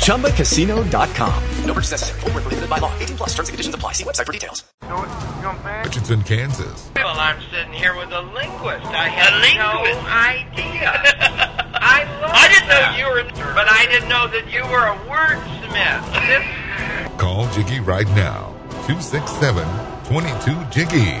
ChumbaCasino.com. No purchase necessary. Full prohibited by law. 18 plus terms and conditions apply. See website for details. Richardson, Kansas. Well, I'm sitting here with a linguist. I had no idea. I love I didn't that. know you were, but I didn't know that you were a wordsmith. Call Jiggy right now. 267 22 Jiggy.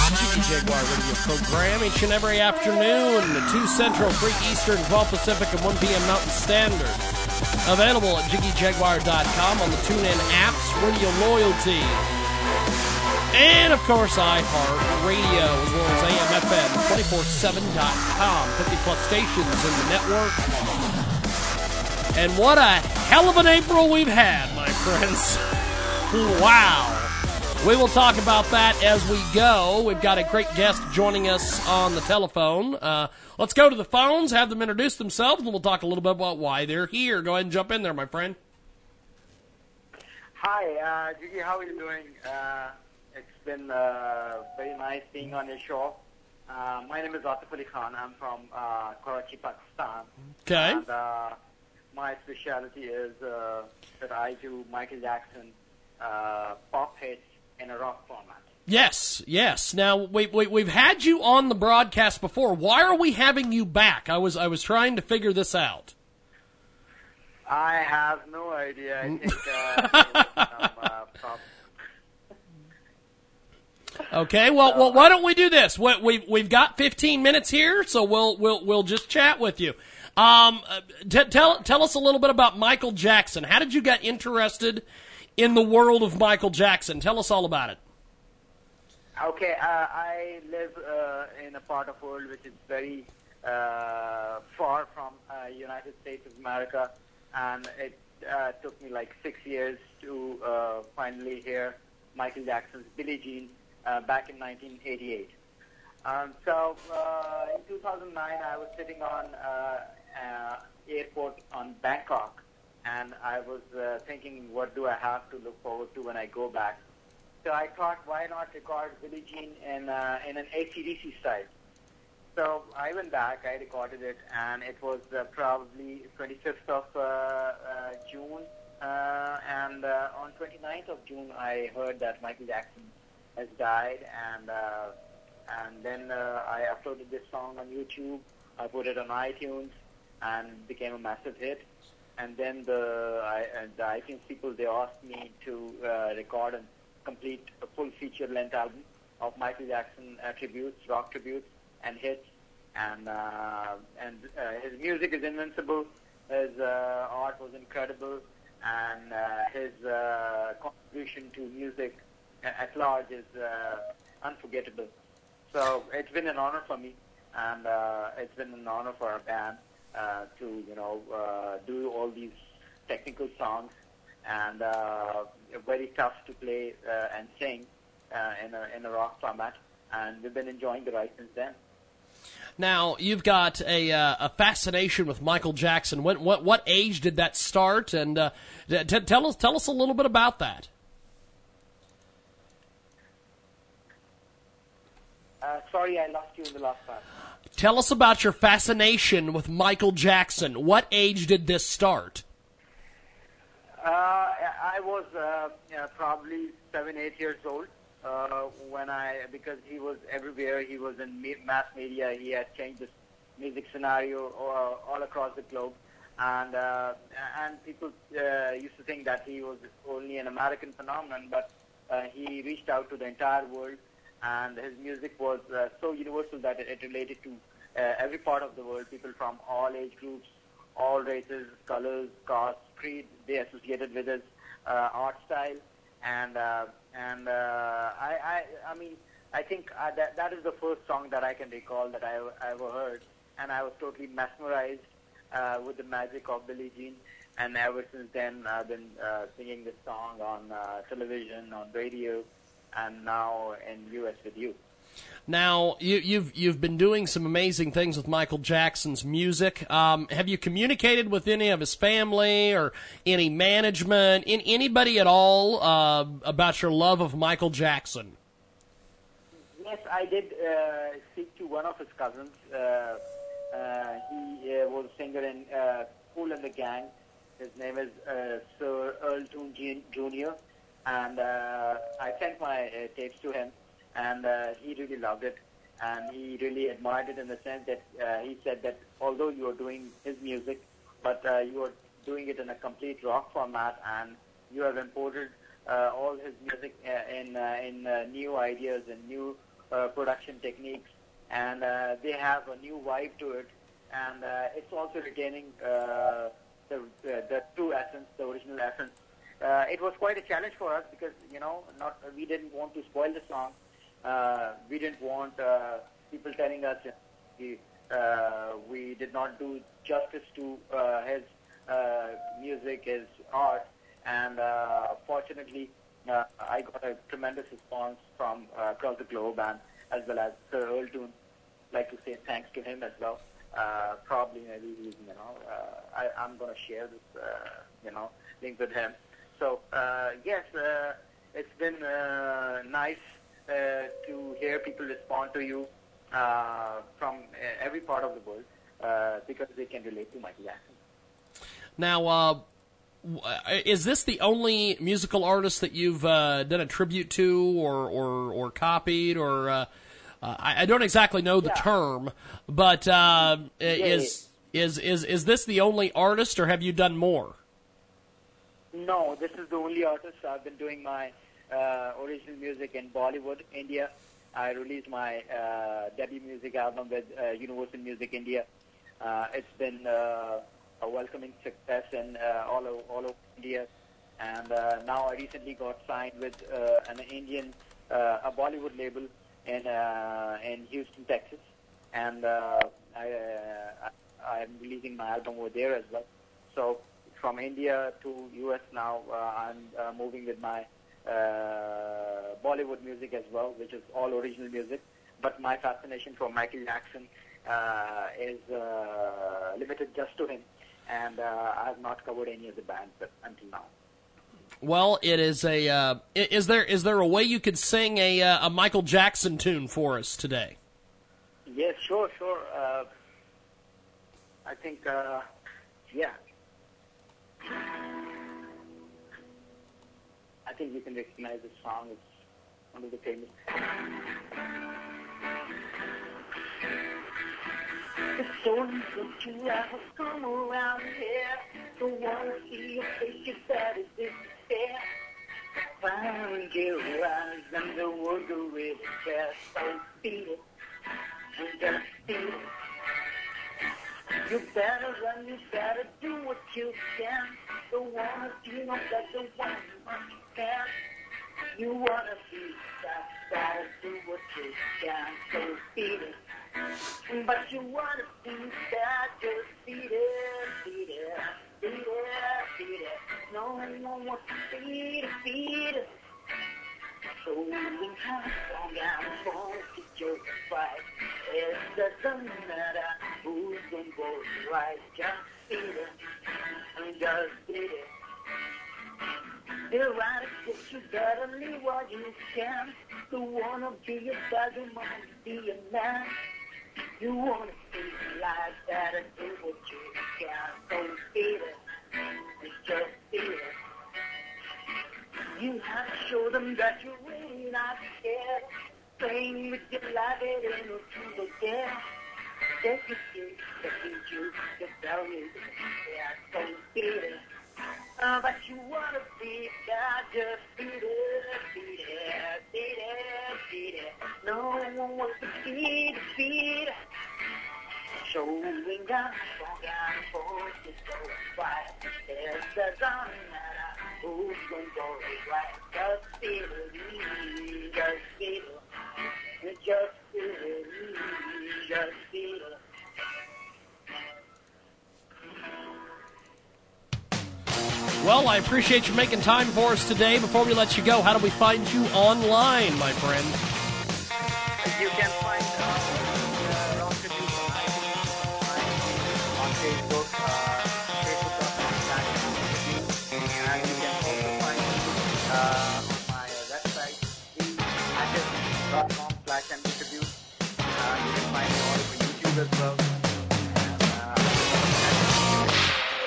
Jaguar radio program each and every afternoon, 2 Central, 3 Eastern, 12 Pacific, and 1 p.m. Mountain Standard. Available at JiggyJaguar.com on the TuneIn apps, Radio Loyalty, and of course iHeart Radio, as well as AMFM247.com. 50 plus stations in the network. And what a hell of an April we've had, my friends. wow. We will talk about that as we go. We've got a great guest joining us on the telephone. Uh, let's go to the phones, have them introduce themselves, and we'll talk a little bit about why they're here. Go ahead and jump in there, my friend. Hi, uh, Jiggy, how are you doing? Uh, it's been uh, very nice being on your show. Uh, my name is Atif Ali Khan. I'm from uh, Karachi, Pakistan. Okay. And uh, my specialty is uh, that I do Michael Jackson uh, pop hits in a rock format. Yes, yes. Now we, we we've had you on the broadcast before. Why are we having you back? I was I was trying to figure this out. I have no idea. I think uh, some, uh. Okay, well, well, why don't we do this? We, we've we've got 15 minutes here, so we'll we'll we'll just chat with you. Um, uh, t- tell tell us a little bit about Michael Jackson. How did you get interested in the world of Michael Jackson? Tell us all about it. Okay, uh, I live uh, in a part of world which is very uh, far from uh, United States of America, and it uh, took me like six years to uh, finally hear Michael Jackson's Billie Jean uh, back in 1988. Um, so uh, in 2009, I was sitting on uh, uh, airport on Bangkok, and I was uh, thinking, what do I have to look forward to when I go back? So I thought, why not record Billie Jean in uh, in an ACDC style? So I went back, I recorded it, and it was uh, probably 25th of uh, uh, June, uh, and on 29th of June, I heard that Michael Jackson has died, and and then I uploaded this song on YouTube. I put it on iTunes, and became a massive hit. And then the I, and the iTunes people they asked me to uh, record a complete a full feature length album of Michael Jackson uh, tributes, rock tributes, and hits. And uh, and uh, his music is invincible. His uh, art was incredible, and uh, his uh, contribution to music at large is uh, unforgettable. So it's been an honor for me, and uh, it's been an honor for our band uh, to you know uh, do all these technical songs, and uh, very tough to play uh, and sing uh, in a in a rock format. And we've been enjoying the ride since then. Now you've got a uh, a fascination with Michael Jackson. When, what what age did that start? And uh, t- tell us tell us a little bit about that. Uh, sorry, I lost you in the last part. Tell us about your fascination with Michael Jackson. What age did this start? Uh, I was uh, yeah, probably seven, eight years old uh, when I because he was everywhere. He was in mass media. He had changed the music scenario all, all across the globe, and uh, and people uh, used to think that he was only an American phenomenon, but uh, he reached out to the entire world and his music was uh, so universal that it, it related to uh, every part of the world. People from all age groups, all races, colors, castes, creed, they associated with his uh, art style, and uh, and uh, I, I I mean I think uh, that that is the first song that I can recall that I, I ever heard, and I was totally mesmerized uh, with the magic of Billie Jean. And ever since then, I've been uh, singing this song on uh, television, on radio, and now in US with you. Now you, you've you've been doing some amazing things with Michael Jackson's music. Um, have you communicated with any of his family or any management, in anybody at all uh, about your love of Michael Jackson? Yes, I did uh, speak to one of his cousins. Uh, uh, he uh, was a singer in uh, Kool and the Gang. His name is uh, Sir Earl Toon Jr. And uh, I sent my uh, tapes to him, and uh, he really loved it. And he really admired it in the sense that uh, he said that although you are doing his music, but uh, you are doing it in a complete rock format, and you have imported uh, all his music uh, in uh, in uh, new ideas and new uh, production techniques, and uh, they have a new vibe to it, and uh, it's also retaining uh, the, the the true essence, the original essence. Uh, it was quite a challenge for us because you know not we didn't want to spoil the song. Uh, we didn't want uh, people telling us we, uh, we did not do justice to uh, his uh, music, his art, and uh, fortunately, uh, I got a tremendous response from uh, across the globe and as well as Sir Earl Toon. Like to say thanks to him as well. Uh, probably maybe you know uh, I, I'm going to share this uh, you know link with him. So uh, yes, uh, it's been uh, nice uh, to hear people respond to you uh, from uh, every part of the world uh, because they can relate to Michael Jackson. Now, uh, is this the only musical artist that you've uh, done a tribute to, or or, or copied, or uh, I, I don't exactly know the Yeah. term, but uh, is is is is this the only artist, or have you done more? No, this is the only artist. I've been doing my uh, original music in Bollywood, India. I released my uh, debut music album with uh, Universal Music India. Uh, it's been uh, a welcoming success in uh, all, over, all over India. And uh, now I recently got signed with uh, an Indian, uh, a Bollywood label in uh, in Houston, Texas. And uh, I, uh, I, I'm releasing my album over there as well. So from India to US now, uh, I'm uh, moving with my uh, Bollywood music as well, which is all original music. But my fascination for Michael Jackson uh, is uh, limited just to him, and uh, I have not covered any of the bands until now. Well, it is a. Uh, is there is there a way you could sing a uh, a Michael Jackson tune for us today? Yes, sure, sure. Uh, I think, uh, yeah. I think you can recognize this song. It's one of the famous. The stories that you ever come around here. Don't wanna see your face, you better disappear. Find your eyes and the world with care. So feel it, and just feel it. You better run, you better do what you can. Don't wanna see no better one you can. You wanna be that, better do what you can. So feel it. But you wanna be that, just beat it, beat it, beat it, beat it. No wants to beat it, beat it. So and long to just fight. It doesn't matter who's on both right. Just beat it, and just beat it. Right, guess you better leave what you can. You wanna be a better man, be a man. You wanna be like that and do what you can. So feel it, just feel it. You have to show them that you're really not scared. Playing with your life, ain't no truth dare. Yes, you do, yes, you do, yes, tell me, yeah, so it. Uh, but you wanna be God, just beat it, beat it, beat it, beat it. No one was to feed, feed. Showing down, showing down, forces so quiet. There's the dawn matter who's to go right. Just feel it, just feel it, just. Well, I appreciate you making time for us today. Before we let you go, how do we find you online, my friend? You can find uh, uh, Rock Reviews on iTunes, on Facebook, uh, all over YouTube as well. And, uh,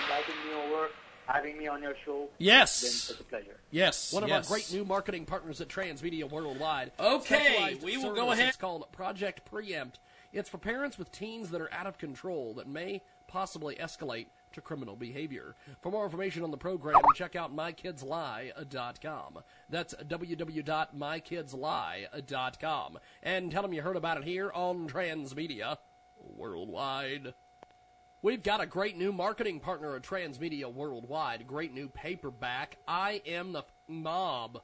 inviting me over, having me on your show. Yes. It's been such a pleasure. Yes, one of yes. our great new marketing partners at Transmedia Worldwide. Okay, we will go ahead- It's called Project Preempt. It's for parents with teens that are out of control that may possibly escalate to criminal behavior. For more information on the program, check out mykidslie.com. That's www.mykidslie.com. And tell them you heard about it here on Transmedia Worldwide. We've got a great new marketing partner at Transmedia Worldwide. Great new paperback. I am the mob.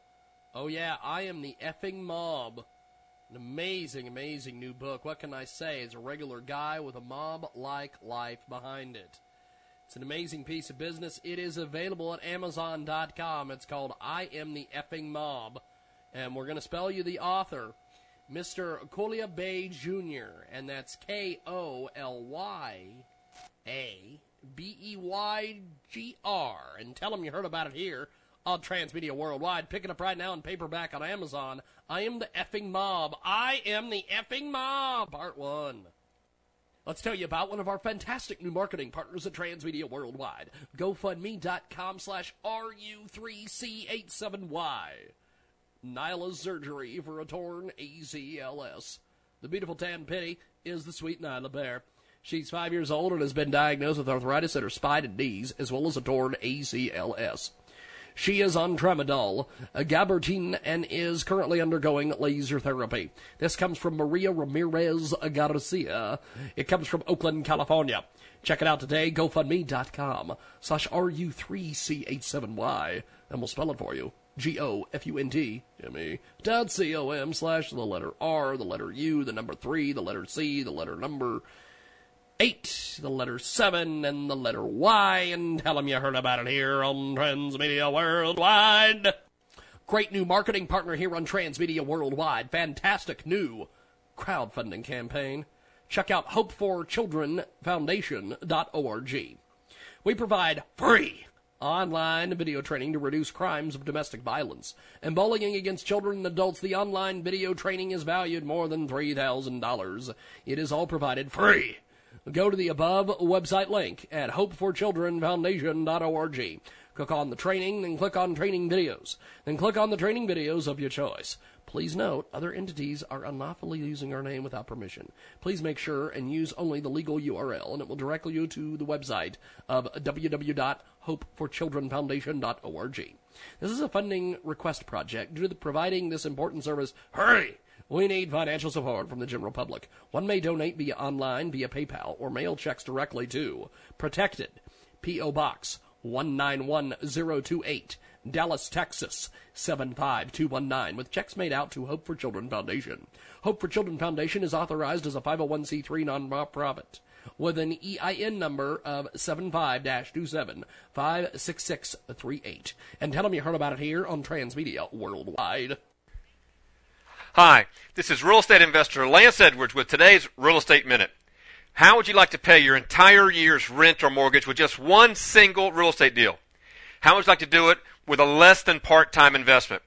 Oh yeah, I am the effing mob. An amazing, amazing new book. What can I say? As a regular guy with a mob-like life behind it. It's an amazing piece of business. It is available at Amazon.com. It's called I Am the Effing Mob. And we're going to spell you the author, Mr. Kolya Bey Jr., and that's K O L Y A B E Y G R. And tell them you heard about it here on Transmedia Worldwide. Pick it up right now in paperback on Amazon. I am the effing mob. I am the effing mob. Part one. Let's tell you about one of our fantastic new marketing partners at Transmedia Worldwide. GoFundMe.com slash RU3C87Y. Nyla surgery for a torn ACLS. The beautiful Tan Penny is the sweet Nyla Bear. She's five years old and has been diagnosed with arthritis in her spine and knees, as well as a torn ACLS. She is on tramadol, gabapentin, and is currently undergoing laser therapy. This comes from Maria Ramirez Garcia. It comes from Oakland, California. Check it out today, GoFundMe.com slash RU3C87Y, and we'll spell it for you. G-O-F-U-N-T-M-E dot C-O-M slash the letter R, the letter U, the number 3, the letter C, the letter number 8, the letter 7, and the letter Y, and tell them you heard about it here on Transmedia Worldwide. Great new marketing partner here on Transmedia Worldwide. Fantastic new crowdfunding campaign. Check out hopeforchildrenfoundation.org. We provide free online video training to reduce crimes of domestic violence and bullying against children and adults. The online video training is valued more than $3,000. It is all provided free. Go to the above website link at hopeforchildrenfoundation.org. Click on the training, then click on training videos. Then click on the training videos of your choice. Please note, other entities are unlawfully using our name without permission. Please make sure and use only the legal URL, and it will direct you to the website of www.hopeforchildrenfoundation.org. This is a funding request project due to providing this important service. Hurry! We need financial support from the general public. One may donate via online, via PayPal, or mail checks directly to Protected, P.O. Box 191028, Dallas, Texas 75219, with checks made out to Hope for Children Foundation. Hope for Children Foundation is authorized as a 501c3 nonprofit with an EIN number of 75-27-56638. And tell them you heard about it here on Transmedia Worldwide. Hi, this is real estate investor Lance Edwards with today's Real Estate Minute. How would you like to pay your entire year's rent or mortgage with just one single real estate deal? How would you like to do it with a less than part time investment?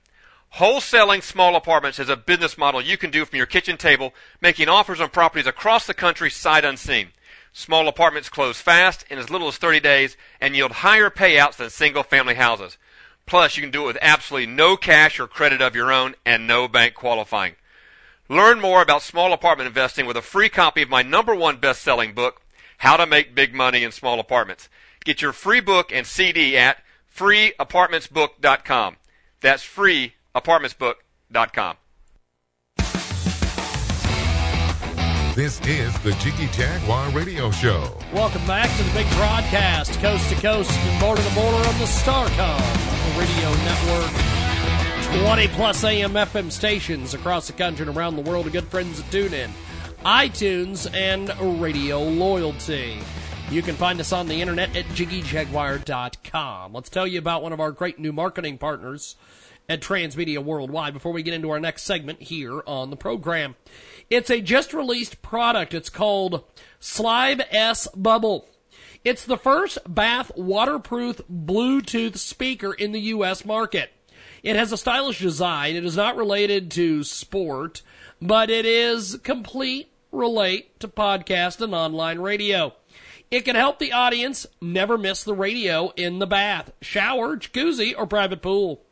Wholesaling small apartments is a business model you can do from your kitchen table, making offers on properties across the country sight unseen. Small apartments close fast in as little as 30 days and yield higher payouts than single family houses. Plus, you can do it with absolutely no cash or credit of your own and no bank qualifying. Learn more about small apartment investing with a free copy of my number one best selling book, How to Make Big Money in Small Apartments. Get your free book and CD at freeapartmentsbook.com. That's freeapartmentsbook.com. This is the Jiggy Jaguar Radio Show. Welcome back to the big broadcast, coast to coast and border to border on the Starcom Radio Network. 20 plus AM FM stations across the country and around the world. A good friends that tune in. iTunes and Radio Loyalty. You can find us on the internet at jiggyjaguar.com. Let's tell you about one of our great new marketing partners at Transmedia Worldwide before we get into our next segment here on the program. It's a just released product. It's called Slive S Bubble. It's the first bath waterproof Bluetooth speaker in the U.S. market. It has a stylish design. It is not related to sport, but it is complete relate to podcast and online radio. It can help the audience never miss the radio in the bath, shower, jacuzzi, or private pool.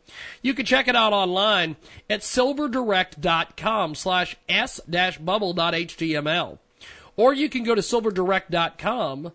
You can check it out online at slivedirect.com slash s-bubble.html. Or you can go to slivedirect.com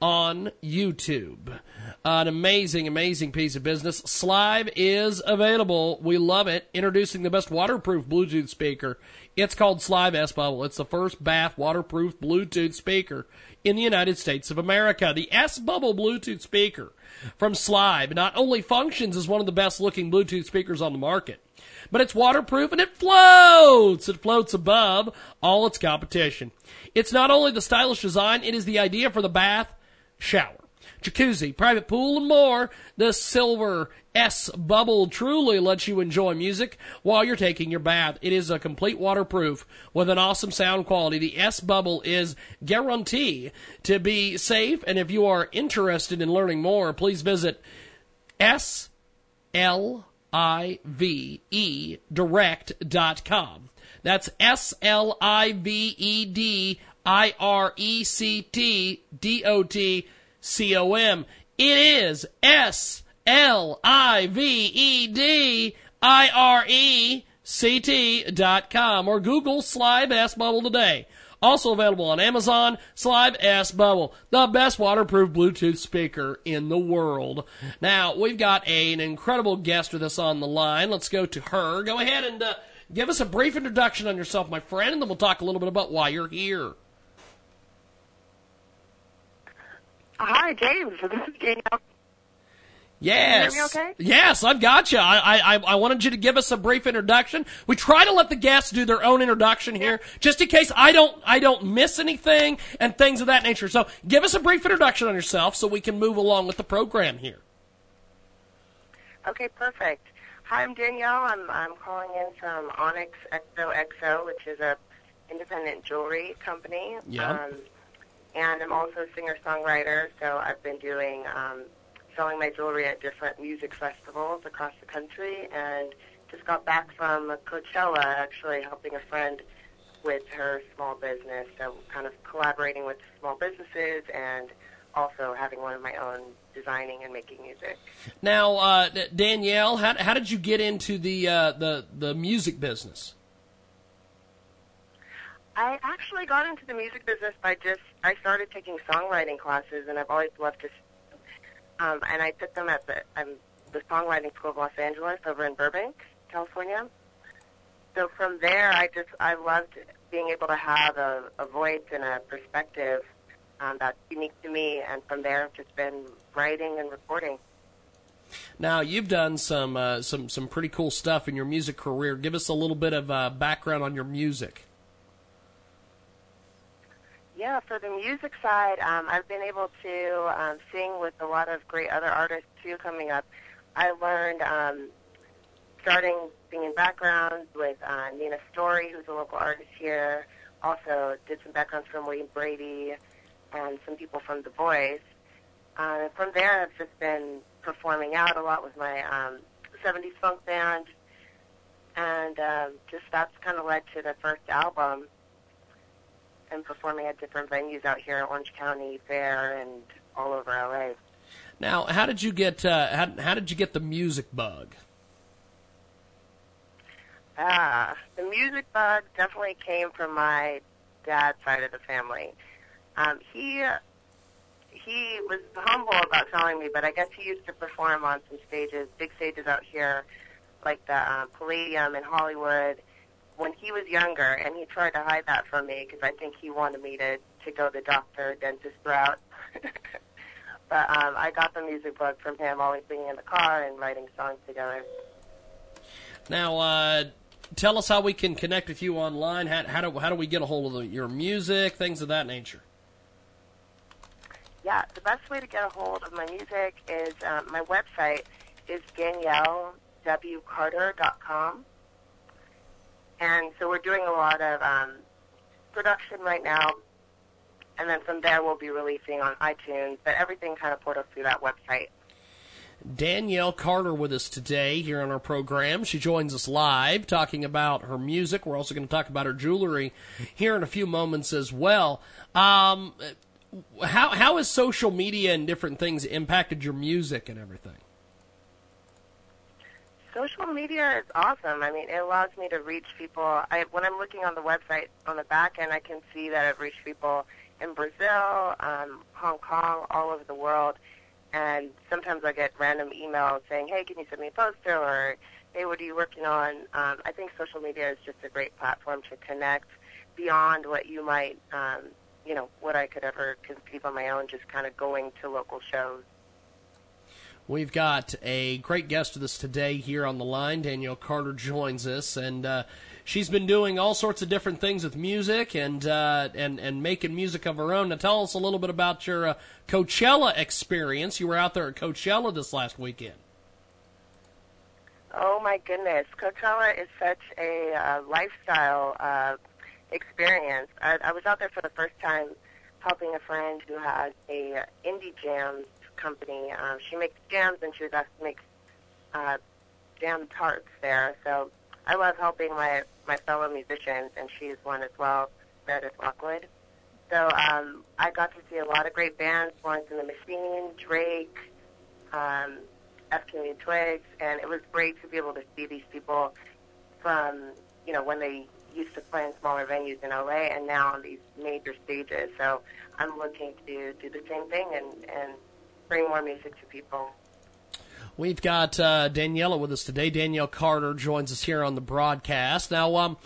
on YouTube. An amazing, amazing piece of business. Slive is available. We love it. Introducing the best waterproof Bluetooth speaker. It's called Slive S Bubble. It's the first bath waterproof Bluetooth speaker in the United States of America. The S Bubble Bluetooth speaker from Slive not only functions as one of the best looking Bluetooth speakers on the market, but it's waterproof and it floats. It floats above all its competition. It's not only the stylish design, it is the idea for the bath shower jacuzzi, private pool, and more. The Slive S Bubble truly lets you enjoy music while you're taking your bath. It is a complete waterproof with an awesome sound quality. The S Bubble is guaranteed to be safe, and if you are interested in learning more, please visit S L I V E direct.com. That's S L I V E D I R E C T D O T C O M. It is S L I V E D I R E C T dot com or Google Slive S Bubble today. Also available on Amazon, Slive S Bubble, the best waterproof Bluetooth speaker in the world. Now, we've got a, an incredible guest with us on the line. Let's go to her. Go ahead and uh, give us a brief introduction on yourself, my friend, and then we'll talk a little bit about why you're here. Hi, James. This is Danielle. Yes. Can you hear me okay? Yes, I've got you. I, I, I wanted you to give us a brief introduction. We try to let the guests do their own introduction here, just in case I don't, I don't miss anything and things of that nature. So give us a brief introduction on yourself so we can move along with the program here. Okay, perfect. Hi, I'm Danielle. I'm, I'm calling in from Onyx XOXO, which is a independent jewelry company. Yeah. Um, and I'm also a singer-songwriter, so I've been doing um, selling my jewelry at different music festivals across the country, and just got back from Coachella, actually helping a friend with her small business, so kind of collaborating with small businesses and also having one of my own designing and making music. Now, uh, Danielle, how, how did you get into the, uh, the, the music business? I actually got into the music business by just I started taking songwriting classes, and I've always loved to. Um, and I took them at the um, the songwriting school of Los Angeles over in Burbank, California. So from there, I just I loved being able to have a, a voice and a perspective um, that's unique to me, and from there, I've just been writing and recording. Now you've done some uh, some some pretty cool stuff in your music career. Give us a little bit of uh, background on your music. Yeah, for the music side, um, I've been able to um, sing with a lot of great other artists too coming up. I learned um, starting singing backgrounds with uh, Nina Story, who's a local artist here. Also did some backgrounds from William Brady and some people from The Voice. Uh, from there, I've just been performing out a lot with my um, 70s funk band, and um, just that's kind of led to the first album and performing at different venues out here in Orange County, Fair, and all over LA. Now, how did you get uh, how, how did you get the music bug? Ah, the music bug definitely came from my dad's side of the family. Um, he he was humble about telling me, but I guess he used to perform on some stages, big stages out here, like the um, Palladium in Hollywood, when he was younger, and he tried to hide that from me because I think he wanted me to to go the doctor dentist route. but um, I got the music book from him, always being in the car and writing songs together. Now, uh, tell us how we can connect with you online. How, how do how do we get a hold of the, your music, things of that nature? Yeah, the best way to get a hold of my music is um, my website is daniellewcarter.com. And so we're doing a lot of um, production right now, and then from there we'll be releasing on iTunes, but everything kind of portals through that website. Danielle Carter with us today here on our program. She joins us live talking about her music. We're also going to talk about her jewelry here in a few moments as well. Um, how how has social media and different things impacted your music and everything? Social media is awesome. I mean, it allows me to reach people. I, when I'm looking on the website on the back end, I can see that I've reached people in Brazil, um, Hong Kong, all over the world. And sometimes I get random emails saying, "Hey, can you send me a poster?" or "Hey, what are you working on?" Um, I think social media is just a great platform to connect beyond what you might, um, you know, what I could ever conceive on my own. Just kind of going to local shows. We've got a great guest with us today here on the line. Danielle Carter joins us, and uh, she's been doing all sorts of different things with music and uh, and and making music of her own. Now, tell us a little bit about your uh, Coachella experience. You were out there at Coachella this last weekend. Oh my goodness, Coachella is such a uh, lifestyle uh, experience. I, I was out there for the first time helping a friend who had a uh, indie jams company. Um, she makes jams, and she was asked to make uh, jam tarts there. So I love helping my my fellow musicians, and she's one as well, Meredith Lockwood. So um, I got to see a lot of great bands, Florence and the Machine, Drake, um, F. Twigs, and it was great to be able to see these people from, you know, when they used to play in smaller venues in LA and now on these major stages. So I'm looking to do the same thing and, and bring more music to people. We've got uh, Daniela with us today. Danielle Carter joins us here on the broadcast. Now, um,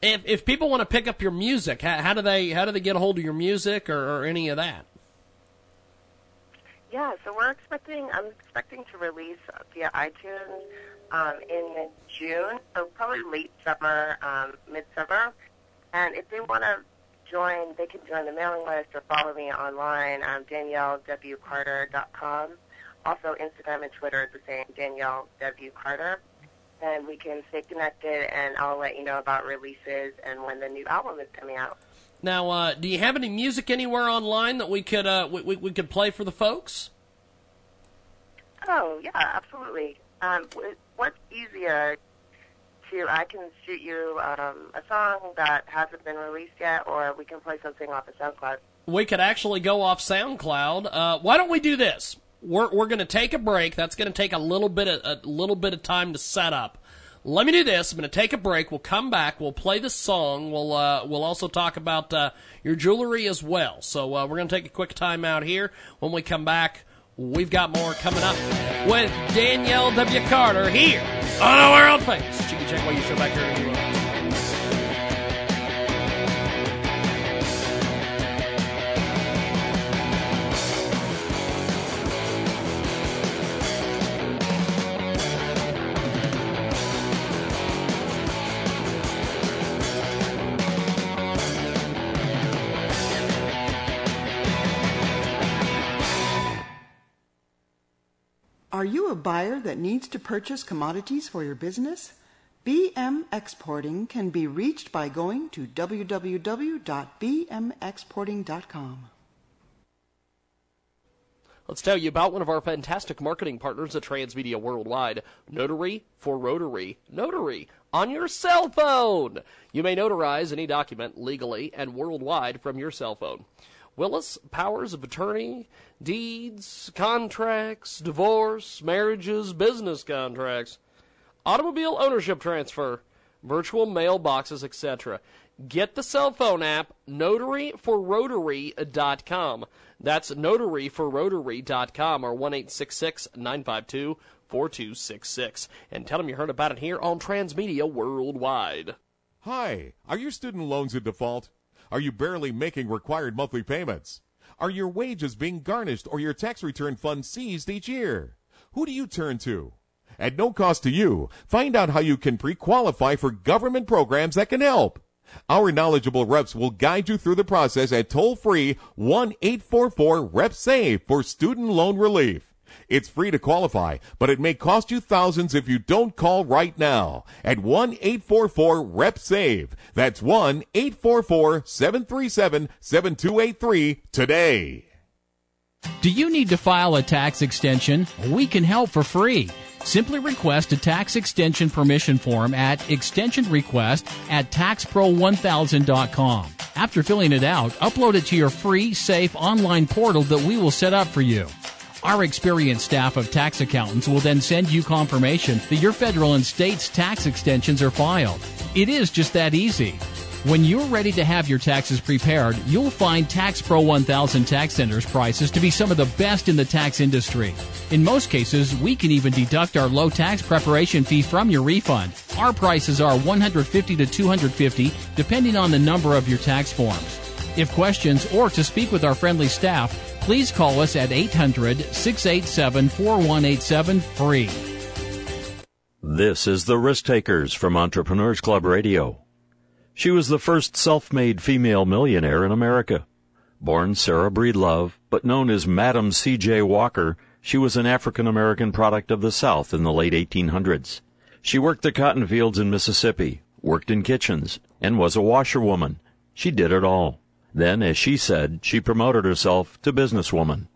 if if people want to pick up your music, how, how do they how do they get a hold of your music or, or any of that? Yeah, so we're expecting. I'm expecting to release via iTunes um, in June, so probably late summer, um, midsummer. And if they want to join, they can join the mailing list or follow me online on daniellewcarter.com. Also, Instagram and Twitter is the same, Danielle W. Carter. And we can stay connected, and I'll let you know about releases and when the new album is coming out. Now, uh, do you have any music anywhere online that we could uh, we, we, we could play for the folks? Oh yeah, absolutely. Um, what's easier I can shoot you um, a song that hasn't been released yet, or we can play something off of SoundCloud. We could actually go off SoundCloud. Uh, why don't we do this? We're we're going to take a break. That's going to take a little bit of a little bit of time to set up. Let me do this. I'm going to take a break. We'll come back. We'll play the song. We'll uh, we'll also talk about uh, your jewelry as well. So uh, we're going to take a quick time out here. When we come back, we've got more coming up with Danielle W. Carter here on the world famous Jiggy Jaguar Show back here Are you a buyer that needs to purchase commodities for your business? BM Exporting can be reached by going to www.bmexporting.com. Let's tell you about one of our fantastic marketing partners at Transmedia Worldwide, Notary for Rotary. Notary on your cell phone. You may notarize any document legally and worldwide from your cell phone. Willis, powers of attorney, deeds, contracts, divorce, marriages, business contracts, automobile ownership transfer, virtual mailboxes, etc. Get the cell phone app notaryforrotary.com. That's notaryforrotary.com or 1 952 4266. And tell them you heard about it here on Transmedia Worldwide. Hi, are your student loans in default? Are you barely making required monthly payments? Are your wages being garnished or your tax return fund seized each year? Who do you turn to? At no cost to you, find out how you can pre-qualify for government programs that can help. Our knowledgeable reps will guide you through the process at toll-free 1-844-REP-SAVE for student loan relief. It's free to qualify, but it may cost you thousands if you don't call right now at 1-844-REP-SAVE. That's 1-844-737-7283 today. Do you need to file a tax extension? We can help for free. Simply request a tax extension permission form at extensionrequest at taxpro1000.com. After filling it out, upload it to your free, safe online portal that we will set up for you. Our experienced staff of tax accountants will then send you confirmation that your federal and state's tax extensions are filed. It is just that easy. When you're ready to have your taxes prepared, you'll find Tax Pro 1000 Tax Center's prices to be some of the best in the tax industry. In most cases, we can even deduct our low tax preparation fee from your refund. Our prices are 150 to 250 depending on the number of your tax forms. If questions or to speak with our friendly staff, please call us at 800 687 4187 free. This is the Risk Takers from Entrepreneurs Club Radio. She was the first self-made female millionaire in America. Born Sarah Breedlove, but known as Madam C.J. Walker, she was an African American product of the South in the late 1800s. She worked the cotton fields in Mississippi, worked in kitchens, and was a washerwoman. She did it all. Then, as she said, she promoted herself to businesswoman.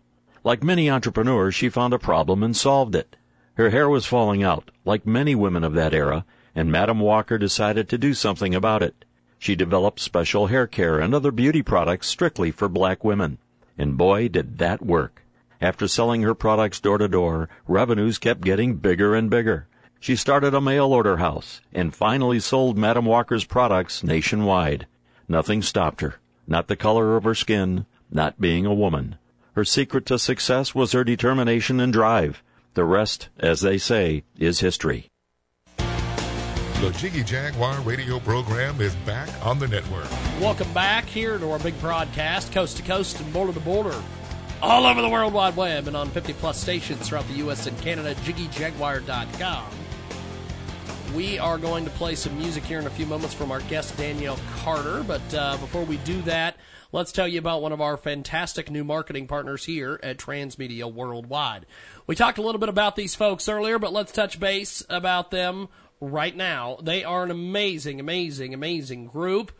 Like many entrepreneurs, she found a problem and solved it. Her hair was falling out, like many women of that era, and Madam Walker decided to do something about it. She developed special hair care and other beauty products strictly for black women. And boy, did that work. After selling her products door to door, revenues kept getting bigger and bigger. She started a mail order house and finally sold Madam Walker's products nationwide. Nothing stopped her. Not the color of her skin, not being a woman. Her secret to success was her determination and drive. The rest, as they say, is history. The Jiggy Jaguar radio program is back on the network. Welcome back here to our big broadcast, coast to coast and border to border, all over the World Wide Web and on 50 plus stations throughout the U.S. and Canada, jiggyjaguar.com. We are going to play some music here in a few moments from our guest, Danielle Carter. But uh, before we do that, let's tell you about one of our fantastic new marketing partners here at Transmedia Worldwide. We talked a little bit about these folks earlier, but let's touch base about them right now. They are an amazing, amazing, amazing group.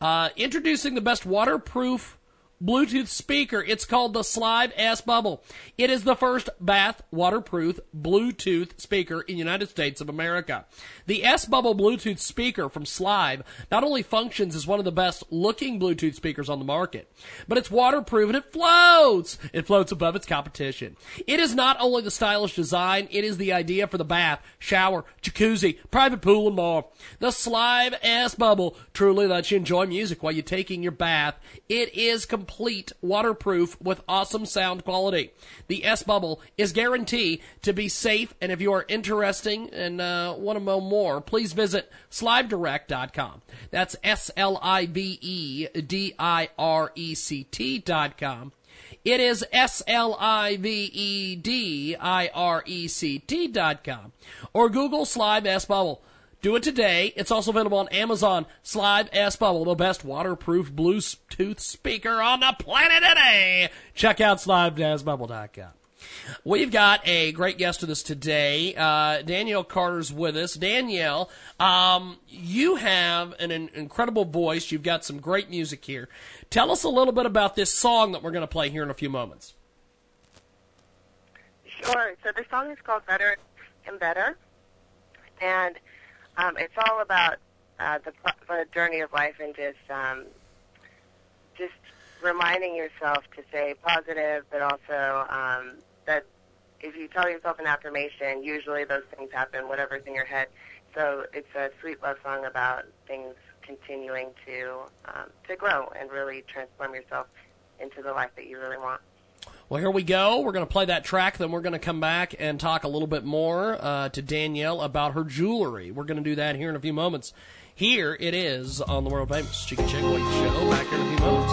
Uh, introducing the best waterproof Bluetooth speaker. It's called the Slive S Bubble. It is the first bath waterproof Bluetooth speaker in the United States of America. The S Bubble Bluetooth speaker from Slive not only functions as one of the best looking Bluetooth speakers on the market, but it's waterproof and it floats. It floats above its competition. It is not only the stylish design, it is the idea for the bath, shower, jacuzzi, private pool, and more. The Slive S Bubble truly lets you enjoy music while you're taking your bath. It is complete waterproof with awesome sound quality. The S Bubble is guaranteed to be safe, and if you are interesting and uh, want to know more, please visit slivedirect.com. That's S L I V E D I R E C T.com. It is S L I V E D I R E C T dot com. Or Google Slive S Bubble. Do it today. It's also available on Amazon. Slive S Bubble, the best waterproof Bluetooth speaker on the planet today. Check out slideasbubble.com. We've got a great guest with us today. Uh, Danielle Carter's with us. Danielle, um, you have an, an incredible voice. You've got some great music here. Tell us a little bit about this song that we're going to play here in a few moments. Sure. So the song is called Better and Better, and um, it's all about uh, the, the journey of life and just um, just reminding yourself to stay positive, but also um, that if you tell yourself an affirmation, usually those things happen, whatever's in your head. So it's a sweet love song about things continuing to um, to grow and really transform yourself into the life that you really want. Well, here we go. We're going to play that track, then we're going to come back and talk a little bit more uh, to Danielle about her jewelry. We're going to do that here in a few moments Here it is on the world famous Chicken Chick Wait Show. Back here in a few moments.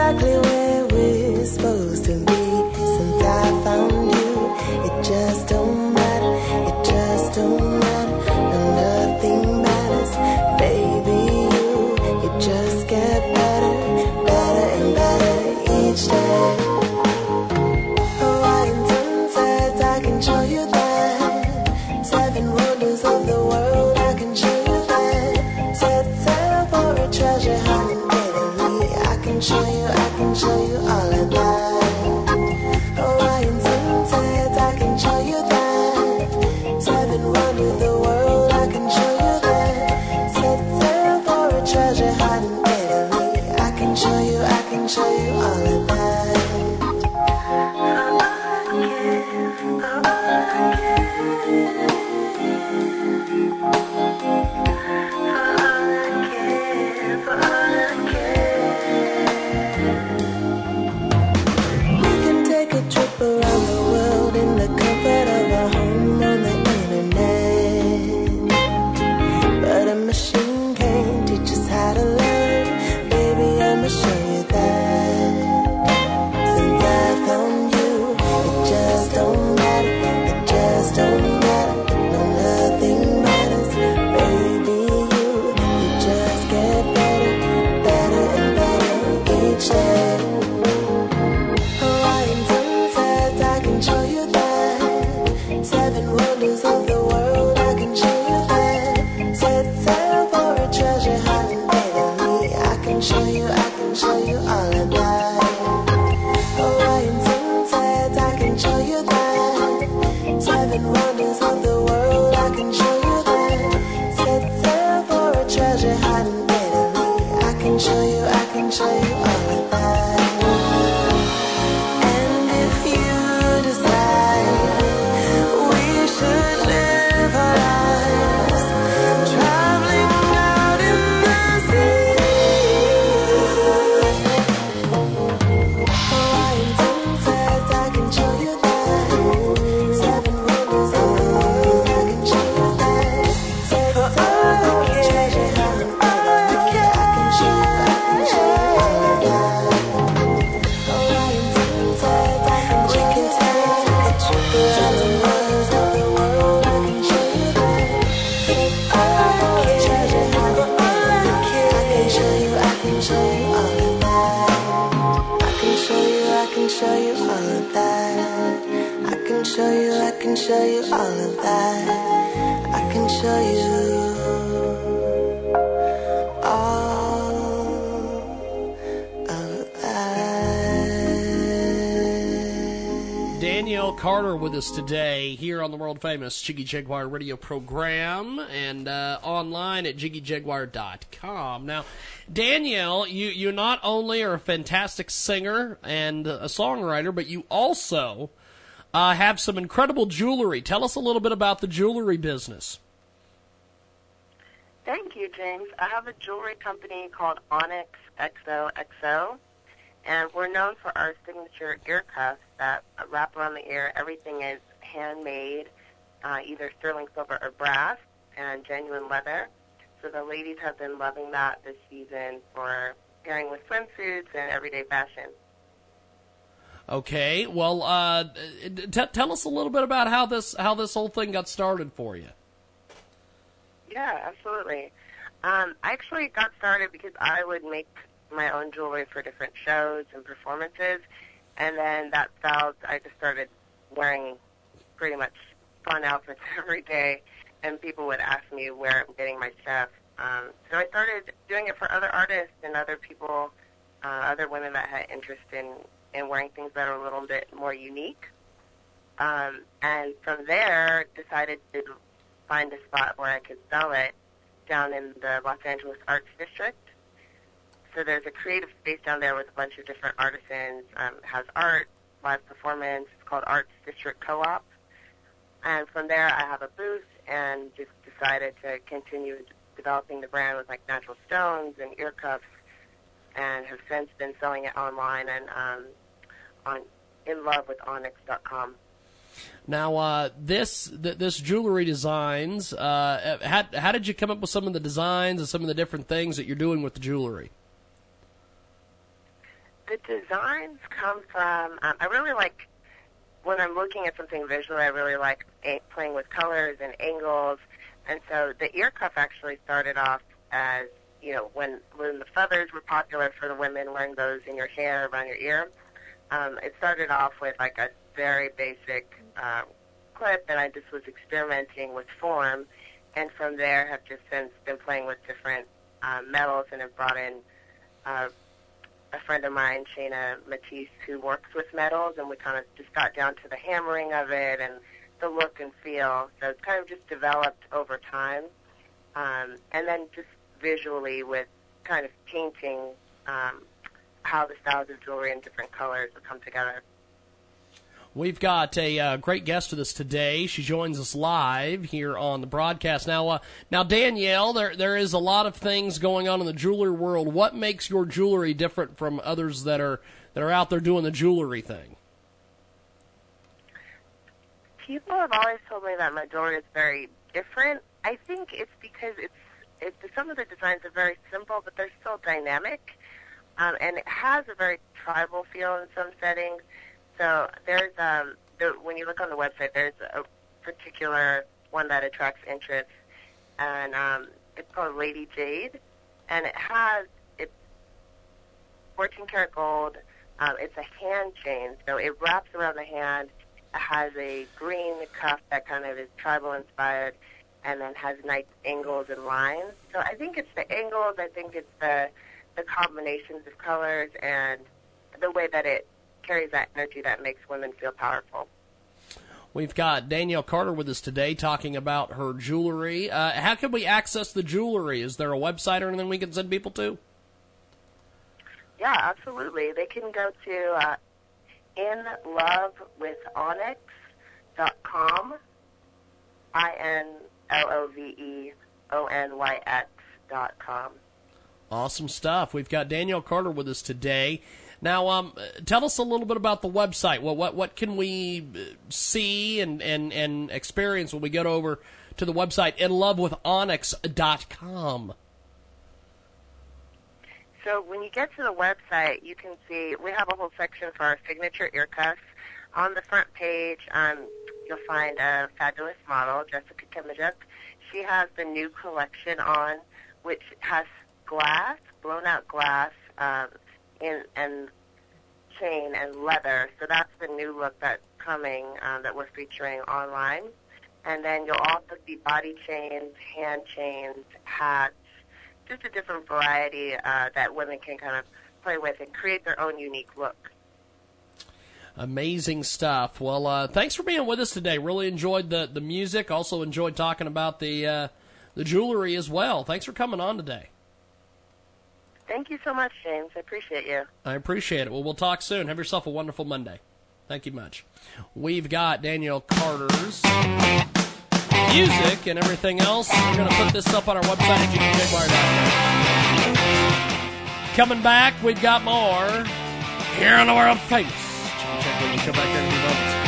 Exactly where we're supposed Danielle Carter with us today here on the world famous Jiggy Jaguar radio program and uh, online at jiggyjaguar.com. Now, Danielle, you, you not only are a fantastic singer and a songwriter, but you also uh, have some incredible jewelry. Tell us a little bit about the jewelry business. Thank you, James. I have a jewelry company called Onyx XOXO, and we're known for our signature ear cuffs that wrap around the ear. Everything is handmade, uh, either sterling silver or brass, and genuine leather. So the ladies have been loving that this season for pairing with swimsuits and everyday fashion. Okay, well, uh, t- tell us a little bit about how this how this whole thing got started for you. Yeah, absolutely. Um, I actually got started because I would make my own jewelry for different shows and performances, and then that felt I just started wearing pretty much fun outfits every day, and people would ask me where I'm getting my stuff. Um, so I started doing it for other artists and other people, uh, other women that had interest in in wearing things that are a little bit more unique. Um, and from there, decided to find a spot where I could sell it down in the Los Angeles Arts District. So there's a creative space down there with a bunch of different artisans. Um, it has art, live performance. It's called Arts District Co-op. And from there, I have a booth and just decided to continue developing the brand with like natural stones and ear cuffs, and have since been selling it online and um, on inlovewithonyx.com. Now, uh, this th- this jewelry designs. Uh, how how did you come up with some of the designs and some of the different things that you're doing with the jewelry? The designs come from. Um, I really like when I'm looking at something visually. I really like a- playing with colors and angles, and so the ear cuff actually started off as you know when when the feathers were popular for the women wearing those in your hair around your ear. Um, it started off with like a very basic uh, clip, and I just was experimenting with form, and from there have just since been playing with different uh, metals and have brought in. Uh, a friend of mine, Shayna Matisse, who works with metals, and we kind of just got down to the hammering of it and the look and feel. So it's kind of just developed over time. Um, and then just visually with kind of painting um, how the styles of jewelry and different colors would come together. We've got a uh, great guest with us today. She joins us live here on the broadcast. Now, uh, now Danielle, there there is a lot of things going on in the jewelry world. What makes your jewelry different from others that are that are out there doing the jewelry thing? People have always told me that my jewelry is very different. I think it's because it's it, some of the designs are very simple, but they're still dynamic, um, and it has a very tribal feel in some settings. So there's um, the, when you look on the website, there's a particular one that attracts interest, and um, it's called Lady Jade, and it has it's 14 karat gold. Um, it's a hand chain, so it wraps around the hand. It has a green cuff that kind of is tribal inspired, and then has nice angles and lines. So I think it's the angles. I think it's the the combinations of colors and the way that it carries that energy that makes women feel powerful. We've got Danielle Carter with us today talking about her jewelry. Uh, how can we access the jewelry? Is there a website or anything we can send people to? Yeah, absolutely. They can go to uh, inlovewithonyx.com, I N L O V E O N Y X dot com. Awesome stuff. We've got Danielle Carter with us today. Now, um, tell us a little bit about the website. What what what can we uh, see and and and experience when we get over to the website inlovewithonyx.com? So when you get to the website, you can see we have a whole section for our signature ear cuffs. On the front page, um, you'll find a fabulous model, Jessica Kimijuk. She has the new collection on, which has glass, blown out glass, um, in and chain and leather. So that's the new look that's coming um, that we're featuring online. And then you'll also see body chains, hand chains, hats, just a different variety uh, that women can kind of play with and create their own unique look. Amazing stuff. Well, uh, thanks for being with us today. Really enjoyed the the music. Also enjoyed talking about the uh, the jewelry as well. Thanks for coming on today. Thank you so much, James. I appreciate you. I appreciate it. Well, we'll talk soon. Have yourself a wonderful Monday. Thank you much. We've got Danielle Carter's music and everything else. We're going to put this up on our website at Coming back, we've got more here on the world famous. Back in a few moments.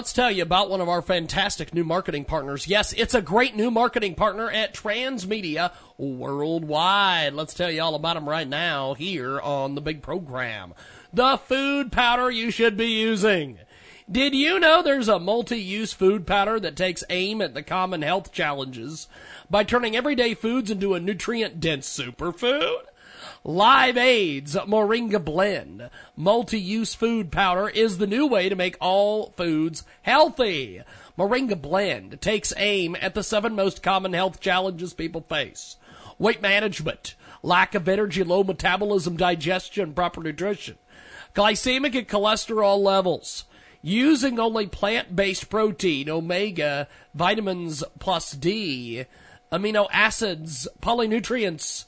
Let's tell you about one of our fantastic new marketing partners. Yes, it's a great new marketing partner at Transmedia Worldwide. Let's tell you all about them right now here on the big program. The food powder you should be using. Did you know there's a multi-use food powder that takes aim at the common health challenges by turning everyday foods into a nutrient-dense superfood? LiveAde's Moringa Blend multi-use food powder is the new way to make all foods healthy. Moringa Blend takes aim at the seven most common health challenges people face. Weight management, lack of energy, low metabolism, digestion, proper nutrition, glycemic and cholesterol levels, using only plant-based protein, omega, vitamins plus D, amino acids, phytonutrients,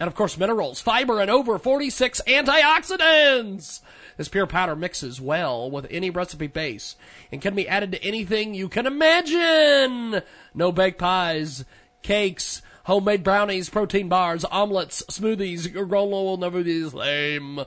and of course minerals, fiber, and over 46 antioxidants. This pure powder mixes well with any recipe base and can be added to anything you can imagine. No baked pies, cakes, homemade brownies, protein bars, omelets, smoothies, granola will never be the same.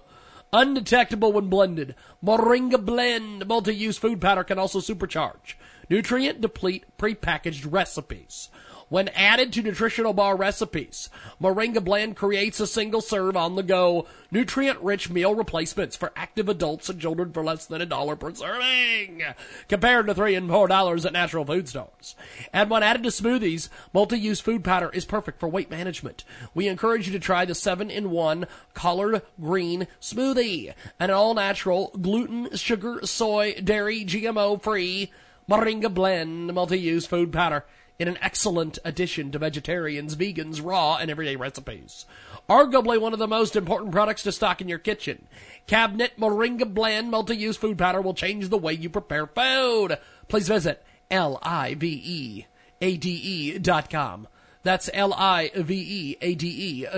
Undetectable when blended. Moringa Blend multi-use food powder can also supercharge nutrient deplete prepackaged recipes. When added to nutritional bar recipes, Moringa Blend creates a single serve on the go, nutrient rich meal replacements for active adults and children for less than a dollar per serving, compared to three and four dollars at natural food stores. And when added to smoothies, multi-use food powder is perfect for weight management. We encourage you to try the 7-in-1 collard green smoothie, an all-natural, gluten, sugar, soy, dairy, GMO free Moringa Blend multi-use food powder in an excellent addition to vegetarians, vegans, raw, and everyday recipes. Arguably one of the most important products to stock in your kitchen. Cabinet Moringa Blend multi-use food powder will change the way you prepare food. Please visit L-I-V-E A-D-E dot com. That's L-I-V-E-A-D-E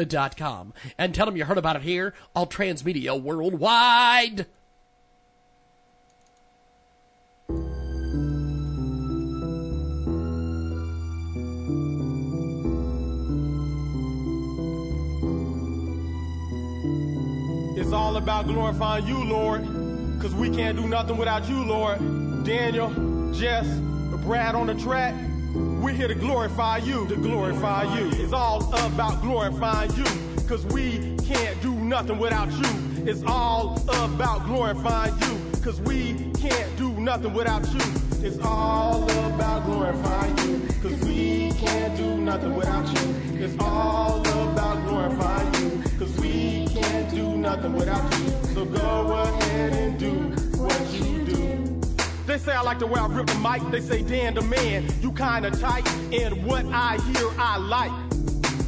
dot com. And tell them you heard about it here on Transmedia Worldwide. It's all about glorifying you, Lord, because we can't do nothing without you, Lord. Daniel, Jess, Brad on the track, we're here to glorify you, to glorify you. It's all about glorifying you, because we can't do nothing without you. It's all about glorifying you, because we can't do nothing without you. It's all about glorifying you, because we can't do nothing without you. It's all about glorifying you, because can't do nothing without you. So go ahead and do what you do. They say I like the way I rip the mic. They say, Dan the man, you kinda tight. And what I hear, I like.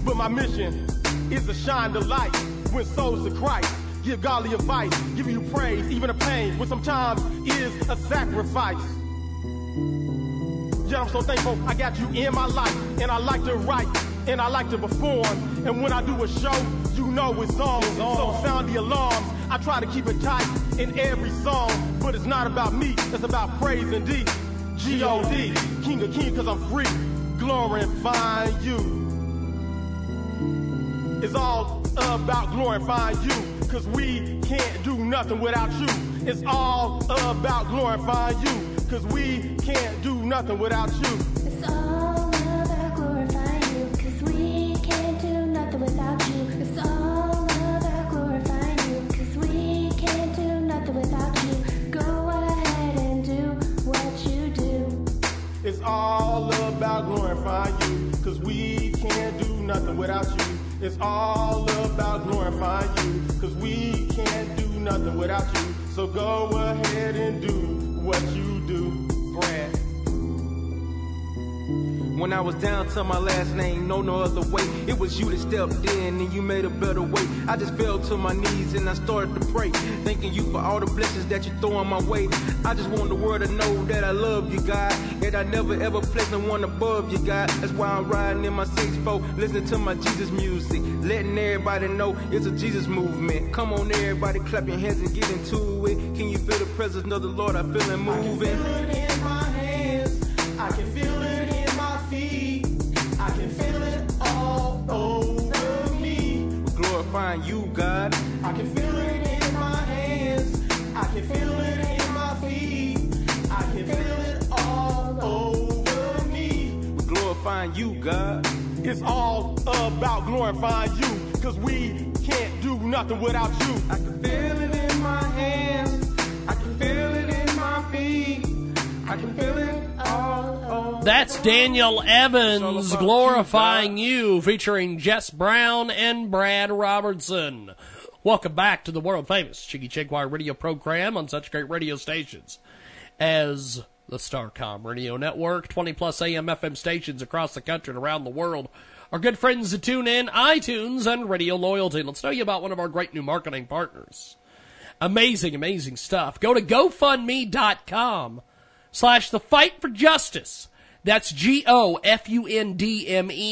But my mission is to shine the light. Win souls to Christ. Give godly advice. Give you praise, even a pain, which sometimes is a sacrifice. Yet I'm so thankful I got you in my life. And I like to write. And I like to perform. And when I do a show, you know it's on. So sound the alarms. I try to keep it tight in every song. But it's not about me. It's about praise and D. G-O-D. King of Kings cause I'm free. Glorifying you. It's all about glorifying you. Cause we can't do nothing without you. It's all about glorifying you. Cause we can't do nothing without you. All about glorifying you. Cause we can't do nothing without you. It's all about glorifying you. Cause we can't do nothing without you. So go ahead and do what you do, Brad. When I was down to my last name, no no other way. It was you that stepped in and you made a better way. I just fell to my knees and I started to pray, thanking you for all the blessings that you throw on my way. I just want the world to know that I love you, God, that I never ever place no one above you, God. That's why I'm riding in my 6'4, listening to my Jesus music, letting everybody know it's a Jesus movement. Come on, everybody, clap your hands and get into it. Can you feel the presence of the Lord? I feel it moving. in my hands. I can feel Glorifying you, God. I can feel it in my hands. I can feel it in my feet. I can feel it all over me. Glorifying you, God. It's all about glorifying you. Cause we can't do nothing without you. I can feel it in my hands. That's Daniel Evans glorifying you, featuring Jess Brown and Brad Robertson. Welcome back to the world famous Jiggy Jaguar radio program on such great radio stations as the Starcom Radio Network, 20 plus AM FM stations across the country and around the world. Our good friends at TuneIn, iTunes, and Radio Loyalty. Let's tell you about one of our great new marketing partners. Amazing, amazing stuff. Go to GoFundMe.com slash The Fight for Justice. That's G-O-F-U-N-D-M-E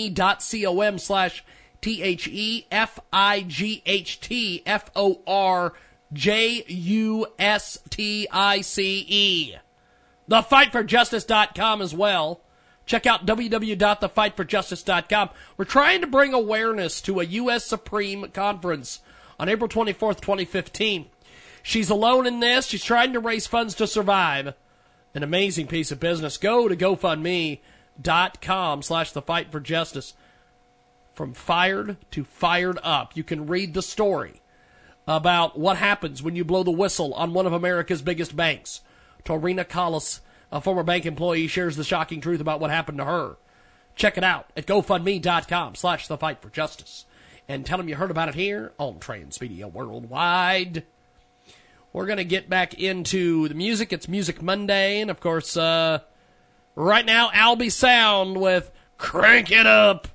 dot C-O-M slash T-H-E-F-I-G-H-T-F-O-R-J-U-S-T-I-C-E. TheFightForJustice.com as well. Check out www.thefightforjustice.com. We're trying to bring awareness to a U.S. Supreme Conference on April 24th, 2015. She's alone in this. She's trying to raise funds to survive. An amazing piece of business. Go to GoFundMe.com slash the fight for justice. From fired to fired up. You can read the story about what happens when you blow the whistle on one of America's biggest banks. Torina Collis, a former bank employee, shares the shocking truth about what happened to her. Check it out at GoFundMe.com slash the fight for justice. And tell them you heard about it here on Transmedia Worldwide. We're going to get back into the music. It's Music Monday. And of course, uh, right now, Albie Sound with Crank It Up.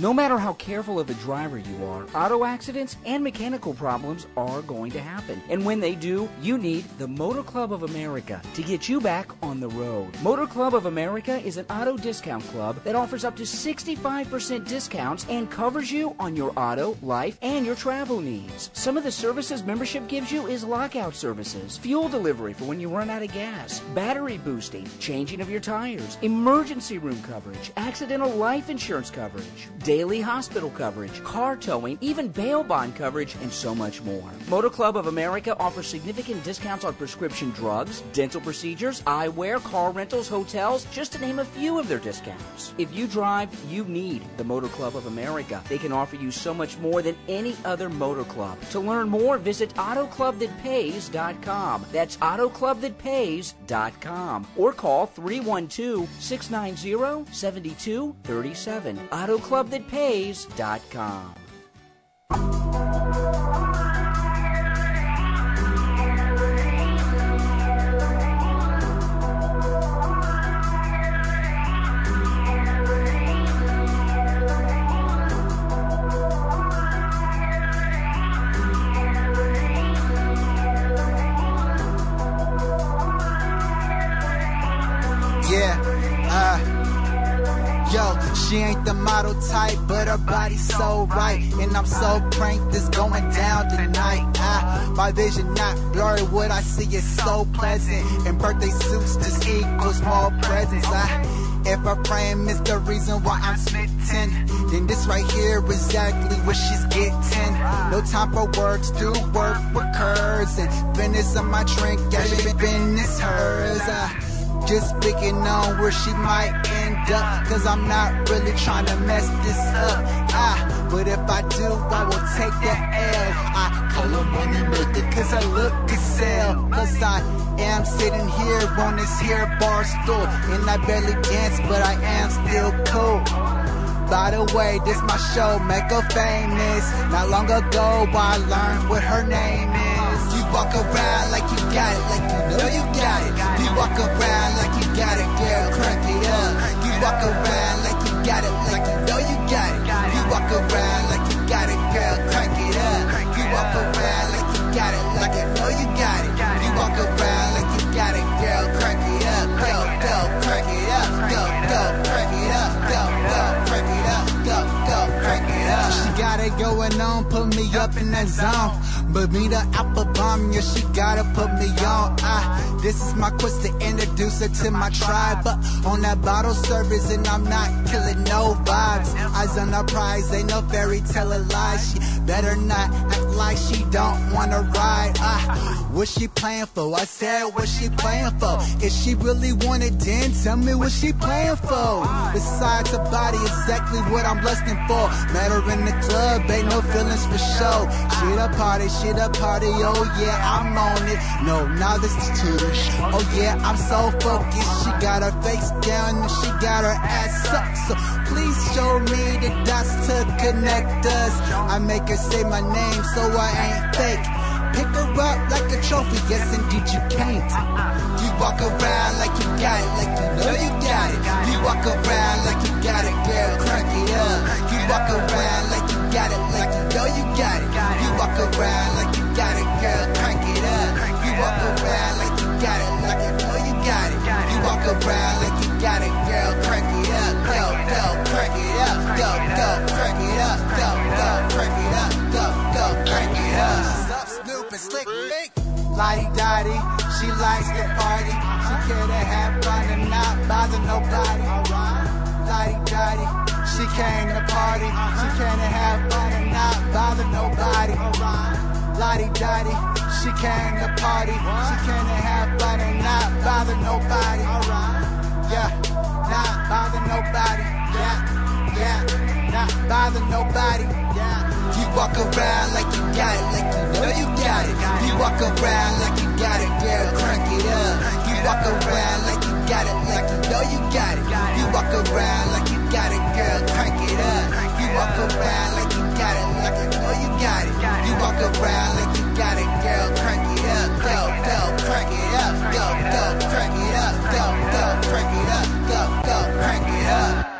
No matter how careful of a driver you are, auto accidents and mechanical problems are going to happen. And when they do, you need the Motor Club of America to get you back on the road. Motor Club of America is an auto discount club that offers up to 65% discounts and covers you on your auto, life, and your travel needs. Some of the services membership gives you is lockout services, fuel delivery for when you run out of gas, battery boosting, changing of your tires, emergency room coverage, accidental life insurance coverage, daily hospital coverage, car towing, even bail bond coverage, and so much more. Motor Club of America offers significant discounts on prescription drugs, dental procedures, eyewear, car rentals, hotels, just to name a few of their discounts. If you drive, you need the Motor Club of America. They can offer you so much more than any other motor club. To learn more, visit AutoClubThatPays.com. That's AutoClubThatPays.com. Or call 312 690 7237. AutoClubThatPays.com. Yeah, body's so right. And I'm so pranked, it's going down tonight. Ah, my vision not blurry, what I see is so pleasant. And birthday suits just equals small presents. Ah, if her frame is the reason why I'm smitten, then this right here exactly what she's getting. No time for words, do work with curves. And finish on my drink, yeah, finish hers. Ah, just picking on where she might end up. Cause I'm not really trying to mess this up. Ah, but if I do, I will take the L. I call her money maker cause I look to sell. Cause I am sitting here on this here bar stool. And I barely dance, but I am still cool. By the way, this my show, make her famous. Not long ago, I learned what her name is. You walk around like you got it, like you know you got it. You walk around like you got it, girl, crank it up. You walk around like you got it, like you know you got it. You walk around like you got it, girl, crank it up. You walk around like you got it, like you know you got it. You walk around like you got it, girl, crank it up. Go, go, crank it up. Go, go, crank it up. Go, go, crank it up. Go, go, crank it up. She got it going on, put me up in that zone. But me the apple bomb, yeah, she gotta put me on. Ah, this is my quest to introduce her to my tribe. But on that bottle service, and I'm not killing no vibes. Eyes on the prize, ain't no fairy tale lies. She better not act like she don't wanna ride. Ah, what she playing for? I said, what she playing for? If she really wanted, then tell me what she playing for. Besides her body, exactly what I'm lusting for. Met her in the club, ain't no feelings for show. She the party, she the party, oh yeah, I'm on it. No, now this is too Oh yeah, I'm so focused. She got her face down and she got her ass up. So please show me the dots to connect us. I make her say my name so I ain't fake. pick her up like a trophy. Yes, indeed, you can't. You walk around like you got it, like you know you got it. You walk around like you got it, girl, crank it up. You walk around like you got it, like you know you got it. You walk around like you got it, girl, crank it up. You walk around like you got it, like you know you got it. You walk around like you got it, girl, crank it up. Go, go, crank it up. Go, go, crank it up. Go, go, crank it up. Go, go, crank it up. Sup, Snoop and Slick Rick. Lodi Dodi, she likes to party. She care to have fun and not bother nobody. Lodi Dodi, she came to party. She came to have fun and not bother nobody. Lodi Dodi, she came to party. She came to have fun and not bother nobody. Yeah, not bother nobody. Yeah, yeah, not bother nobody. Yeah. You walk around like you got it, like you know you got it. You walk around like you got it, girl, crank it up. You walk around like you got it, like you know you got it. You walk around like you got it, girl, crank it up. You walk around like you got it, like you know you got it. You walk around like you got it, girl, crank it up. Go, go, crank it up. Go, go, crank it up. Go, go, crank it up. Go, go, crank it up.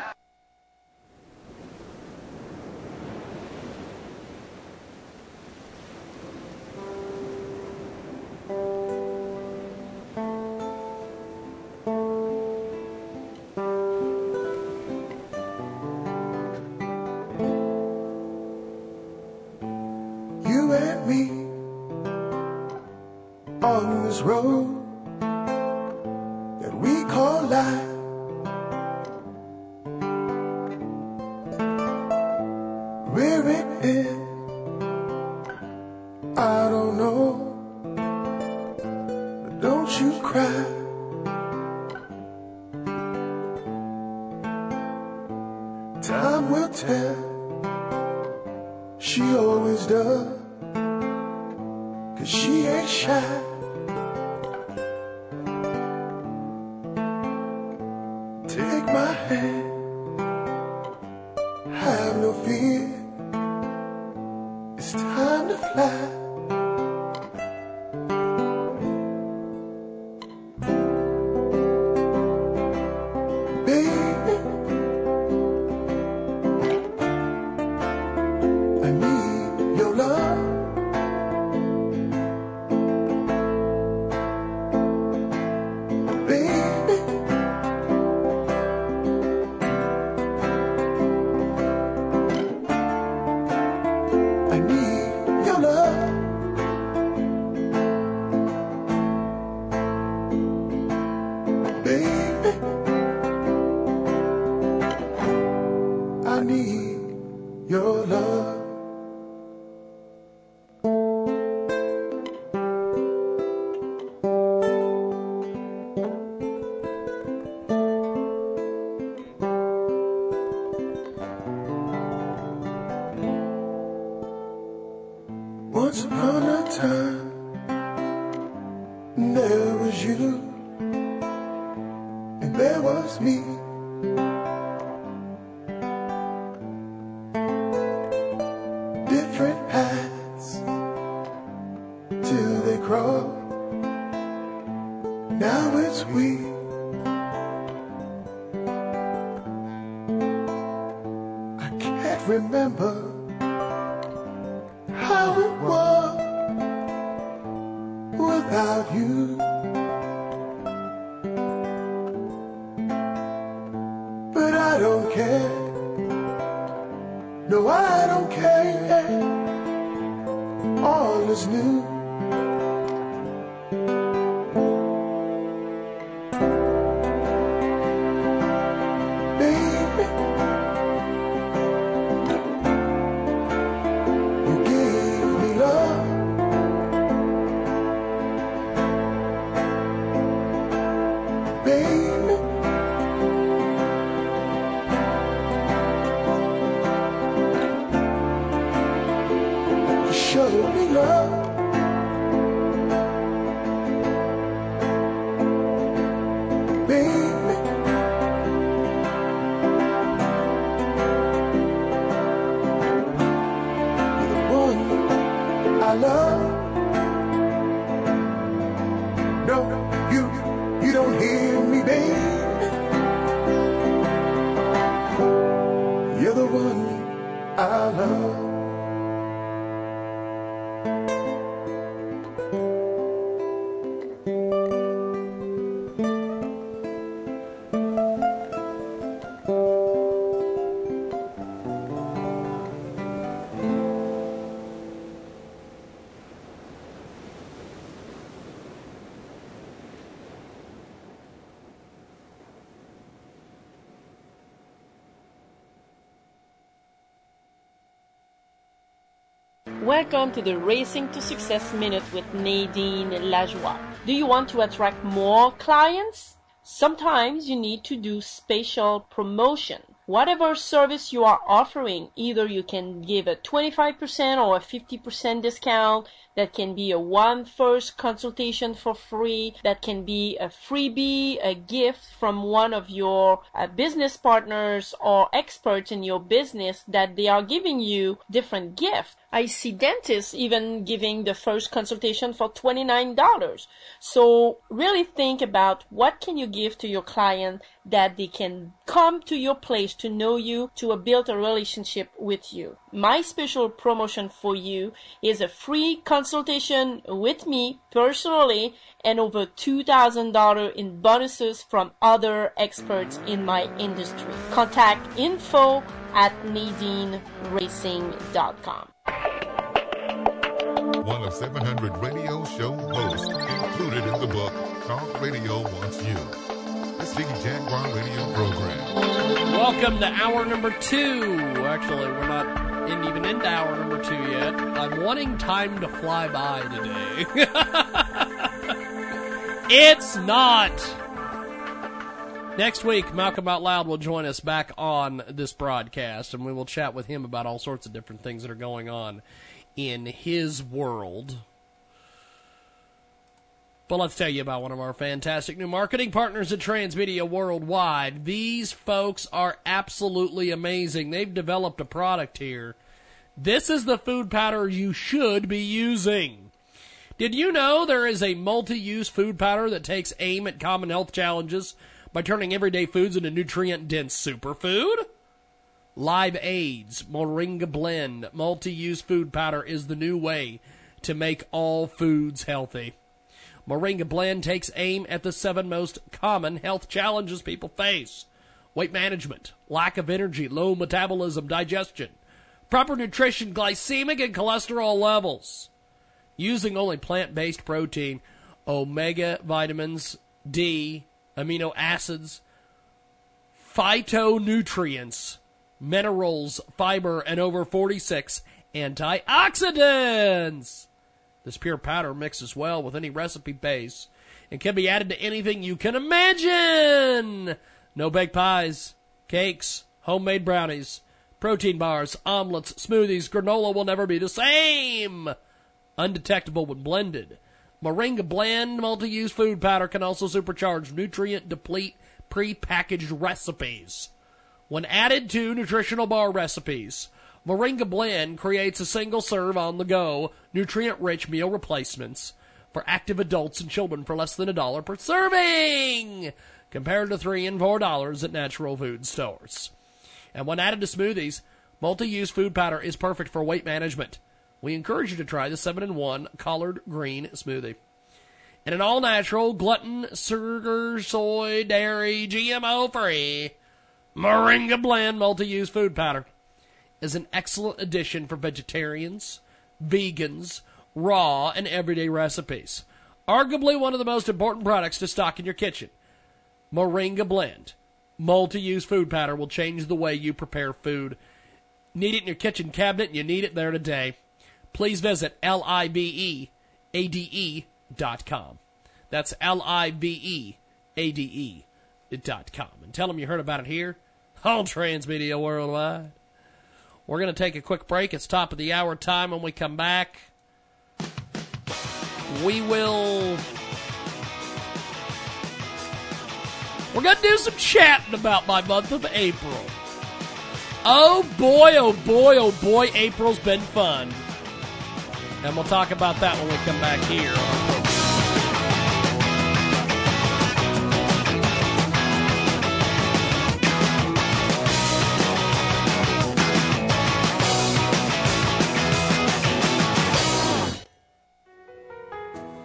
Welcome to the Racing to Success Minute with Nadine Lajoie. Do you want to attract more clients? Sometimes you need to do special promotion. Whatever service you are offering, either you can give a 25% or a 50% discount, that can be a one first consultation for free, that can be a freebie, a gift from one of your uh, business partners or experts in your business that they are giving you different gifts. I see dentists even giving the first consultation for $29. So really think about what can you give to your client that they can come to your place to know you, to build a relationship with you. My special promotion for you is a free consultation with me personally and over $2,000 in bonuses from other experts in my industry. Contact info at nadineracing.com. One of 700 radio show hosts included in the book Talk Radio Wants You. This Jiggy Jaguar radio program. Welcome to hour number two. Actually, we're not in, even into hour number two yet. I'm wanting time to fly by today. it's not. Next week, Malcolm Out Loud will join us back on this broadcast, and we will chat with him about all sorts of different things that are going on in his world. But let's tell you about one of our fantastic new marketing partners at Transmedia Worldwide. These folks are absolutely amazing. They've developed a product here. This is the food powder you should be using. Did you know there is a multi use food powder that takes aim at common health challenges by turning everyday foods into nutrient dense superfood? LiveAde's Moringa Blend multi use food powder is the new way to make all foods healthy. Moringa Blend takes aim at the seven most common health challenges people face weight management, lack of energy, low metabolism, digestion, proper nutrition, glycemic and cholesterol levels. Using only plant based protein, omega vitamins, D, amino acids, phytonutrients, minerals, fiber, and over 46 antioxidants. This pure powder mixes well with any recipe base and can be added to anything you can imagine. No baked pies, cakes, homemade brownies, protein bars, omelets, smoothies, granola will never be the same. Undetectable when blended. Moringa Blend multi-use food powder can also supercharge nutrient deplete pre-packaged recipes. When added to nutritional bar recipes, Moringa Blend creates a single serve on the go, nutrient rich meal replacements for active adults and children for less than a dollar per serving, compared to three and four dollars at natural food stores. And when added to smoothies, multi use food powder is perfect for weight management. We encourage you to try the 7 in 1 collard green smoothie. And an all natural, gluten, sugar, soy, dairy, GMO free Moringa Blend multi use food powder is an excellent addition for vegetarians, vegans, raw, and everyday recipes. Arguably one of the most important products to stock in your kitchen. Moringa Blend. Multi use food powder will change the way you prepare food. Need it in your kitchen cabinet? And you need it there today. Please visit L I B E A D E dot com. That's L I B E A D E com. And tell them you heard about it here on Transmedia Worldwide. We're going to take a quick break. It's top of the hour time. When we come back, we will. We're going to do some chatting about my month of April. Oh boy, oh boy, oh boy, April's been fun. And we'll talk about that when we come back here.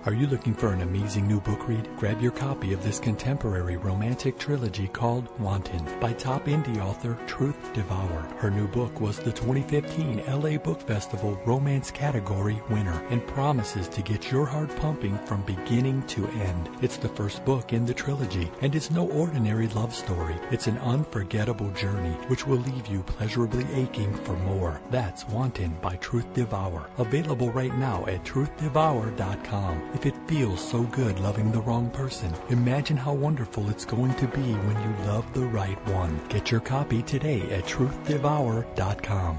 Are you looking for an amazing new book read? Grab your copy of this contemporary romantic trilogy called Wanton by top indie author Truth Devour. Her new book was the 2015 LA Book Festival Romance Category winner and promises to get your heart pumping from beginning to end. It's the first book in the trilogy, and it's no ordinary love story. It's an unforgettable journey which will leave you pleasurably aching for more. That's Wanton by Truth Devour. Available right now at truthdevour.com. If it feels so good loving the wrong person, imagine how wonderful it's going to be when you love the right one. Get your copy today at truthdevour.com.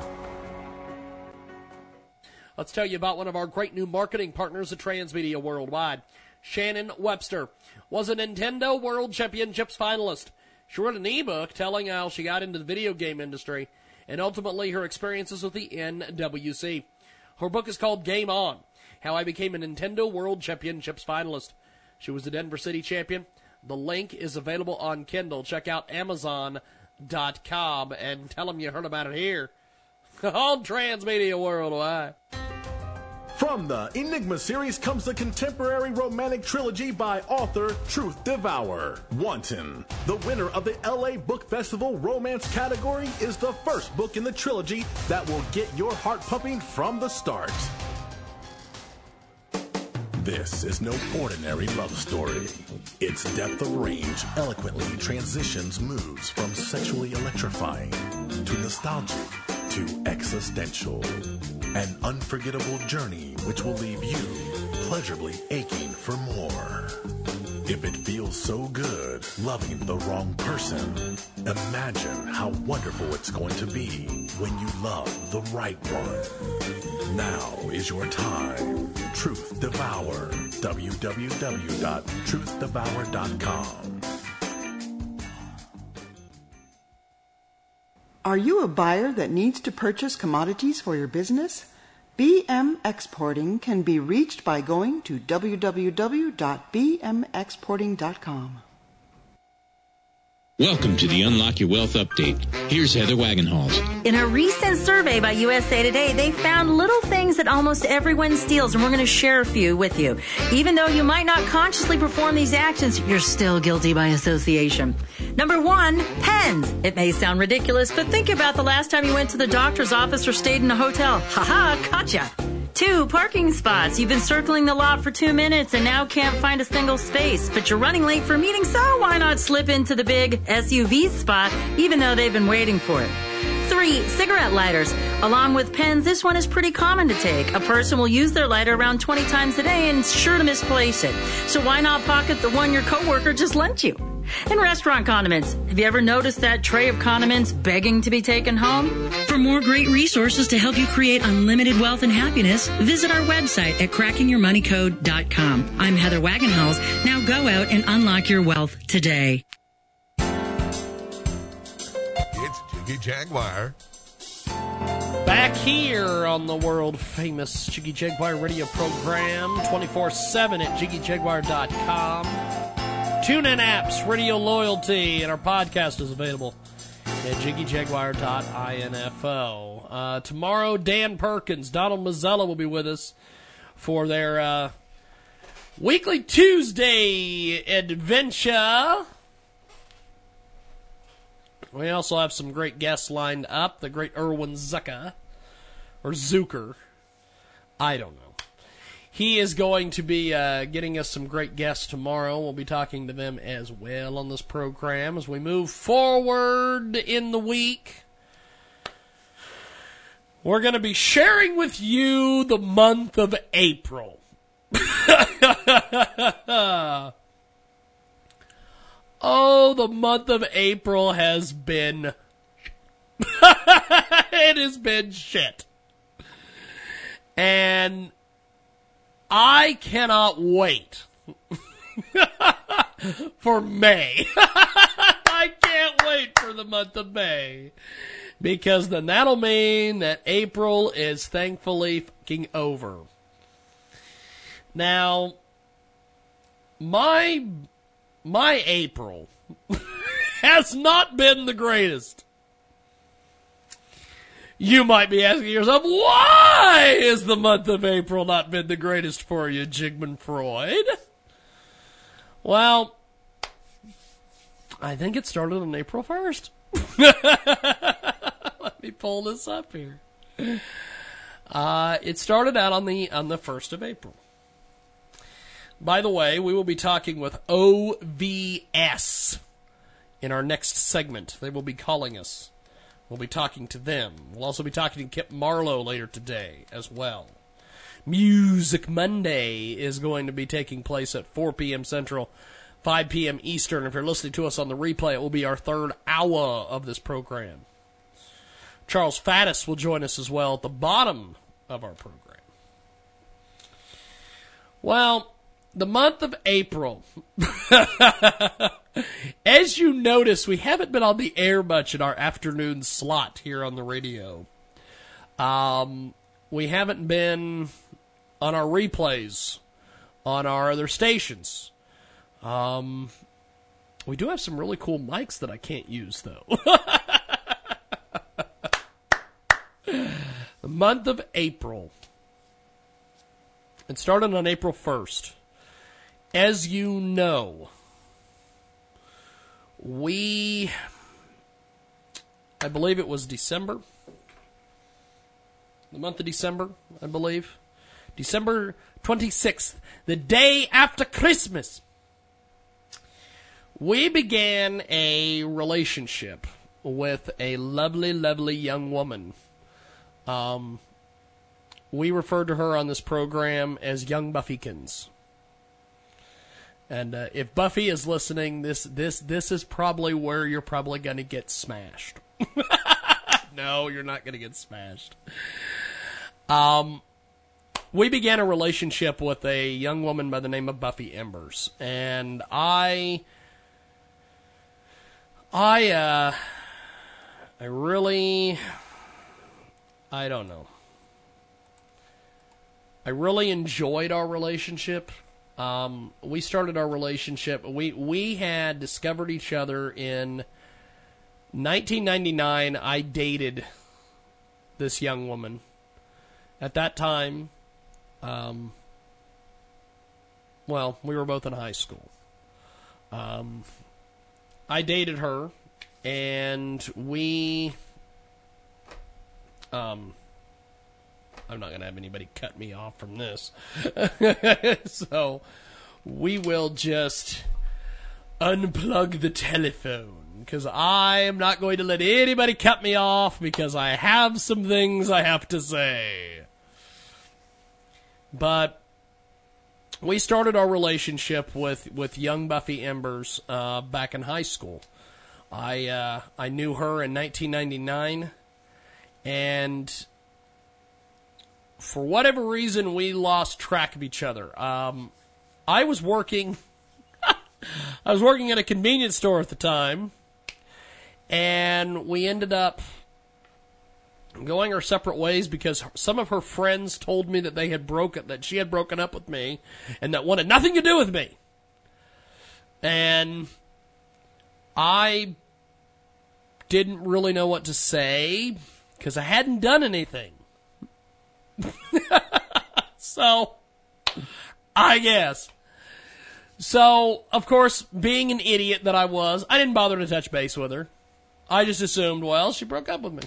Let's tell you about one of our great new marketing partners at Transmedia Worldwide. Shannon Webster was a Nintendo World Championships finalist. She wrote an ebook telling how she got into the video game industry and ultimately her experiences with the NWC. Her book is called Game On How I Became a Nintendo World Championships Finalist. She was the Denver City champion. The link is available on Kindle. Check out Amazon.com and tell them you heard about it here on Transmedia Worldwide. From the Enigma series comes the contemporary romantic trilogy by author Truth Devour. Wanton, the winner of the LA Book Festival romance category, is the first book in the trilogy that will get your heart pumping from the start. This is no ordinary love story. Its depth of range eloquently transitions moods from sexually electrifying to nostalgic to existential. An unforgettable journey which will leave you pleasurably aching for more. If it feels so good loving the wrong person, imagine how wonderful it's going to be when you love the right one. Now is your time. Truth Devour. www.truthdevour.com. Are you a buyer that needs to purchase commodities for your business? BM Exporting can be reached by going to www.bmexporting.com. Welcome to the Unlock Your Wealth Update. Here's Heather Wagenhals. In a recent survey by USA Today, they found little things that almost everyone steals, and we're going to share a few with you. Even though you might not consciously perform these actions, you're still guilty by association. Number one, pens. It may sound ridiculous, but think about the last time you went to the doctor's office or stayed in a hotel. Haha, gotcha. Two, parking spots. You've been circling the lot for two minutes and now can't find a single space, but you're running late for a meeting, so why not slip into the big SUV spot even though they've been waiting for it? Three, cigarette lighters. Along with pens, this one is pretty common to take. A person will use their lighter around 20 times a day and sure to misplace it. So why not pocket the one your coworker just lent you? And restaurant condiments. Have you ever noticed that tray of condiments begging to be taken home? For more great resources to help you create unlimited wealth and happiness, visit our website at crackingyourmoneycode.com. I'm Heather Wagenhals. Now go out and unlock your wealth today. It's Jiggy Jaguar. Back here on the world famous Jiggy Jaguar radio program 24 7 at jiggyjaguar.com. Tune in apps, radio loyalty, and our podcast is available at jiggyjaguar.info. Uh, tomorrow, Dan Perkins, Donald Mazzella will be with us for their uh, weekly Tuesday adventure. We also have some great guests lined up. The great Irwin Zucker, or Zucker. I don't know. He is going to be uh, getting us some great guests tomorrow. We'll be talking to them as well on this program as we move forward in the week. We're going to be sharing with you the month of April. oh, the month of April has been. it has been shit. And I cannot wait for May. I can't wait for the month of May. Because then that'll mean that April is thankfully fucking over. Now, my my April has not been the greatest. You might be asking yourself, why is the month of April not been the greatest for you, Jigman Freud? Well, I think it started on April 1st. Let me pull this up here. Uh, it started out on the on the 1st of April. By the way, we will be talking with OVS in our next segment. They will be calling us. We'll be talking to them. We'll also be talking to Kip Marlowe later today as well. Music Monday is going to be taking place at 4 p.m. Central, 5 p.m. Eastern. If you're listening to us on the replay, it will be our third hour of this program. Charles Faddis will join us as well at the bottom of our program. Well, the month of April. As you notice, we haven't been on the air much in our afternoon slot here on the radio. Um, we haven't been on our replays on our other stations. Um, we do have some really cool mics that I can't use though. the month of April. It started on April 1st. As you know, we, I believe it was December, the month of December, I believe. December 26th, the day after Christmas. We began a relationship with a lovely, lovely young woman. Um, we referred to her on this program as Young Buffykins. And uh, if Buffy is listening, this this this is probably where you're probably going to get smashed. no, you're not going to get smashed. Um, we began a relationship with a young woman by the name of Buffy Embers, and I, I, uh, I really, I don't know. I really enjoyed our relationship. Um, we started our relationship. We we had discovered each other in 1999. I dated this young woman. At that time, um, well, we were both in high school. Um, I dated her, and we. Um, I'm not going to have anybody cut me off from this. so we will just unplug the telephone because I am not going to let anybody cut me off because I have some things I have to say. But we started our relationship with, with young Buffy Embers uh, back in high school. I uh, I knew her in 1999, and for whatever reason, we lost track of each other. Um, I was working. I was working at a convenience store at the time, and we ended up going our separate ways because some of her friends told me that they had broken that she had broken up with me and that wanted nothing to do with me. And I didn't really know what to say because I hadn't done anything. so, I guess. So, of course, being an idiot that I was, I didn't bother to touch base with her. I just assumed, well, she broke up with me.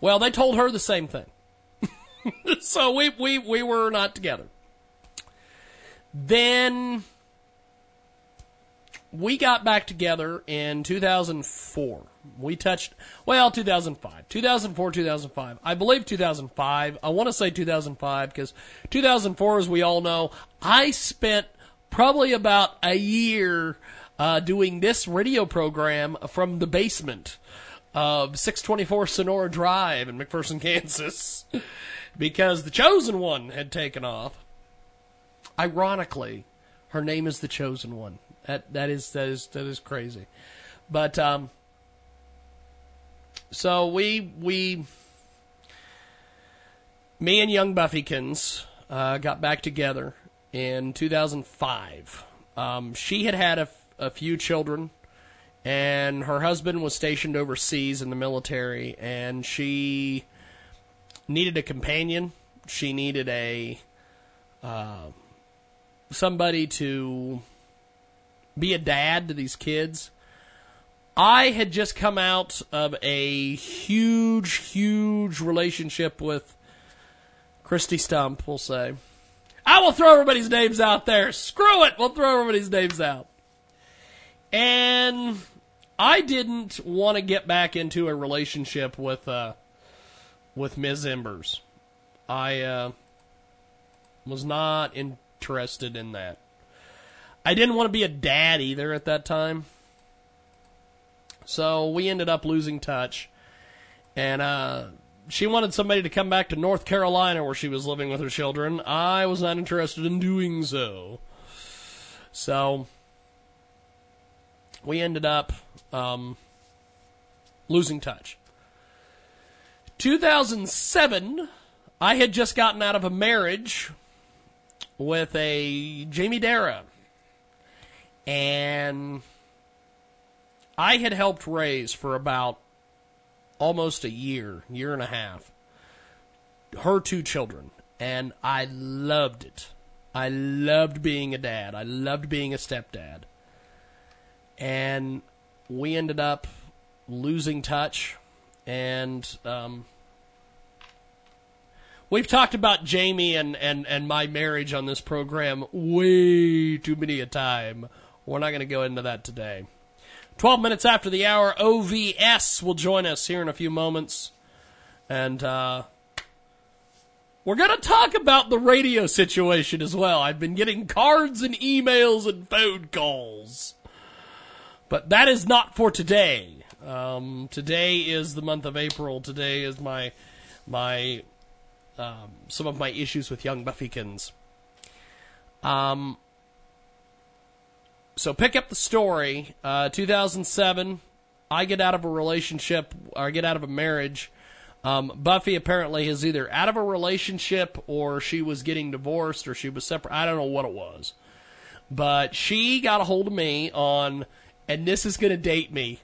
Well, they told her the same thing. so we, we, we were not together. Then we got back together in 2004. We touched, well, 2005. 2004, 2005. I believe 2005. I want to say 2005 because 2004, as we all know, I spent probably about a year uh, doing this radio program from the basement of 624 Sonora Drive in McPherson, Kansas, because the chosen one had taken off. Ironically, her name is the chosen one. That that is that is that is crazy. But um so we we me and young Buffykins uh, got back together in 2005. Um, she had had a, a few children, and her husband was stationed overseas in the military, and she needed a companion. She needed a uh, somebody to be a dad to these kids. I had just come out of a huge, huge relationship with Christy Stump, we'll say. I will throw everybody's names out there. Screw it. We'll throw everybody's names out. And I didn't want to get back into a relationship with uh, with Ms. Embers. I uh, was not interested in that. I didn't want to be a dad either at that time. So we ended up losing touch. And uh, she wanted somebody to come back to North Carolina where she was living with her children. I was not interested in doing so. So we ended up um, losing touch. 2007, I had just gotten out of a marriage with a Jamie Dara. And I had helped raise for about almost a year, year and a half, her two children. And I loved it. I loved being a dad. I loved being a stepdad. And we ended up losing touch. And um, we've talked about Jamie and, and, and my marriage on this program way too many a time. We're not going to go into that today. 12 minutes after the hour, OVS will join us here in a few moments. And uh, we're going to talk about the radio situation as well. I've been getting cards and emails and phone calls. But that is not for today. Um, today is the month of April. Today is my my um, some of my issues with young Buffykins. Um, so pick up the story. Uh, 2007, I get out of a relationship, or I get out of a marriage. Um, Buffy apparently is either out of a relationship, or she was getting divorced, or she was separate. I don't know what it was, but she got a hold of me on, and this is going to date me.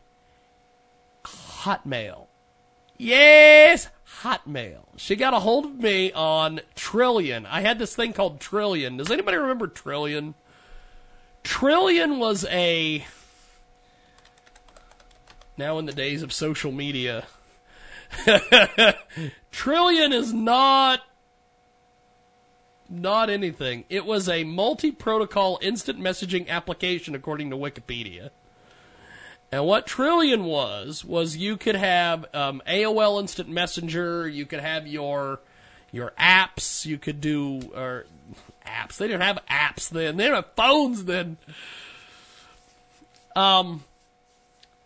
Hotmail. Yes, Hotmail. She got a hold of me on Trillian. I had this thing called Trillian. Does anybody remember Trillian? Trillian was a now in the days of social media. Trillian is not not anything. It was a multi-protocol instant messaging application according to Wikipedia. And what Trillian was was you could have um, AOL Instant Messenger, you could have your your apps, you could do or apps. They didn't have apps then. They didn't have phones then. Um,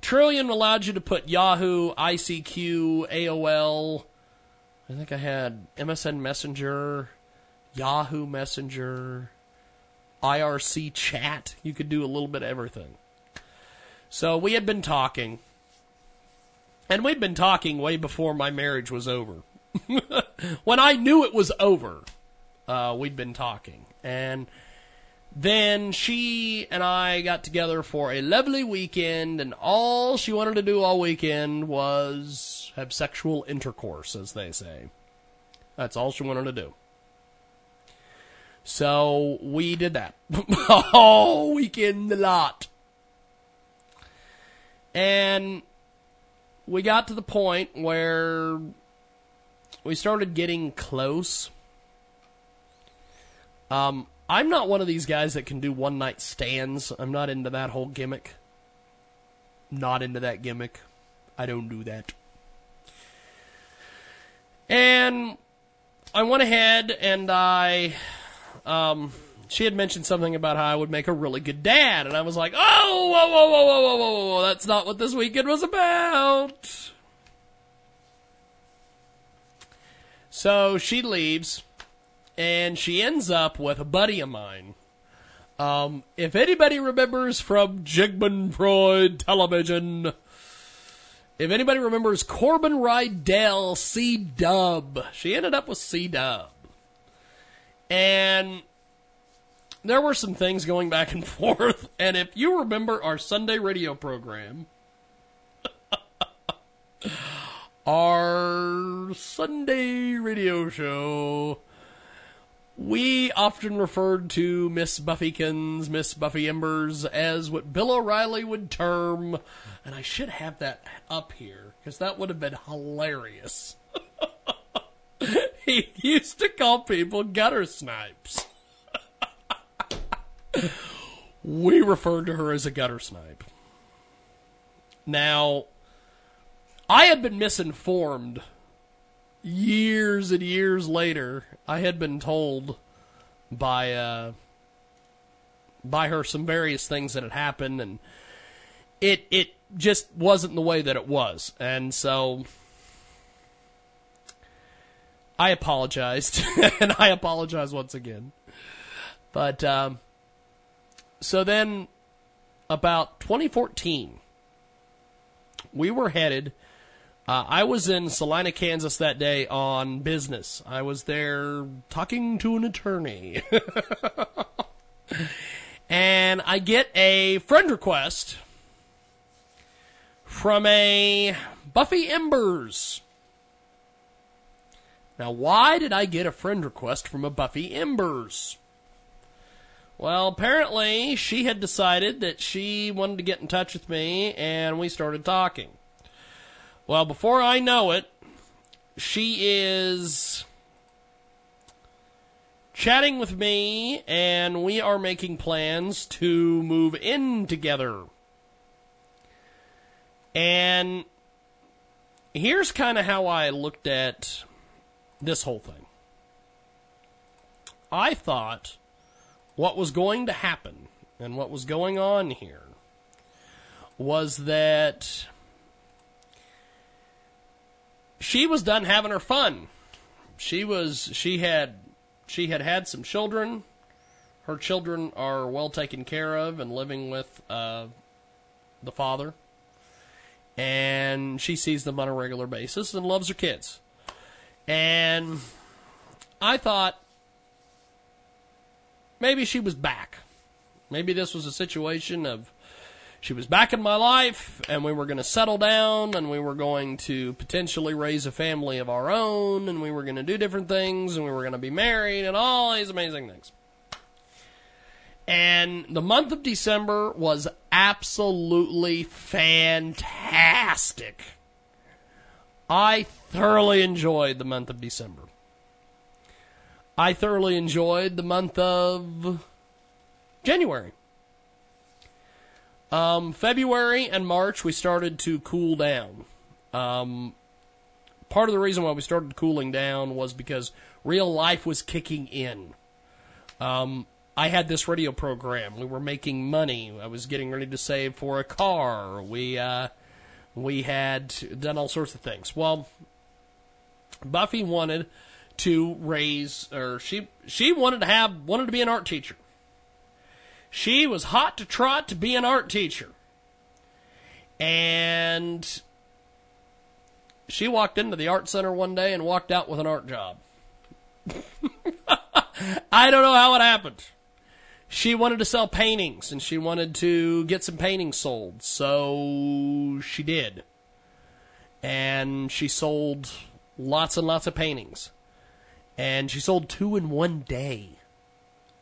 Trillian allowed you to put Yahoo, ICQ, AOL. I think I had MSN Messenger, Yahoo Messenger, IRC chat. You could do a little bit of everything. So we had been talking. And we'd been talking way before my marriage was over. when I knew it was over, uh, we'd been talking. And then she and I got together for a lovely weekend, and all she wanted to do all weekend was have sexual intercourse, as they say. That's all she wanted to do. So we did that all weekend, a lot. And we got to the point where we started getting close. Um, I'm not one of these guys that can do one night stands. I'm not into that whole gimmick. Not into that gimmick. I don't do that. And I went ahead and I, um, she had mentioned something about how I would make a really good dad, and I was like, oh, whoa, whoa, whoa, whoa, whoa, whoa, whoa, that's not what this weekend was about. So she leaves, and she ends up with a buddy of mine. Um, if anybody remembers from Jigman Freud television, if anybody remembers Corbin Rydell, C Dub, she ended up with C Dub. And there were some things going back and forth. And if you remember our Sunday radio program, our our Sunday radio show, we often referred to Miss Buffykins, Miss Buffy Embers, as what Bill O'Reilly would term, and I should have that up here, because that would have been hilarious. he used to call people gutter snipes. we referred to her as a gutter snipe. Now, I had been misinformed years and years later. I had been told by uh, by her some various things that had happened, and it it just wasn't the way that it was, and so I apologized, and I apologize once again. But um, so then, about 2014, we were headed. Uh, I was in Salina, Kansas that day on business. I was there talking to an attorney. and I get a friend request from a Buffy Embers. Now, why did I get a friend request from a Buffy Embers? Well, apparently she had decided that she wanted to get in touch with me, and we started talking. Well, before I know it, she is chatting with me, and we are making plans to move in together. And here's kind of how I looked at this whole thing. I thought what was going to happen and what was going on here was that she was done having her fun. She was she had she had had some children. Her children are well taken care of and living with uh, the father. And she sees them on a regular basis and loves her kids. And I thought maybe she was back. Maybe this was a situation of she was back in my life and we were going to settle down and we were going to potentially raise a family of our own and we were going to do different things and we were going to be married and all these amazing things. And the month of December was absolutely fantastic. I thoroughly enjoyed the month of December. I thoroughly enjoyed the month of January. Um, February and March, we started to cool down. Um, part of the reason why we started cooling down was because real life was kicking in. Um, I had this radio program. We were making money. I was getting ready to save for a car. We uh, we had done all sorts of things. Well, Buffy wanted to raise, or she she wanted to have wanted to be an art teacher. She was hot to trot to be an art teacher, and she walked into the art center one day and walked out with an art job. I don't know how it happened. She wanted to sell paintings and she wanted to get some paintings sold, so she did. And she sold lots and lots of paintings. And she sold two in one day.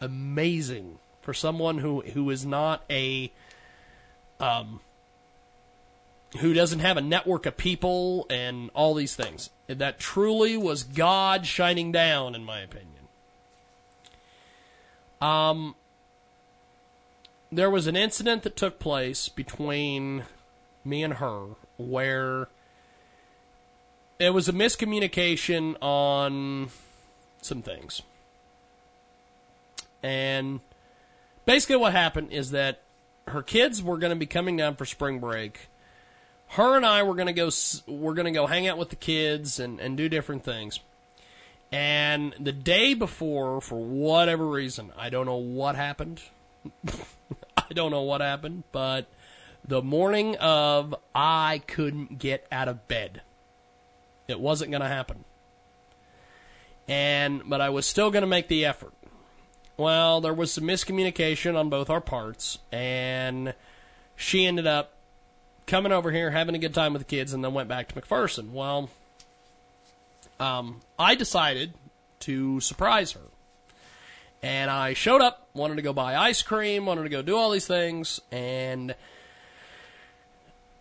Amazing for someone who who is not a um who doesn't have a network of people and all these things. That truly was God shining down, in my opinion. Um, there was an incident that took place between me and her where it was a miscommunication on some things. And basically, what happened is that her kids were going to be coming down for spring break. Her and I were going to go. We're going to go hang out with the kids and and do different things. And the day before, for whatever reason, I don't know what happened. I don't know what happened, but the morning of, I couldn't get out of bed. It wasn't going to happen. And, but I was still going to make the effort. Well, there was some miscommunication on both our parts, and she ended up coming over here, having a good time with the kids, and then went back to McPherson. Well, um, I decided to surprise her. And I showed up, wanted to go buy ice cream, wanted to go do all these things, and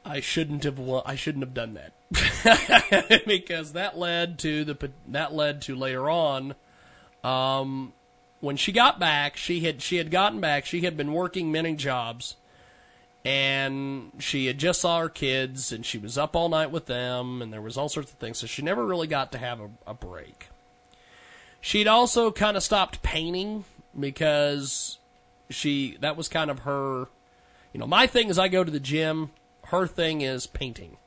I shouldn't have. I shouldn't have done that because that led to the that led to later on. Um, when she got back, she had she had gotten back. She had been working many jobs, and she had just saw her kids, and she was up all night with them, and there was all sorts of things. So she never really got to have a, a break. She'd also kind of stopped painting because she that was kind of her. You know, my thing is I go to the gym. Her thing is painting.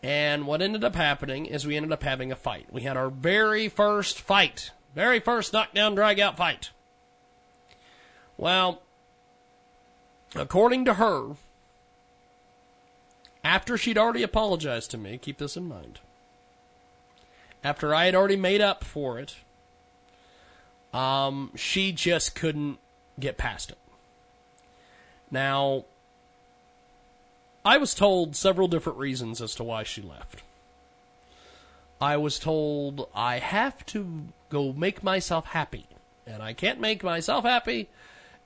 And what ended up happening is we ended up having a fight. We had our very first fight. Very first knockdown drag out fight. Well, according to her, after she'd already apologized to me, keep this in mind, after I had already made up for it, um, she just couldn't get past it. Now, I was told several different reasons as to why she left. I was told I have to go make myself happy. And I can't make myself happy,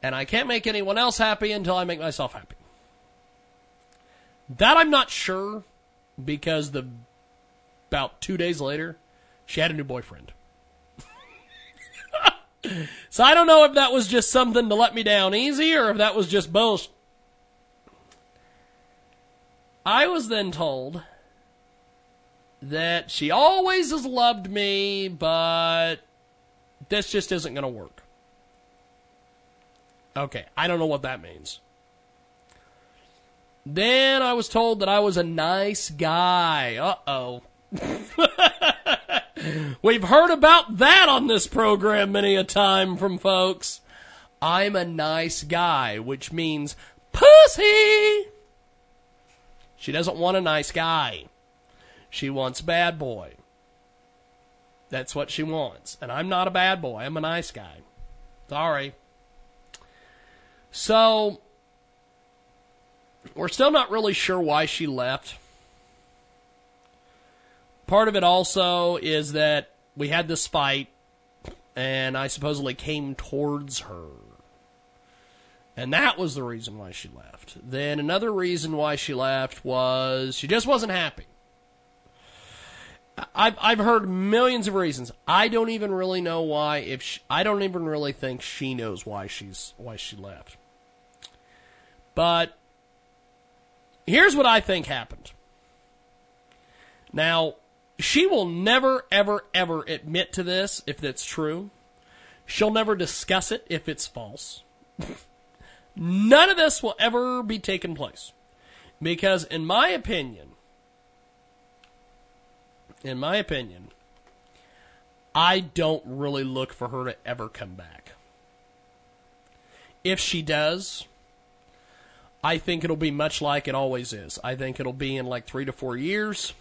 and I can't make anyone else happy until I make myself happy. That I'm not sure because the about 2 days later, she had a new boyfriend. so I don't know if that was just something to let me down easy or if that was just bullshit. I was then told that she always has loved me, but this just isn't going to work. Okay, I don't know what that means. Then I was told that I was a nice guy. Uh oh. We've heard about that on this program many a time from folks. I'm a nice guy, which means pussy. She doesn't want a nice guy. She wants bad boy. That's what she wants. And I'm not a bad boy. I'm a nice guy. Sorry. So, we're still not really sure why she left. Part of it also is that we had this fight, and I supposedly came towards her. And that was the reason why she left. Then another reason why she left was she just wasn't happy. I've I've heard millions of reasons. I don't even really know why. If she, I don't even really think she knows why she's why she left. But here's what I think happened. Now, she will never, ever, ever admit to this if it's true. She'll never discuss it if it's false. None of this will ever be taken place. Because, in my opinion, in my opinion, I don't really look for her to ever come back. If she does, I think it'll be much like it always is. I think it'll be in like three to four years.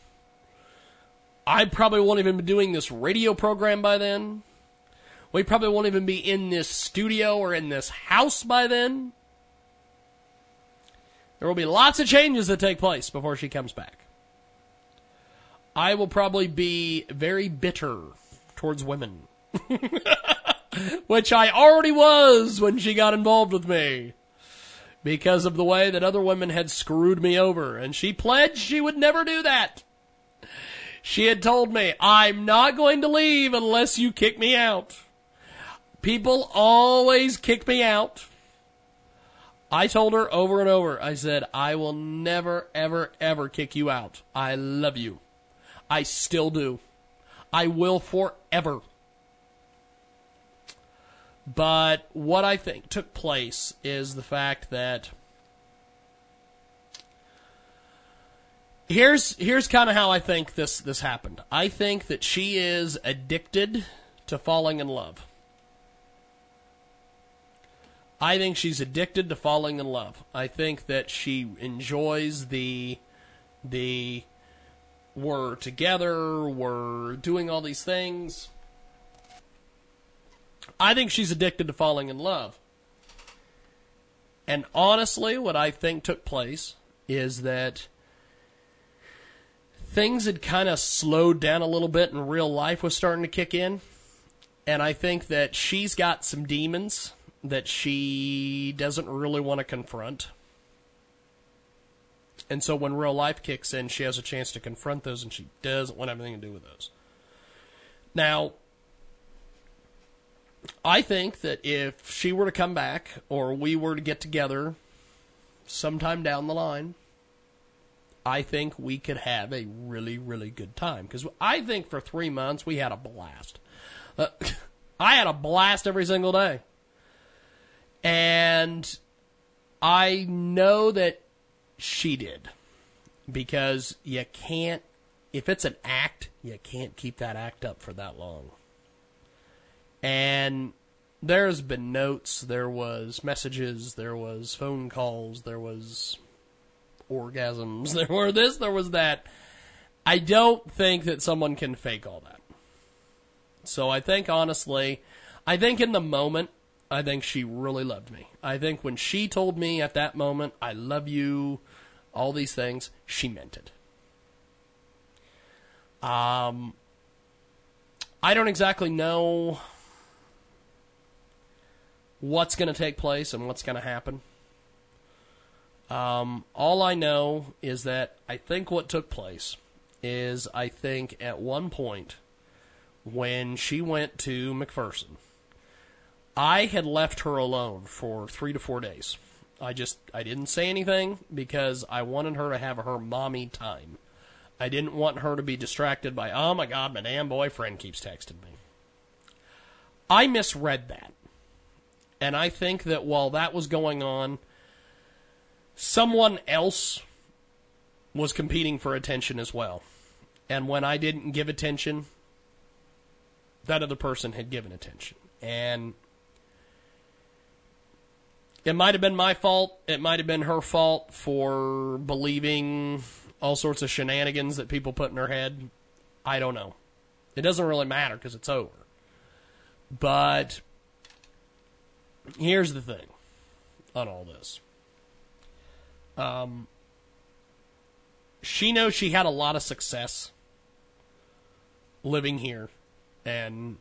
I probably won't even be doing this radio program by then. We probably won't even be in this studio or in this house by then. There will be lots of changes that take place before she comes back. I will probably be very bitter towards women. Which I already was when she got involved with me. Because of the way that other women had screwed me over. And she pledged she would never do that. She had told me, I'm not going to leave unless you kick me out. People always kick me out. I told her over and over, I said, I will never, ever, ever kick you out. I love you. I still do. I will forever. But what I think took place is the fact that here's here's kind of how I think this this happened. I think that she is addicted to falling in love. I think she's addicted to falling in love. I think that she enjoys the the we're together, we're doing all these things. I think she's addicted to falling in love. And honestly, what I think took place is that things had kind of slowed down a little bit and real life was starting to kick in. And I think that she's got some demons that she doesn't really want to confront. And so when real life kicks in, she has a chance to confront those and she doesn't want anything to do with those. Now, I think that if she were to come back or we were to get together sometime down the line, I think we could have a really, really good time. Because I think for three months we had a blast. Uh, I had a blast every single day. And I know that she did. Because you can't, if it's an act, you can't keep that act up for that long. And there's been notes, there was messages, there was phone calls, there was orgasms, there were this, there was that. I don't think that someone can fake all that. So I think honestly, I think in the moment, I think she really loved me. I think when she told me at that moment, I love you, all these things, she meant it. Um, I don't exactly know what's going to take place and what's going to happen. Um, all I know is that I think what took place is I think at one point when she went to McPherson, I had left her alone for three to four days. I just I didn't say anything because I wanted her to have her mommy time. I didn't want her to be distracted by oh my god, my damn boyfriend keeps texting me. I misread that. And I think that while that was going on, someone else was competing for attention as well. And when I didn't give attention, that other person had given attention. And it might have been my fault. It might have been her fault for believing all sorts of shenanigans that people put in her head. I don't know. It doesn't really matter because it's over. But here's the thing on all this. Um, she knows she had a lot of success living here, and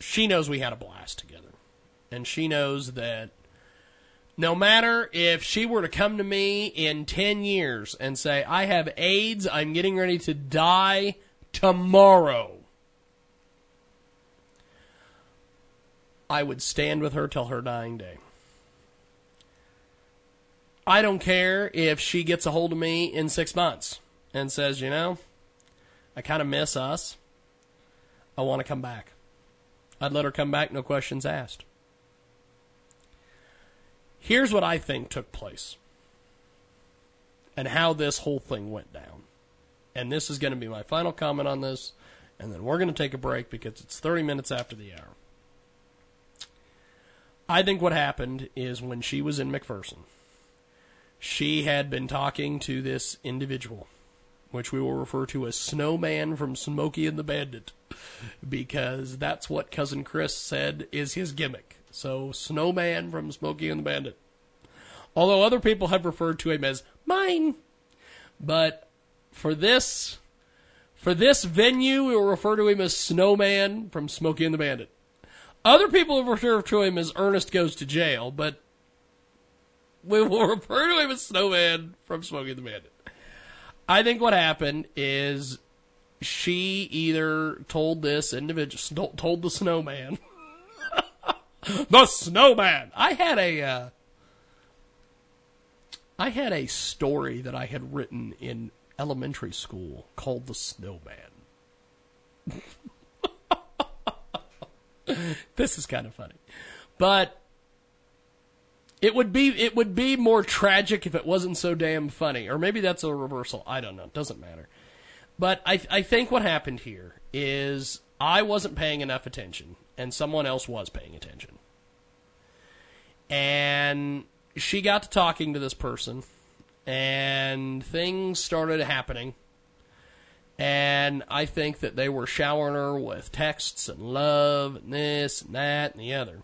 she knows we had a blast together. And she knows that no matter if she were to come to me in 10 years and say, I have AIDS, I'm getting ready to die tomorrow, I would stand with her till her dying day. I don't care if she gets a hold of me in six months and says, you know, I kind of miss us. I want to come back. I'd let her come back, no questions asked. Here's what I think took place and how this whole thing went down. And this is going to be my final comment on this, and then we're going to take a break because it's 30 minutes after the hour. I think what happened is when she was in McPherson, she had been talking to this individual, which we will refer to as Snowman from Smokey and the Bandit, because that's what Cousin Chris said is his gimmick. So, Snowman from Smokey and the Bandit. Although other people have referred to him as mine. But for this, for this venue, we will refer to him as Snowman from Smokey and the Bandit. Other people have referred to him as Ernest Goes to Jail, but we will refer to him as Snowman from Smokey and the Bandit. I think what happened is she either told this individual, told the snowman, the snowman. I had a, uh, I had a story that I had written in elementary school called the snowman. this is kind of funny, but it would be it would be more tragic if it wasn't so damn funny, or maybe that's a reversal. I don't know. It doesn't matter. But I I think what happened here is I wasn't paying enough attention, and someone else was paying attention, and she got to talking to this person, and things started happening. And I think that they were showering her with texts and love and this and that and the other.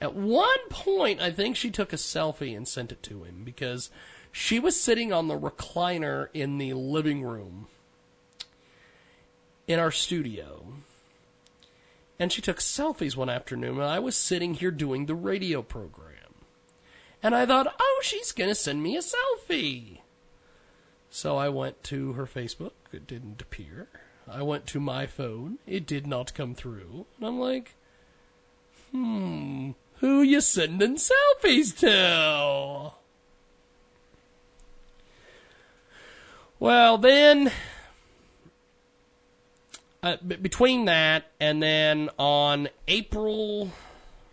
At one point, I think she took a selfie and sent it to him because She was sitting on the recliner in the living room in our studio. And she took selfies one afternoon, and I was sitting here doing the radio program. And I thought, oh, she's going to send me a selfie. So I went to her Facebook. It didn't appear. I went to my phone. It did not come through. And I'm like, hmm, who you sending selfies to? Well, then, uh, b- between that and then on April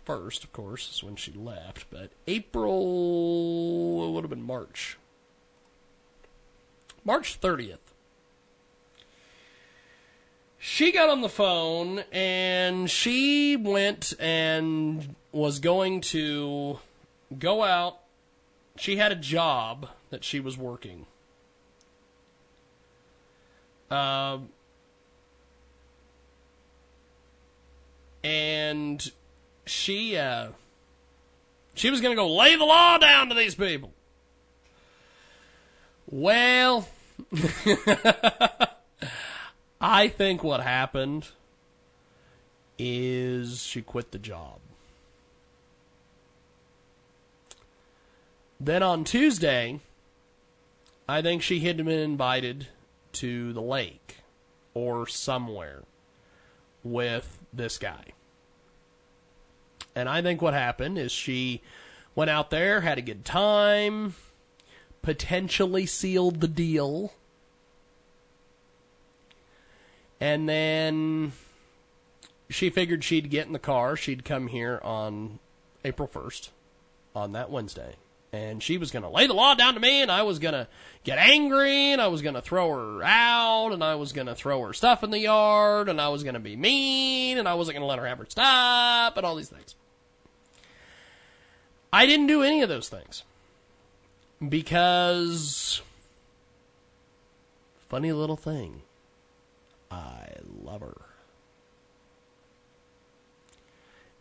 1st, of course, is when she left, but April, it would have been March. March 30th. She got on the phone and she went and was going to go out. She had a job that she was working. Um, and she uh, she was going to go lay the law down to these people. Well, I think what happened is she quit the job. Then on Tuesday, I think she had been invited to the lake or somewhere with this guy. And I think what happened is she went out there, had a good time, potentially sealed the deal. And then she figured she'd get in the car. She'd come here on April 1st, on that Wednesday. And she was going to lay the law down to me, and I was going to get angry, and I was going to throw her out, and I was going to throw her stuff in the yard, and I was going to be mean, and I wasn't going to let her have her stuff, and all these things. I didn't do any of those things because funny little thing. I love her.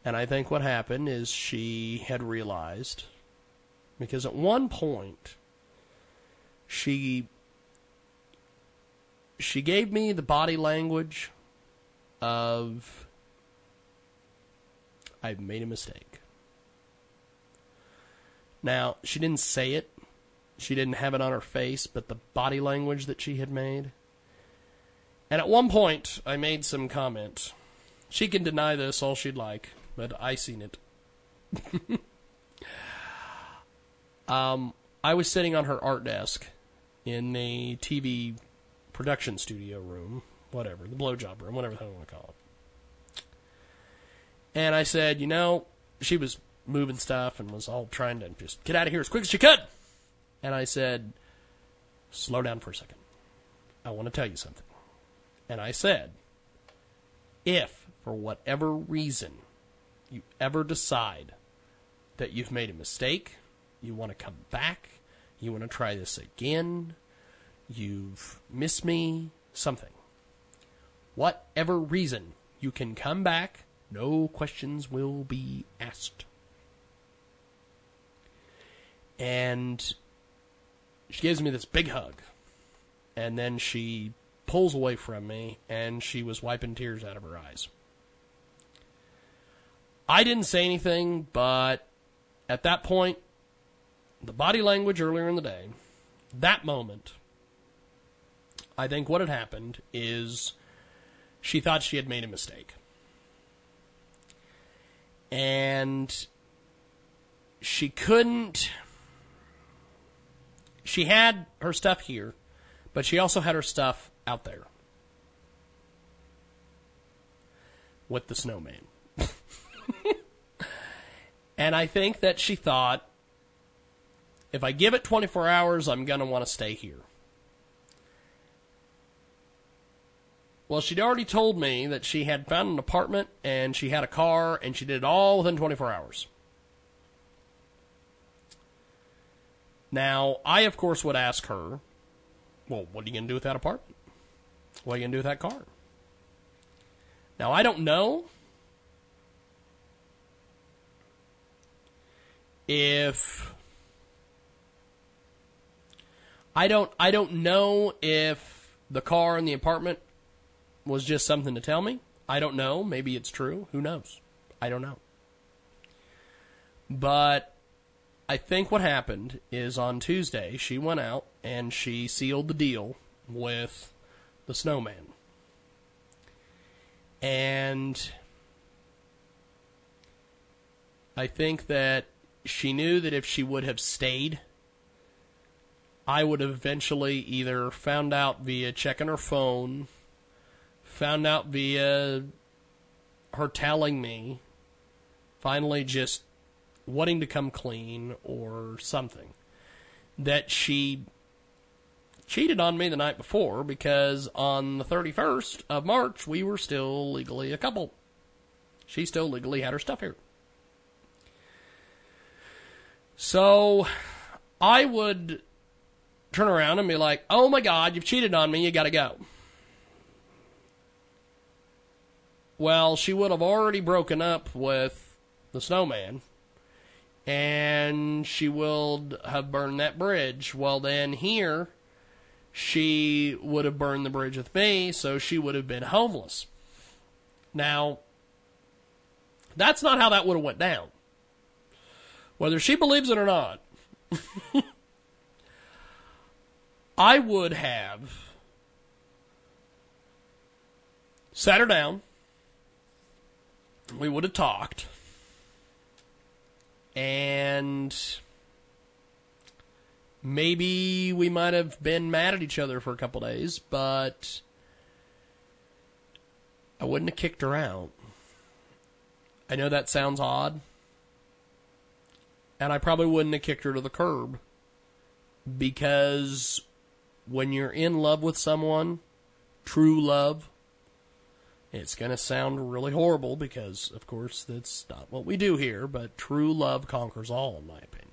And I think what happened is she had realized because at one point she she gave me the body language of I've made a mistake. Now, she didn't say it. She didn't have it on her face, but the body language that she had made. And at one point, I made some comment. She can deny this all she'd like, but I seen it. um, I was sitting on her art desk in the TV production studio room, whatever, the blowjob room, whatever the hell you want to call it. And I said, you know, she was moving stuff and was all trying to just get out of here as quick as she could. And I said, slow down for a second. I want to tell you something. And I said, if for whatever reason you ever decide that you've made a mistake, you want to come back, you want to try this again, you've missed me, something. Whatever reason, you can come back, no questions will be asked. And she gives me this big hug. And then she pulls away from me, and she was wiping tears out of her eyes. I didn't say anything, but at that point, the body language earlier in the day, that moment, I think what had happened is she thought she had made a mistake. And she couldn't. She had her stuff here, but she also had her stuff out there with the snowman. and I think that she thought if I give it 24 hours, I'm going to want to stay here. Well, she'd already told me that she had found an apartment and she had a car and she did it all within 24 hours. Now, I, of course, would ask her, well, what are you going to do with that apartment? What are you going to do with that car? Now, I don't know if I don't I don't know if the car in the apartment was just something to tell me. I don't know. Maybe it's true. Who knows? I don't know. But I think what happened is on Tuesday she went out and she sealed the deal with the snowman. And I think that she knew that if she would have stayed, I would eventually either found out via checking her phone, found out via her telling me, finally just wanting to come clean or something, that she cheated on me the night before because on the 31st of March we were still legally a couple. She still legally had her stuff here. So I would turn around and be like, oh my God, you've cheated on me, you gotta go. Well, she would have already broken up with the snowman and she would have burned that bridge. Well, then here, she would have burned the bridge with me, so she would have been homeless. Now, that's not how that would have went down. Whether she believes it or not, I would have sat her down. We would have talked. And maybe we might have been mad at each other for a couple days, but I wouldn't have kicked her out. I know that sounds odd. And I probably wouldn't have kicked her to the curb because when you're in love with someone, true love, it's going to sound really horrible because, of course, that's not what we do here, but true love conquers all, in my opinion.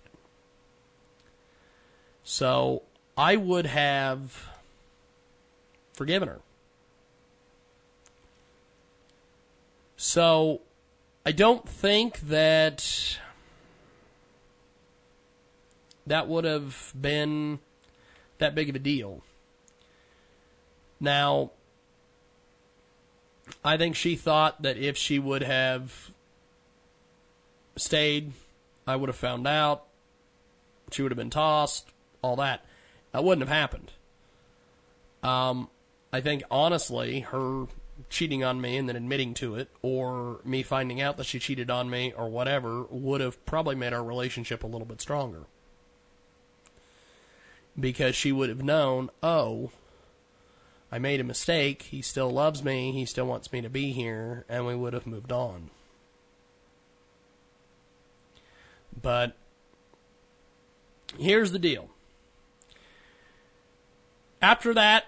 So I would have forgiven her. So I don't think that that would have been that big of a deal. Now, I think she thought that if she would have stayed, I would have found out. She would have been tossed, all that. That wouldn't have happened. Um, I think honestly, her cheating on me and then admitting to it, or me finding out that she cheated on me, or whatever, would have probably made our relationship a little bit stronger. Because she would have known, oh, I made a mistake. He still loves me. He still wants me to be here, and we would have moved on. But here's the deal. After that,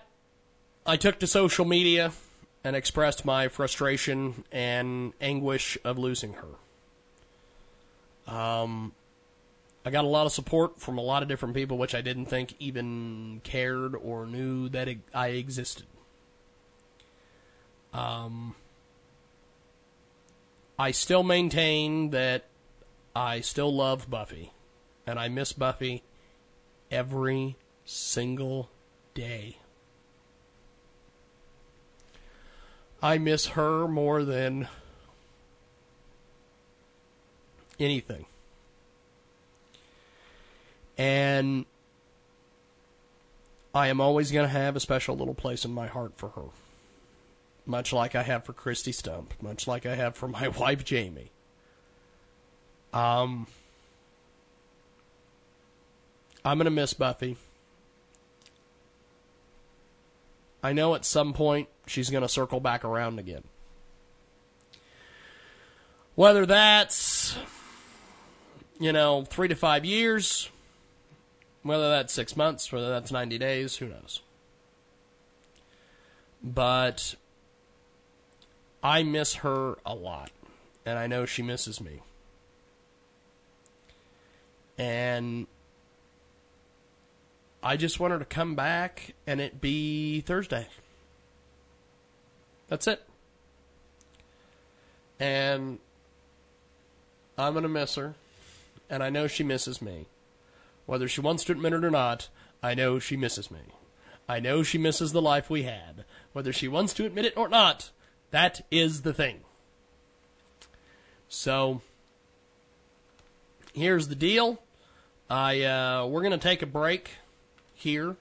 I took to social media and expressed my frustration and anguish of losing her. Um, I got a lot of support from a lot of different people, which I didn't think even cared or knew that I existed. Um, I still maintain that I still love Buffy, and I miss Buffy every single day. I miss her more than anything. And I am always going to have a special little place in my heart for her. Much like I have for Christy Stump, much like I have for my wife Jamie. Um, I'm going to miss Buffy. I know at some point she's going to circle back around again. Whether that's, you know, three to five years, whether that's six months, whether that's 90 days, who knows. But I miss her a lot, and I know she misses me. And I just want her to come back and it be Thursday. That's it. And I'm going to miss her. And I know she misses me. Whether she wants to admit it or not, I know she misses me. I know she misses the life we had. Whether she wants to admit it or not, that is the thing. So, here's the deal. I uh, we're gonna take a break here,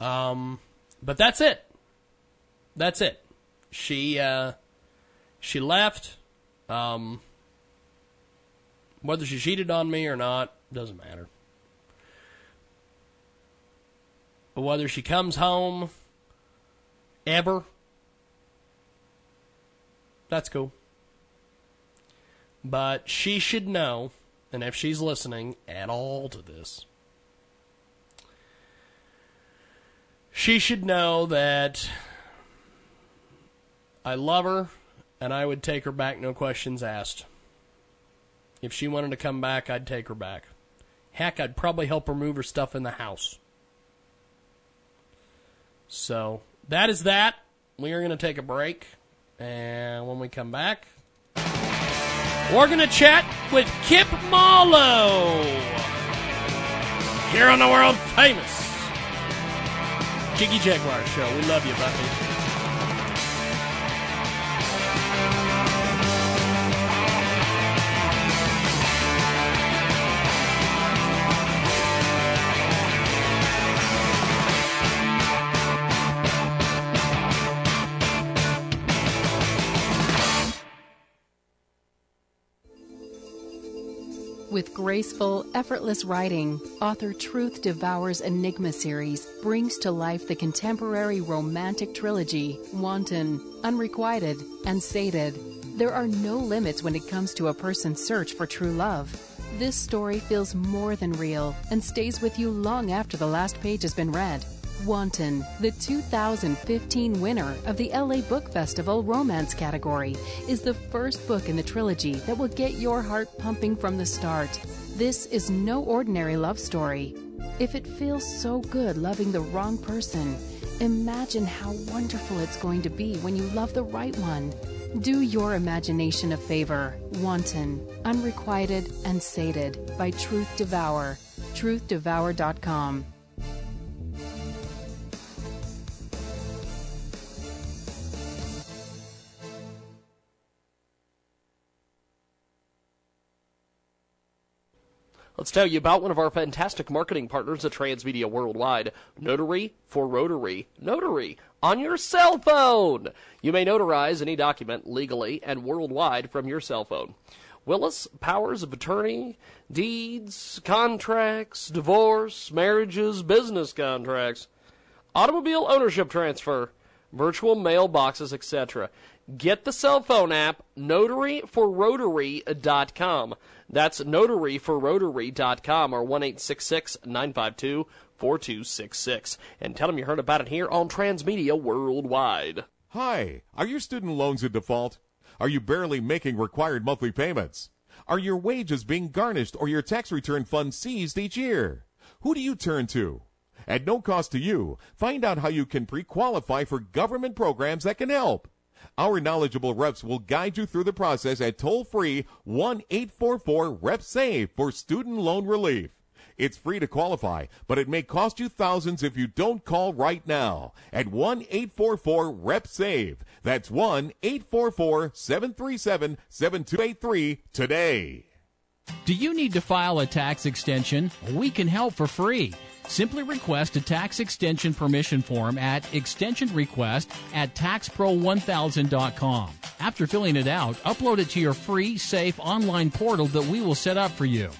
um, but that's it. That's it. She uh, she left. Um, whether she cheated on me or not doesn't matter. But whether she comes home ever, that's cool. But she should know, and if she's listening at all to this, she should know that I love her and I would take her back, no questions asked. If she wanted to come back, I'd take her back. Heck, I'd probably help her move her stuff in the house. So, that is that. We are going to take a break. And when we come back, we're going to chat with Kip Marlowe here on the world famous Jiggy Jaguar Show. We love you, Buffy. With graceful, effortless writing, author Truth Devours Enigma series brings to life the contemporary romantic trilogy Wanton, Unrequited, and Sated. There are no limits when it comes to a person's search for true love. This story feels more than real and stays with you long after the last page has been read. Wanton, the 2015 winner of the LA Book Festival Romance category, is the first book in the trilogy that will get your heart pumping from the start. This is no ordinary love story. If it feels so good loving the wrong person, imagine how wonderful it's going to be when you love the right one. Do your imagination a favor. Wanton, Unrequited, and Sated by Truth Devour. TruthDevour.com. Let's tell you about one of our fantastic marketing partners at Transmedia Worldwide, Notary for Rotary. Notary on your cell phone. You may notarize any document legally and worldwide from your cell phone. Willis powers of attorney, deeds, contracts, divorce, marriages, business contracts, automobile ownership transfer, virtual mailboxes, etc. Get the cell phone app notaryforrotary.com. That's notaryforrotary.com or 1 952 4266. And tell them you heard about it here on Transmedia Worldwide. Hi, are your student loans in default? Are you barely making required monthly payments? Are your wages being garnished or your tax return funds seized each year? Who do you turn to? At no cost to you, find out how you can pre qualify for government programs that can help. Our knowledgeable reps will guide you through the process at toll free 1 844 REP SAVE for student loan relief. It's free to qualify, but it may cost you thousands if you don't call right now at 1 844 REP SAVE. That's 1 844 737 7283 today. Do you need to file a tax extension? We can help for free. Simply request a tax extension permission form at extension request at taxpro1000.com. After filling it out, upload it to your free, safe online portal that we will set up for you.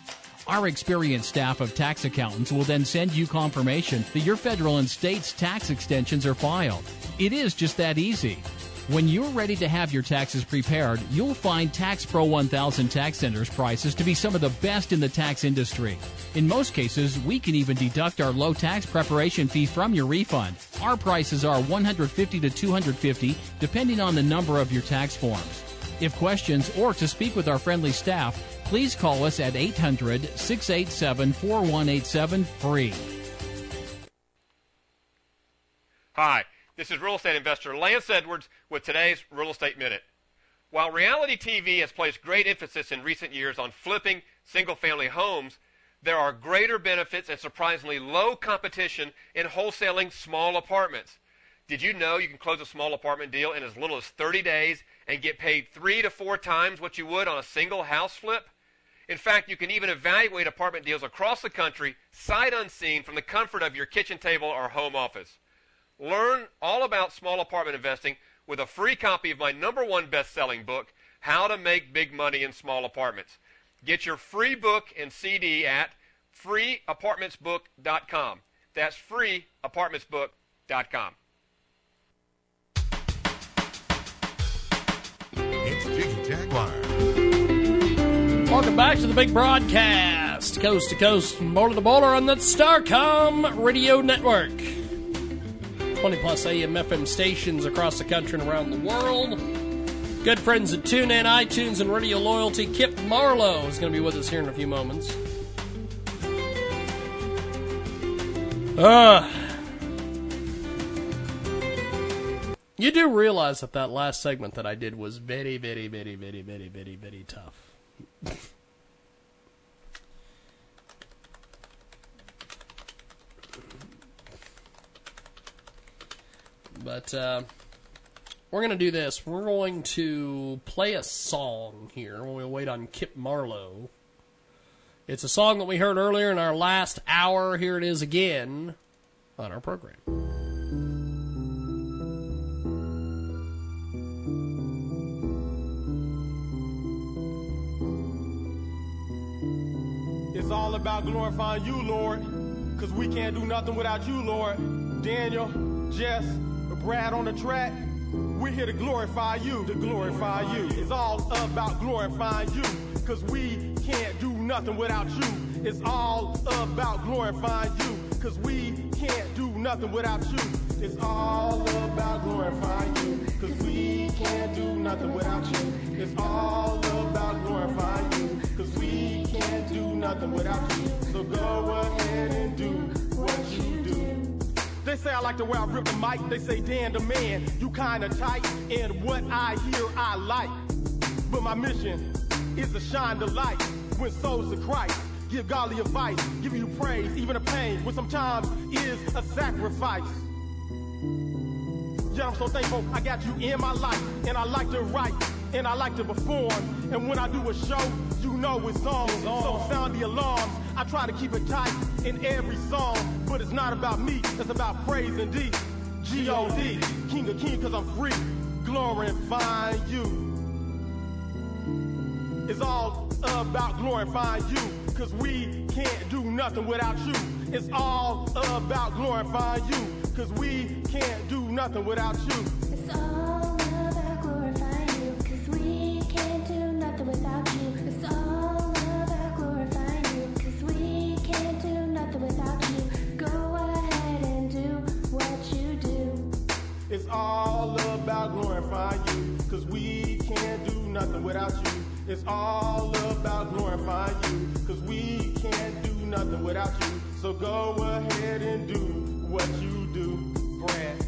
Our experienced staff of tax accountants will then send you confirmation that your federal and state's tax extensions are filed. It is just that easy. When you're ready to have your taxes prepared, you'll find Tax Pro 1000 Tax Center's prices to be some of the best in the tax industry. In most cases, we can even deduct our low tax preparation fee from your refund. Our prices are 150 to 250 depending on the number of your tax forms. If questions or to speak with our friendly staff, please call us at 800 687 4187 free. Hi, this is real estate investor Lance Edwards with today's Real Estate Minute. While reality TV has placed great emphasis in recent years on flipping single family homes, There are greater benefits and surprisingly low competition in wholesaling small apartments. Did you know you can close a small apartment deal in as little as 30 days and get paid three to four times what you would on a single house flip? In fact, you can even evaluate apartment deals across the country, sight unseen, from the comfort of your kitchen table or home office. Learn all about small apartment investing with a free copy of my number one best selling book, How to Make Big Money in Small Apartments. Get your free book and CD at freeapartmentsbook.com. That's freeapartmentsbook.com. It's Jiggy Jaguar. Welcome back to the big broadcast, coast to coast, border to border on the Starcom Radio Network. 20 plus AM FM stations across the country and around the world. Good friends at TuneIn, iTunes, and Radio Loyalty. Kip Marlowe is going to be with us here in a few moments. Uh, you do realize that that last segment that I did was very, very, very, very, very, very, very tough. But uh, we're going to do this. We're going to play a song here while we wait on Kip Marlowe. It's a song that we heard earlier in our last hour. Here it is again on our program. It's all about glorifying you, Lord, because we can't do nothing without you, Lord. Daniel, Jess, Brad on the track, we're here to glorify you, to glorify you. It's all about glorifying you, because we can't do nothing without you. It's all about glorifying you, because we can't do nothing without you. It's all about glorifying you, because we can't do nothing without you. It's all about glorifying you, because we can't do nothing without you. So go ahead and do what you do. They say I like the way I rip the mic. They say, Dan the man, you kinda tight. And what I hear, I like. But my mission is to shine the light, win souls to Christ. Give godly advice, give you praise, even a pain, which sometimes is a sacrifice. I'm so thankful I got you in my life, and I like to write, and I like to perform. And when I do a show, you know it's on. So sound the alarms. I try to keep it tight in every song, but it's not about me. It's about praise and D. G-O-D, King of King, cause I'm free, glorifying you. It's all about glorifying you, cause we can't do nothing without you. It's all about glorifying you, cause we can't do nothing without you. It's all about glorifying you, 'cause we can't do nothing without you. It's all about glorifying you, 'cause we can't do nothing without you. Go ahead and do what you do. It's all about glorifying you, cause we can't do nothing without you. It's all about glorifying you, cause we can't do nothing without you. So go ahead and do what you do, Brad.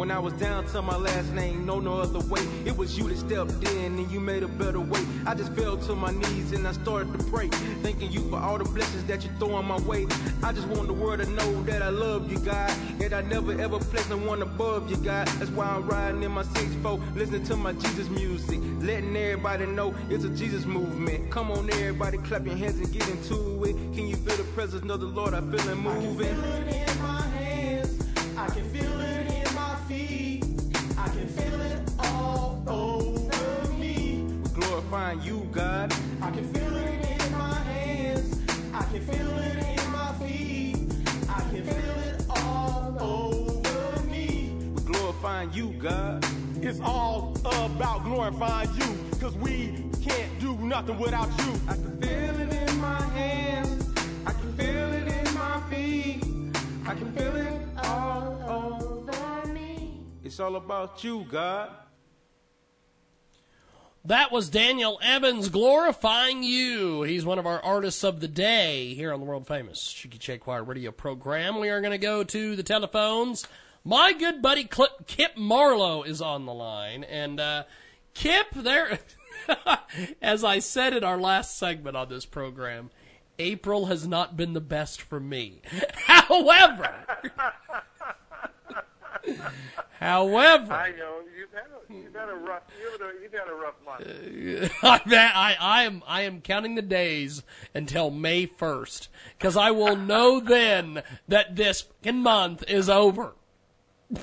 When I was down to my last name, no no other way. It was you that stepped in and you made a better way. I just fell to my knees and I started to pray, thanking you for all the blessings that you throw on my way. I just want the world to know that I love you, God, and I never ever place no one above you, God. That's why I'm riding in my 6-4, listening to my Jesus music, letting everybody know it's a Jesus movement. Come on, everybody, clap your hands and get into it. Can you feel the presence of the Lord? I feel it moving. I can feel it in my hands. I can feel Glorifying you, God. I can feel it in my hands. I can feel it in my feet. I can feel it all over me. We Glorifying you, God. It's all about glorifying you, cause we can't do nothing without you. I can feel it in my hands. I can feel it in my feet. I can feel it all over me. It's all about you, God. That was Daniel Evans glorifying you. He's one of our artists of the day here on the world famous Jiggy Jaguar radio program. We are going to go to the telephones. My good buddy Clip, Kip Marlowe is on the line. And uh, Kip, there. As I said in our last segment on this program, April has not been the best for me. However, however, I know you've had a, you've had a rough you've had a, you've had a rough month. I, I, I am I am counting the days until May first because I will know then that this month is over.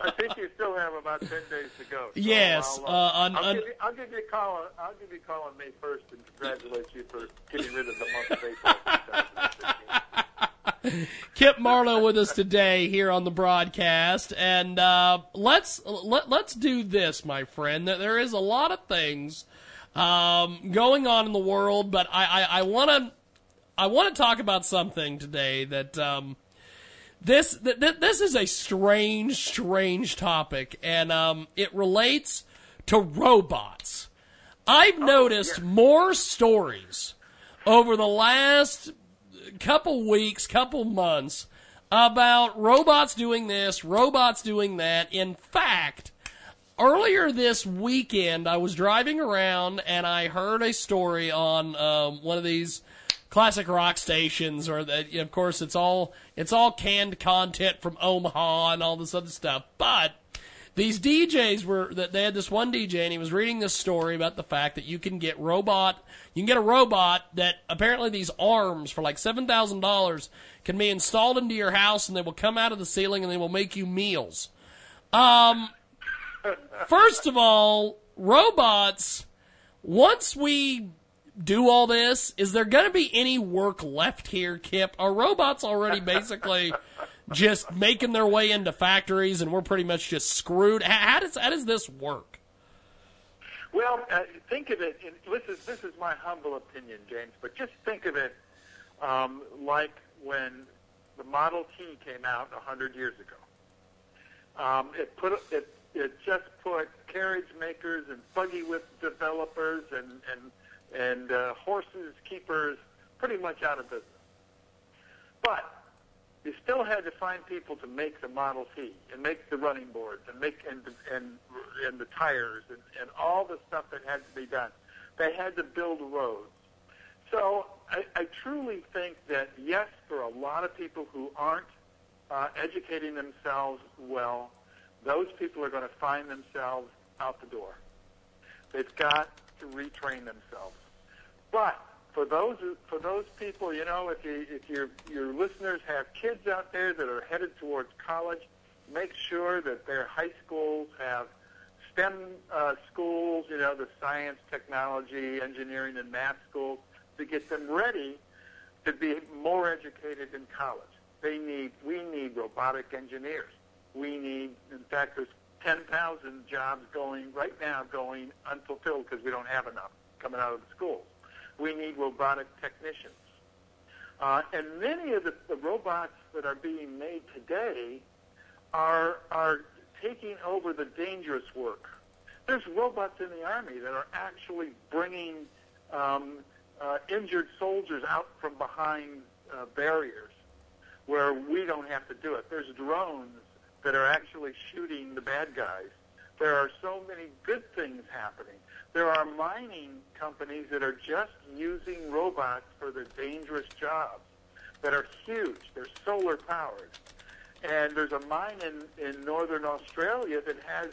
I think you still have about ten days to go. So Yes, I'll, uh, on- I'll, give you, I'll give you a call. I'll give you a call on May first and congratulate you for getting rid of the month of April. Kip Marlowe with us today here on the broadcast, and uh, let's let, let's do this, my friend. There- There is a lot of things um, going on in the world, but I want to I want to talk about something today that um, this th- th- this is a strange, strange topic, and um, it relates to robots. I've noticed more stories over the last couple weeks, couple months about robots doing this, robots doing that. In fact, earlier this weekend, I was driving around and I heard a story on um, one of these classic rock stations, or that of course it's all it's all canned content from Omaha and all this other stuff, but. These DJs were that they had this one DJ and he was reading this story about the fact that you can get robot you can get a robot that apparently these arms for like seven thousand dollars can be installed into your house and they will come out of the ceiling and they will make you meals. Um first of all, robots once we do all this, is there going to be any work left here, Kip? Are robots already basically just making their way into factories and we're pretty much just screwed? How, does how does this work? Well, uh, think of it. This is this is my humble opinion, James. But just think of it um, like when the Model T came out hundred years ago. Um, it put it it just put carriage makers and buggy whip developers and and and uh, horses keepers pretty much out of business. But you still had to find people to make the Model T and make the running boards and make and and and the tires and, and all the stuff that had to be done. They had to build roads. So I, I truly think that yes, for a lot of people who aren't uh, educating themselves well, those people are going to find themselves out the door. They've got to retrain themselves. But for those for those people, you know, if you if your your listeners have kids out there that are headed towards college, make sure that their high schools have STEM uh, schools, you know, the science, technology, engineering, and math schools to get them ready to be more educated in college. They need we need robotic engineers. We need, in fact, there's 10,000 jobs going right now going unfulfilled because we don't have enough coming out of the schools. We need robotic technicians. Uh, and many of the, the robots that are being made today are, are taking over the dangerous work. There's robots in the Army that are actually bringing um, uh, injured soldiers out from behind uh, barriers where we don't have to do it. There's drones that are actually shooting the bad guys. There are so many good things happening. There are mining companies that are just using robots for the dangerous jobs that are huge. They're solar powered. And there's a mine in, in northern Australia that has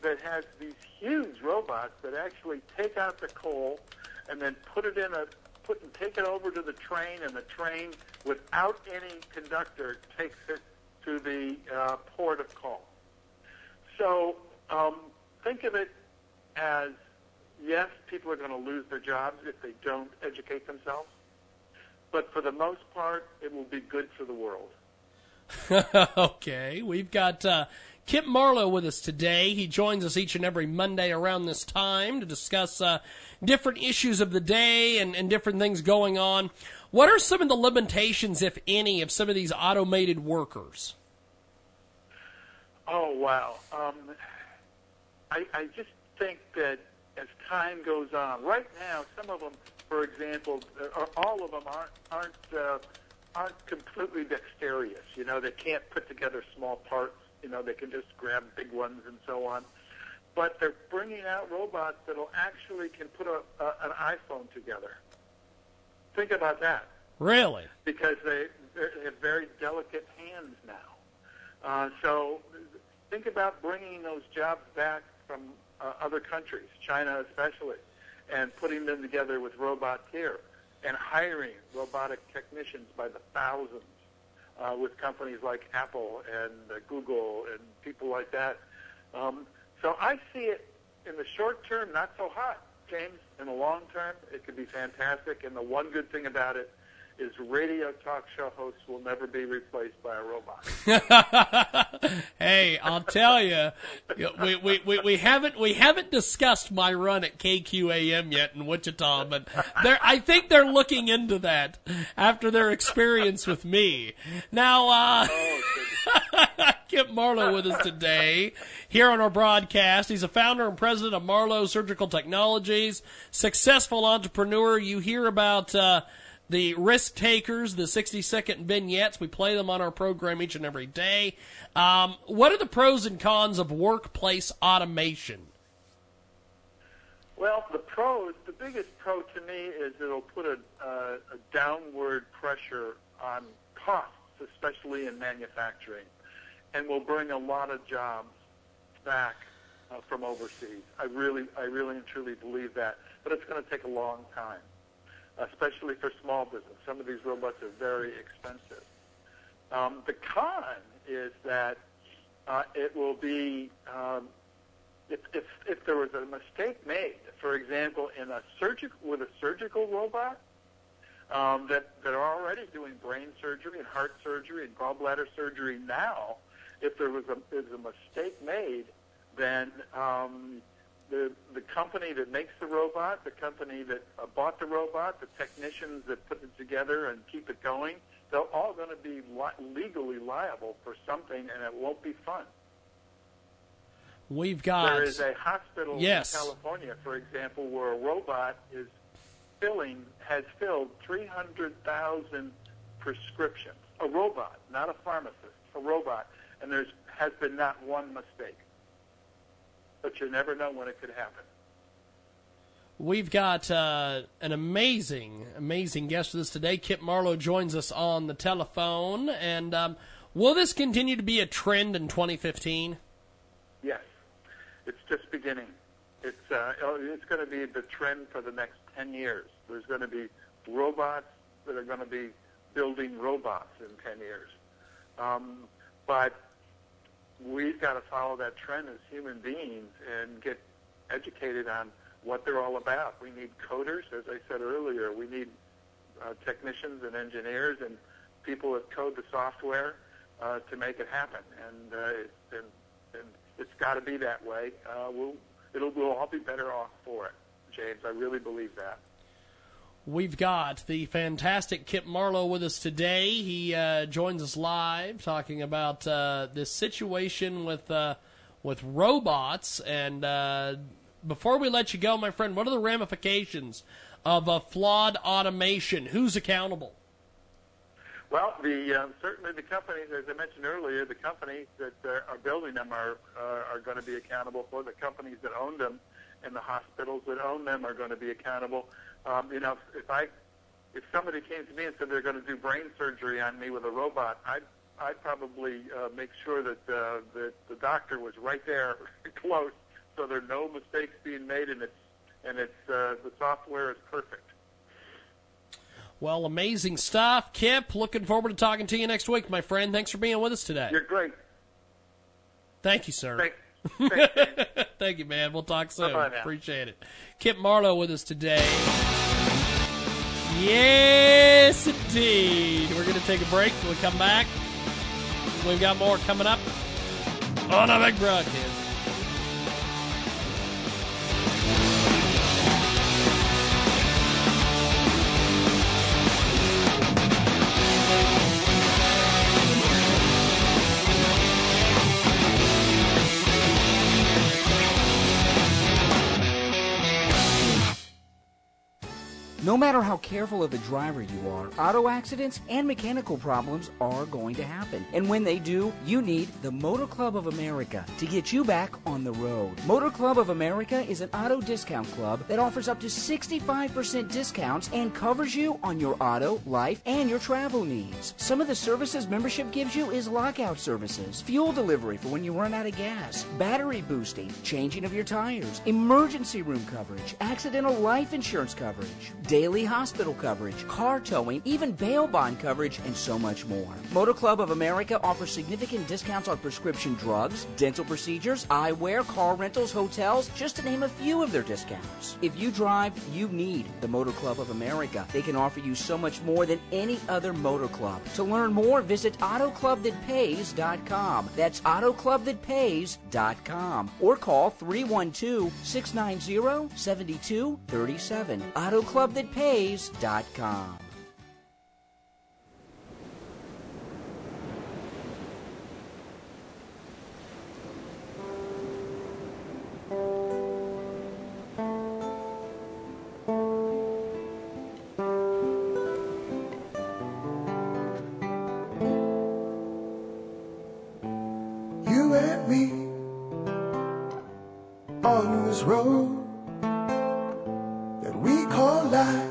that has these huge robots that actually take out the coal and then put it in a put and take it over to the train and the train without any conductor takes it to the uh, port of call. So um, think of it as yes, people are going to lose their jobs if they don't educate themselves, but for the most part, it will be good for the world. okay, we've got uh, Kip Marlowe with us today. He joins us each and every Monday around this time to discuss uh, different issues of the day and, and different things going on. What are some of the limitations, if any, of some of these automated workers? Oh wow! Um, I, I just think that as time goes on, right now, some of them, for example, uh, or all of them aren't aren't uh, aren't completely dexterous. You know, they can't put together small parts. You know, they can just grab big ones and so on. but they're bringing out robots that'll actually can put a, a, an iPhone together. Think about that Really? because they they have very delicate hands now. Uh, so think about bringing those jobs back from uh, other countries, China especially, and putting them together with robots here, and hiring robotic technicians by the thousands uh, with companies like Apple and uh, Google and people like that. Um, so I see it in the short term not so hot, James. In the long term, it could be fantastic. And the one good thing about it is radio talk show hosts will never be replaced by a robot. hey, I'll tell you, we, we, we, we haven't we haven't discussed my run at KQAM yet in Wichita, but I think they're looking into that after their experience with me. Now, uh, Kip Marlowe with us today here on our broadcast. He's a founder and president of Marlowe Surgical Technologies, successful entrepreneur. You hear about. Uh, the risk takers, the 60 second vignettes. We play them on our program each and every day. Um, what are the pros and cons of workplace automation? Well, the pros, the biggest pro to me is it'll put a, uh, a downward pressure on costs, especially in manufacturing, and will bring a lot of jobs back uh, from overseas. I really, I really and truly believe that, but it's going to take a long time, especially for small business. Some of these robots are very expensive. Um, the con is that uh, it will be um, if, if if there was a mistake made, for example, in a surgical with a surgical robot um, that that are already doing brain surgery and heart surgery and gallbladder surgery now, if there was a is a mistake made, then um, the the company that makes the robot, the company that uh, bought the robot, the technicians that put it together and keep it going, they're all going to be li- legally liable for something, and it won't be fun. We've got. There is a hospital Yes. in California, for example, where a robot is filling has filled 300,000 prescriptions. A robot, not a pharmacist, a robot, and there's has been not one mistake. But you never know when it could happen. We've got uh, an amazing, amazing guest with us today. Kip Marlowe joins us on the telephone. And um, will this continue to be a trend in 2015? Yes, it's just beginning. It's uh, it's going to be the trend for the next 10 years. There's going to be robots that are going to be building robots in 10 years. Um, but we've got to follow that trend as human beings and get educated on what they're all about. We need coders, as I said earlier. We need uh, technicians and engineers and people that code the software uh, to make it happen. And, uh, it, and, and it's got to be that way. Uh, we'll, it'll, we'll all be better off for it, James. I really believe that. We've got the fantastic Kip Marlowe with us today. He uh, joins us live talking about uh, this situation with uh, with robots. And uh, before we let you go, my friend, what are the ramifications of a flawed automation? Who's accountable? Well, the um, certainly the companies, as I mentioned earlier, the companies that uh, are building them are are going to be accountable for. The companies that own them and the hospitals that own them are going to be accountable. Um, you know, if, if I if somebody came to me and said they're going to do brain surgery on me with a robot, I'd I'd probably uh, make sure that uh, that the doctor was right there, close, so there are no mistakes being made, and it's and it's uh, the software is perfect. Well, amazing stuff. Kip, looking forward to talking to you next week, my friend. Thanks for being with us today. You're great. Thank you, sir. Thanks. Thank you, man. We'll talk soon. Appreciate it. Kip Marlowe with us today. Yes, indeed. We're going to take a break. We'll come back, we've got more coming up on a big broadcast. No matter how careful of a driver you are, auto accidents and mechanical problems are going to happen. And when they do, you need the Motor Club of America to get you back on the road. Motor Club of America is an auto discount club that offers up to 65% discounts and covers you on your auto, life, and your travel needs. Some of the services membership gives you is lockout services, fuel delivery for when you run out of gas, battery boosting, changing of your tires, emergency room coverage, accidental life insurance coverage, daily hospital coverage, car towing, even bail bond coverage, and so much more. Motor Club of America offers significant discounts on prescription drugs, dental procedures, eyewear, car rentals, hotels, just to name a few of their discounts. If you drive, you need the Motor Club of America. They can offer you so much more than any other motor club. To learn more, visit AutoClubThatPays.com. That's AutoClubThatPays.com. Or call 312 690 7237. AutoClubThatPays.com. You and me on this road life.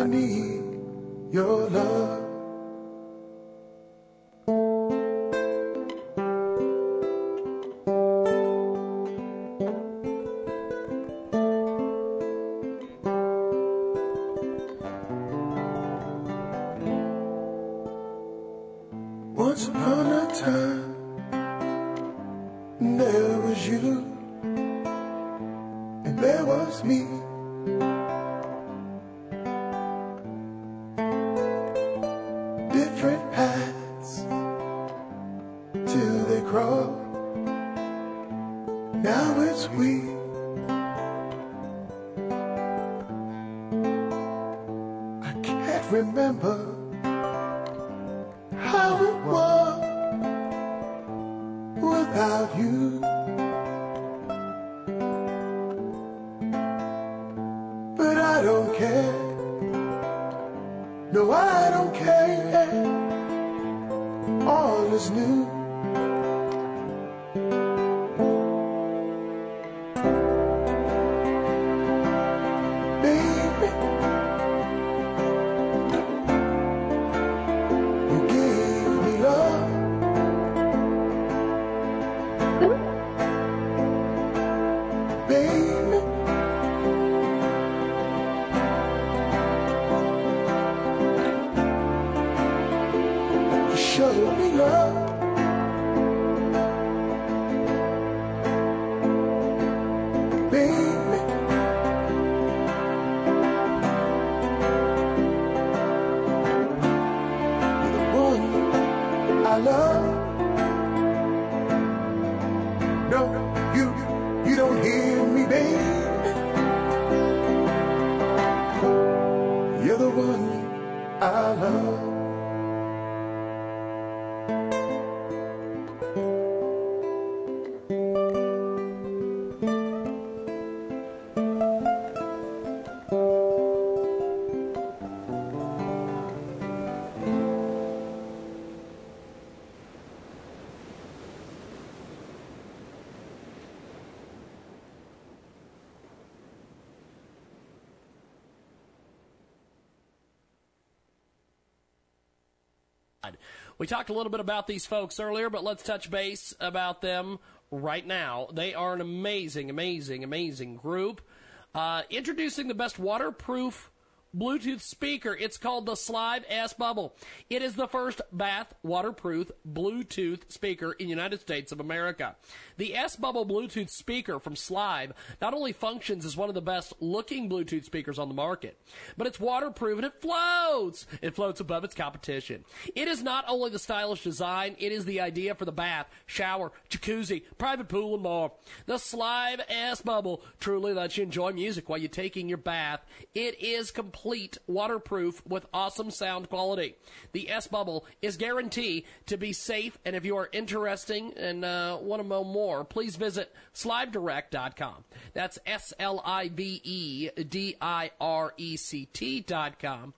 I need your love. We talked a little bit about these folks earlier, but let's touch base about them right now. They are an amazing, amazing, amazing group. Uh, introducing the best waterproof Bluetooth speaker. It's called the Slive S Bubble. It is the first bath waterproof Bluetooth speaker in United States of America. The S Bubble Bluetooth speaker from Slive not only functions as one of the best looking Bluetooth speakers on the market, but it's waterproof and it floats. It floats above its competition. It is not only the stylish design, it is the idea for the bath, shower, jacuzzi, private pool, and more. The Slive S Bubble truly lets you enjoy music while you're taking your bath. It is complete waterproof with awesome sound quality. The S Bubble is guaranteed to be safe, and if you are interested and uh, want to know more, please visit slivedirect.com. That's S L I V E D I R E C T.com.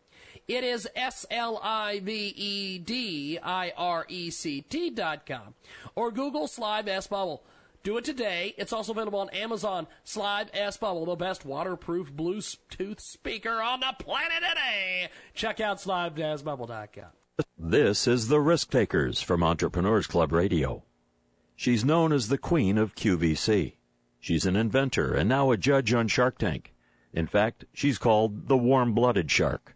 It is S L I V E D I R E C T.com. Or Google Slive S Bubble. Do it today. It's also available on Amazon. Slive S Bubble, the best waterproof Bluetooth speaker on the planet today. Check out slive-bubble.com. This is The Risk Takers from Entrepreneurs Club Radio. She's known as the queen of QVC. She's an inventor and now a judge on Shark Tank. In fact, she's called the warm blooded shark.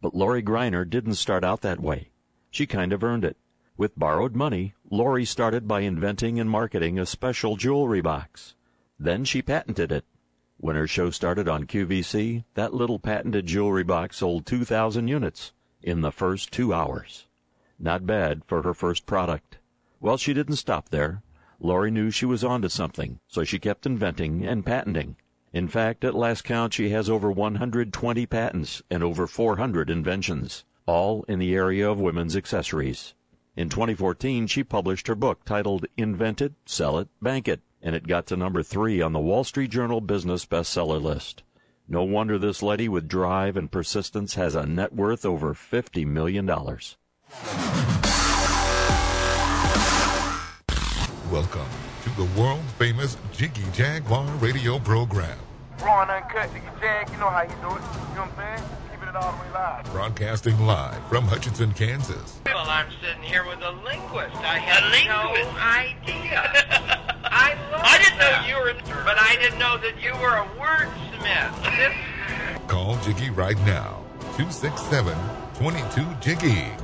But Lori Greiner didn't start out that way. She kind of earned it. With borrowed money, Lori started by inventing and marketing a special jewelry box. Then she patented it. When her show started on QVC, that little patented jewelry box sold 2,000 units in the first two hours. Not bad for her first product. Well, she didn't stop there. Lori knew she was onto something, so she kept inventing and patenting. In fact, at last count, she has over 120 patents and over 400 inventions, all in the area of women's accessories. In 2014, she published her book titled Invent It, Sell It, Bank It, and it got to number three on the Wall Street Journal business bestseller list. No wonder this lady with drive and persistence has a net worth over $50 million. Welcome to the world famous Jiggy Jaguar radio program. Ron Uncut, nigga Jag, you know how you do it. You know what I'm saying? Keeping it all the way live. Broadcasting live from Hutchinson, Kansas. Well, I'm sitting here with a linguist. I had no idea. I love I didn't know you were, but I didn't know that you were a wordsmith. Call Jiggy right now. 267 22 Jiggy.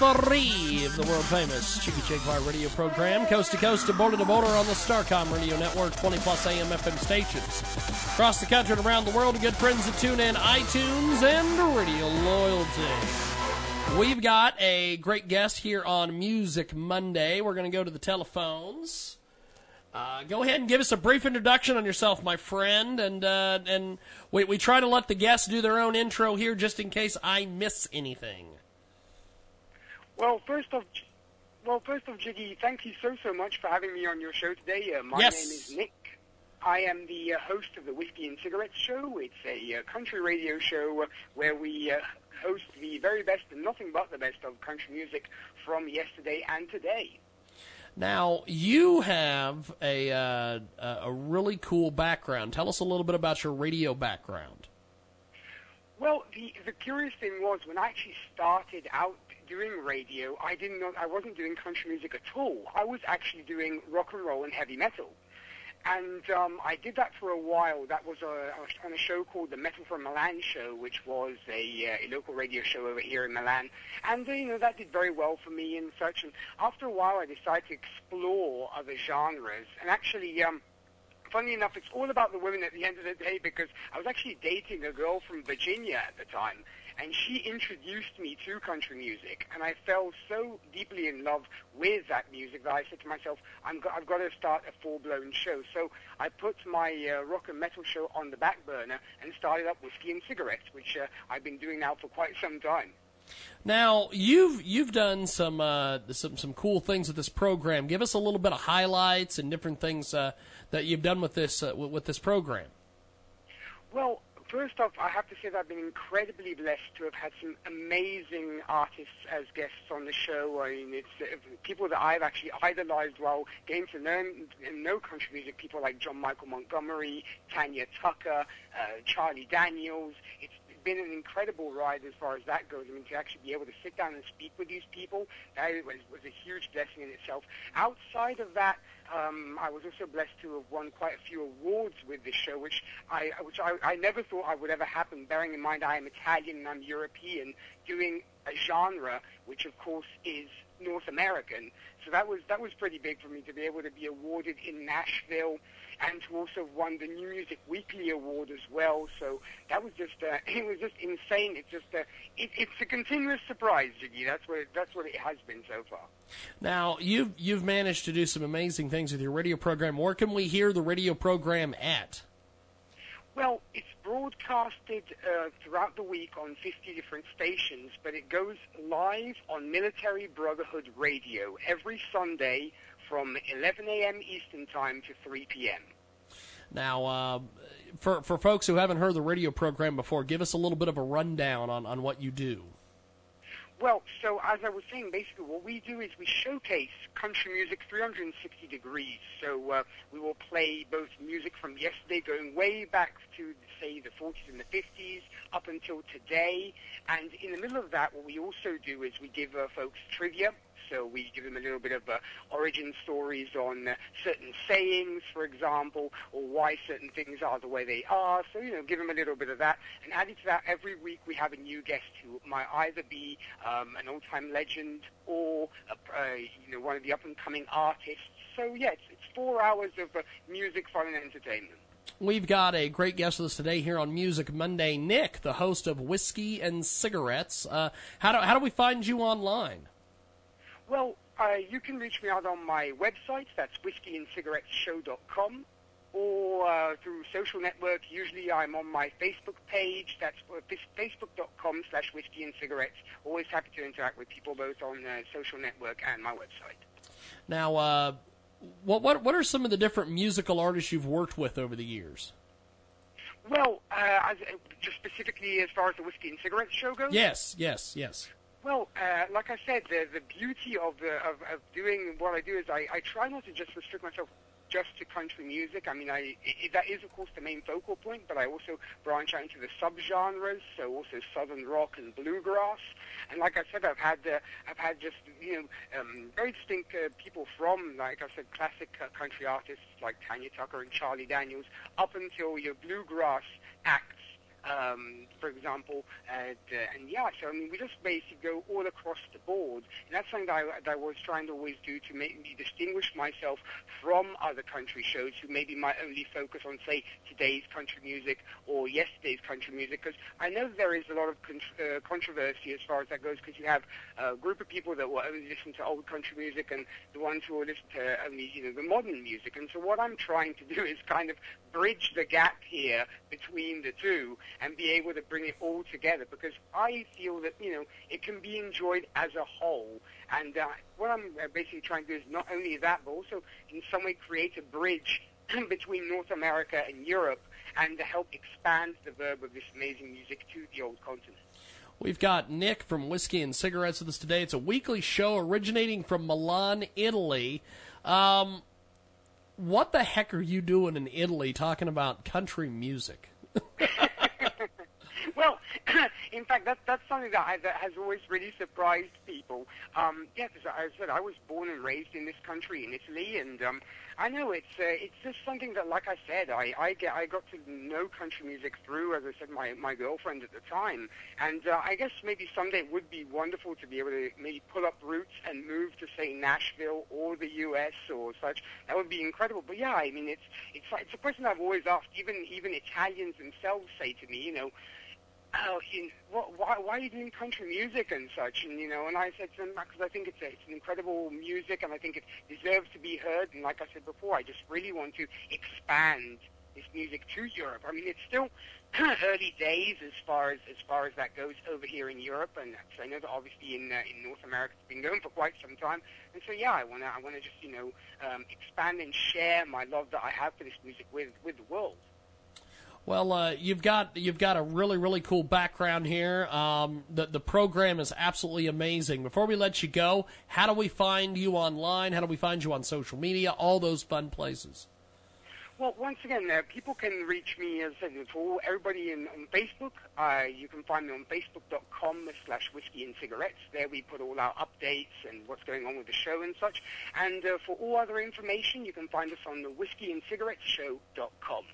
three of the world famous Jiggy Jaguar radio program, coast to coast and border to border on the Starcom radio network, 20 plus AM FM stations. Across the country and around the world, good friends that tune in iTunes and Radio Loyalty. We've got a great guest here on Music Monday. We're going to go to the telephones. Uh, go ahead and give us a brief introduction on yourself, my friend, and uh, and we, we try to let the guests do their own intro here, just in case I miss anything. Well, first of well, first off, Jiggy, thank you so so much for having me on your show today. Uh, my Yes. name is Nick. I am the uh, host of the Whiskey and Cigarettes Show. It's a uh, country radio show where we uh, host the very best and nothing but the best of country music from yesterday and today. Now you have a uh, a a really cool background. Tell us a little bit about your radio background. Well, the the curious thing was when I actually started out doing radio, I didn't know I wasn't doing country music at all. I was actually doing rock and roll and heavy metal. And um, I did that for a while. That was on a show called the Metal from Milan show, which was a, uh, a local radio show over here in Milan. And uh, you know that did very well for me and such. And after a while, I decided to explore other genres. And actually, um, funny enough, it's all about the women at the end of the day because I was actually dating a girl from Virginia at the time, and she introduced me to country music, and I fell so deeply in love with that music that I said to myself, I'm go- I've got to start a full-blown show. So I put my uh, rock and metal show on the back burner and started up Whiskey and Cigarettes, which uh, I've been doing now for quite some time. Now you've you've done some uh, some some cool things with this program. Give us a little bit of highlights and different things uh, that you've done with this uh, with, with this program. Well, first off, I have to say that I've been incredibly blessed to have had some amazing artists as guests on the show. I mean, it's uh, people that I've actually idolized while getting to learn and know country music. People like John Michael Montgomery, Tanya Tucker, uh, Charlie Daniels. It's been an incredible ride as far as that goes. I mean, to actually be able to sit down and speak with these people, that was, was a huge blessing in itself. Outside of that, um, I was also blessed to have won quite a few awards with this show, which I which I, I never thought I would ever happen. Bearing in mind I am Italian and I'm European, doing a genre which of course is North American. So that was that was pretty big for me to be able to be awarded in Nashville and who also won the New Music Weekly Award as well. So that was just uh, it was just insane. It's just uh, it, it's a continuous surprise, Jiggy. That's what it, that's what it has been so far. Now you've you've managed to do some amazing things with your radio program. Where can we hear the radio program at? Well, it's broadcasted uh, throughout the week on 50 different stations, but it goes live on Military Brotherhood Radio every Sunday from 11 a.m. Eastern Time to 3 p.m. Now, uh, for for folks who haven't heard the radio program before, give us a little bit of a rundown on, on what you do. Well, so as I was saying, basically what we do is we showcase country music 360 degrees. So uh, we will play both music from yesterday, going way back to say the 40s and the 50s, up until today. And in the middle of that, what we also do is we give uh, folks trivia. So we give them a little bit of uh, origin stories on uh, certain sayings, for example, or why certain things are the way they are. So, you know, give them a little bit of that. And added to that, every week we have a new guest who might either be um, an old-time legend or, uh, you know, one of the up-and-coming artists. So, yeah, it's, it's four hours of uh, music, fun, and entertainment. We've got a great guest with us today here on Music Monday, Nick, the host of Whiskey and Cigarettes. Uh, how do how do we find you online? Well, uh, you can reach me out on my website. That's whiskeyandcigarettesshow.com. Or uh, through social network. Usually I'm on my Facebook page. That's uh, facebook.com slash whiskey and cigarettes. Always happy to interact with people both on uh, social network and my website. Now, uh, what what what are some of the different musical artists you've worked with over the years? Well, uh, as, uh, just specifically as far as the whiskey and cigarettes show goes. Yes, yes, yes. Well, uh, like I said, the the beauty of the of, of doing what I do is I, I try not to just restrict myself just to country music. I mean, I it, that is of course the main focal point, but I also branch out into the subgenres, so also southern rock and bluegrass. And like I said, I've had uh, I've had just you know um, very distinct uh, people from like I said classic uh, country artists like Tanya Tucker and Charlie Daniels up until your bluegrass acts um, for example. And, uh, and yeah, so I mean, we just basically go all across the board, and that's something that I, that I was trying to always do to make me distinguish myself from other country shows who maybe might only focus on, say, today's country music or yesterday's country music. Because I know there is a lot of con- uh, controversy as far as that goes, because you have a group of people that will only listen to old country music, and the ones who will listen to only, you know, the modern music. And so what I'm trying to do is kind of bridge the gap here between the two and be able to bring it all together because I feel that, you know, it can be enjoyed as a whole. And uh, what I'm uh, basically trying to do is not only that, but also in some way create a bridge between North America and Europe and to help expand the verb of this amazing music to the old continent. We've got Nick from Whiskey and Cigarettes with us today. It's a weekly show originating from Milan, Italy. Um, what the heck are you doing in Italy talking about country music? well, in fact, that, that's something that, I, that has always really surprised people. Um, yeah, because I said I was born and raised in this country, in Italy, and um, I know it's uh, it's just something that, like I said, I I, get, I got to know country music through, as I said, my my girlfriend at the time, and uh, I guess maybe someday it would be wonderful to be able to maybe pull up roots and move to say Nashville or the U.S. or such. That would be incredible. But yeah, I mean, it's it's it's a question I've always asked. Even even Italians themselves say to me, you know oh, he, what, why, why are you doing country music and such? And you know, and I said to him because I think it's a, it's an incredible music, and I think it deserves to be heard. And like I said before, I just really want to expand this music to Europe. I mean, it's still early days as far as as far as that goes over here in Europe, and I know that obviously in uh, in North America it's been going for quite some time. And so yeah, I want to I want to just you know um, expand and share my love that I have for this music with with the world. Well, uh, you've got you've got a really really cool background here. Um, the the program is absolutely amazing. Before we let you go, how do we find you online? How do we find you on social media? All those fun places. Well, once again, uh, people can reach me as uh, for everybody in, on Facebook. Uh, you can find me on facebook.com slash whiskey and cigarettes. There we put all our updates and what's going on with the show and such. And uh, for all other information, you can find us on the whiskeyandcigarettesshow.com.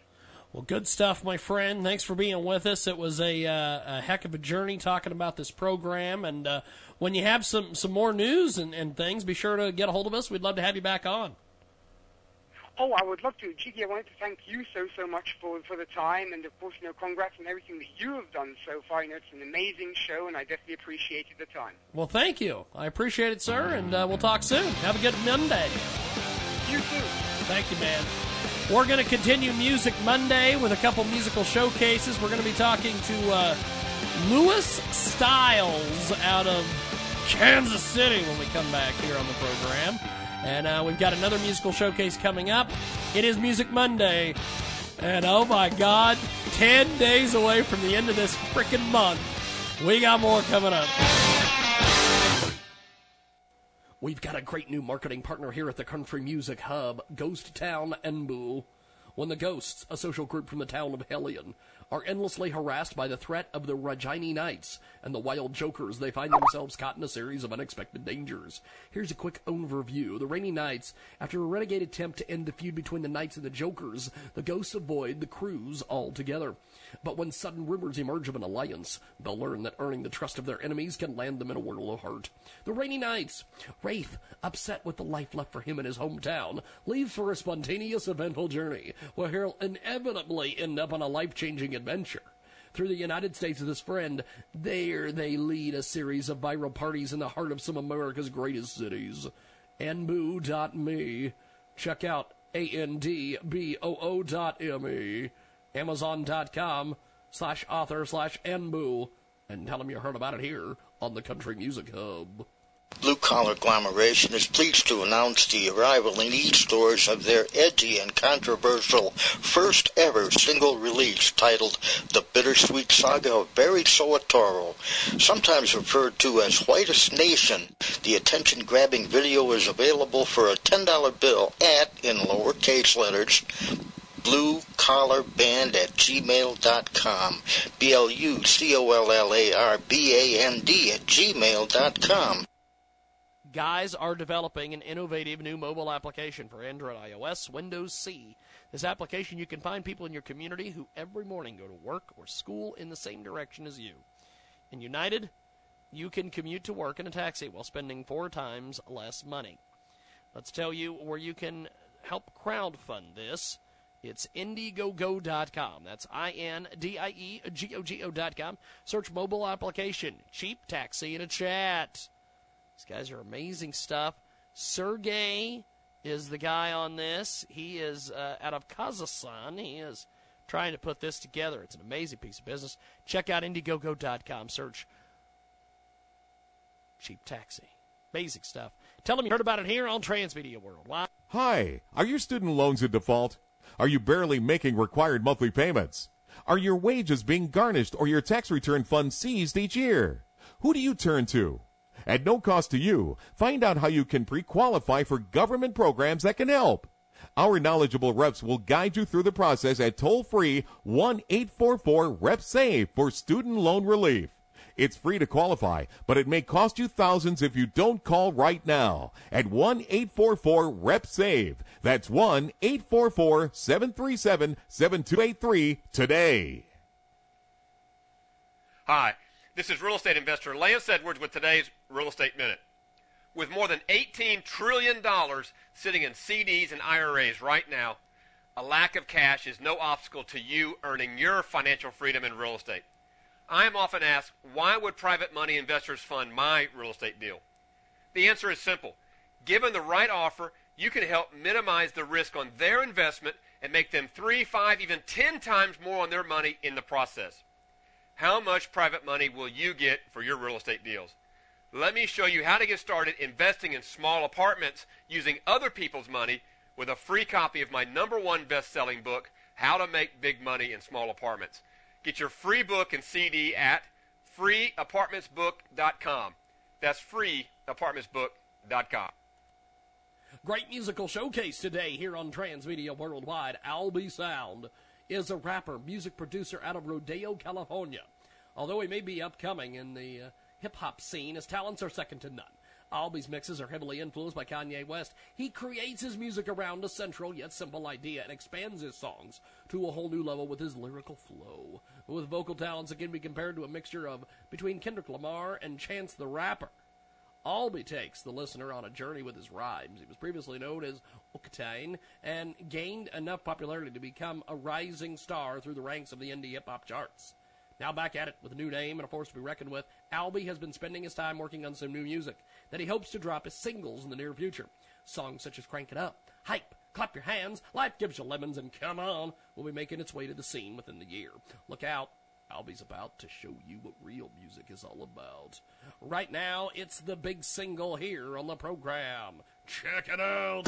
Well, good stuff, my friend. Thanks for being with us. It was a, uh, a heck of a journey talking about this program. And uh, when you have some, some more news and, and things, be sure to get a hold of us. We'd love to have you back on. Oh, I would love to. Jiggy, I wanted to thank you so, so much for, for the time, and of course, you know, congrats on everything that you have done so far. You know, it's an amazing show, and I definitely appreciated the time. Well, thank you. I appreciate it, sir, and uh, we'll talk soon. Have a good Monday. You too. Thank you, man. We're going to continue Music Monday with a couple musical showcases. We're going to be talking to uh, Lewis Styles out of Kansas City when we come back here on the program. And uh, we've got another musical showcase coming up. It is Music Monday. And oh my God, 10 days away from the end of this freaking month. We got more coming up. We've got a great new marketing partner here at the Country Music Hub, Ghost Town Enbu. When the Ghosts, a social group from the town of Hellion, are endlessly harassed by the threat of the Rainy Knights and the wild jokers, they find themselves caught in a series of unexpected dangers. Here's a quick overview. The Rainy Knights, after a renegade attempt to end the feud between the Knights and the Jokers, the Ghosts avoid the crews altogether. But when sudden rumors emerge of an alliance, they'll learn that earning the trust of their enemies can land them in a world of hurt. The Rainy Knights. Wraith, upset with the life left for him in his hometown, leaves for a spontaneous, eventful journey where he'll inevitably end up on a life-changing adventure. Through the United States with his friend, there they lead a series of viral parties in the heart of some America's greatest cities. andboo.me. Check out A-N-D-B-O-O dot M-E. Amazon.com slash author slash Nboo. And tell them you heard about it here on the Country Music Hub. Blue Collar Agglomeration is pleased to announce the arrival in e-stores of their edgy and controversial first ever single release titled The Bittersweet Saga of Barry Soetoro. Sometimes referred to as Whitest Nation, the attention-grabbing video is available for a $10 bill at, in lowercase letters, blue collar band at gmail.com. B L U C O L L A R B A N D at gmail.com. Guys are developing an innovative new mobile application for Android, iOS, Windows C. This application, you can find people in your community who every morning go to work or school in the same direction as you. In United, you can commute to work in a taxi while spending four times less money. Let's tell you where you can help crowdfund this. It's Indiegogo.com. That's I N D I E G O G O.com. Search mobile application, cheap taxi in a chat. These guys are amazing stuff. Sergey is the guy on this. He is uh, out of Kazakhstan. He is trying to put this together. It's an amazing piece of business. Check out Indiegogo.com. Search cheap taxi. Amazing stuff. Tell them you heard about it here on Transmedia Worldwide. Hi, are your student loans in default? Are you barely making required monthly payments? Are your wages being garnished or your tax return fund seized each year? Who do you turn to? At no cost to you, find out how you can pre-qualify for government programs that can help. Our knowledgeable reps will guide you through the process at toll-free 1-844-REP-SAVE for student loan relief. It's free to qualify, but it may cost you thousands if you don't call right now at 1-844-REP-SAVE. That's 1-844-737-7283 today. Hi, this is real estate investor Lance Edwards with today's Real Estate Minute. With more than $18 trillion sitting in CDs and IRAs right now, a lack of cash is no obstacle to you earning your financial freedom in real estate. I am often asked, why would private money investors fund my real estate deal? The answer is simple. Given the right offer, you can help minimize the risk on their investment and make them three, five, even ten times more on their money in the process. How much private money will you get for your real estate deals? Let me show you how to get started investing in small apartments using other people's money with a free copy of my number one best selling book, How to Make Big Money in Small Apartments. Get your free book and CD at freeapartmentsbook.com. That's freeapartmentsbook.com. Great musical showcase today here on Transmedia Worldwide. Albie Sound is a rapper, music producer out of Rodeo, California. Although he may be upcoming in the uh, hip hop scene, his talents are second to none. Albie's mixes are heavily influenced by Kanye West. He creates his music around a central yet simple idea and expands his songs to a whole new level with his lyrical flow. With vocal talents that can be compared to a mixture of between Kendrick Lamar and Chance the Rapper. Albie takes the listener on a journey with his rhymes. He was previously known as Octane and gained enough popularity to become a rising star through the ranks of the indie hip hop charts. Now back at it with a new name and a force to be reckoned with, Albie has been spending his time working on some new music that he hopes to drop as singles in the near future. Songs such as Crank It Up, Hype, Clap Your Hands, Life Gives You Lemons, and Come On will be making its way to the scene within the year. Look out. Albie's about to show you what real music is all about. Right now, it's the big single here on the program. Check it out.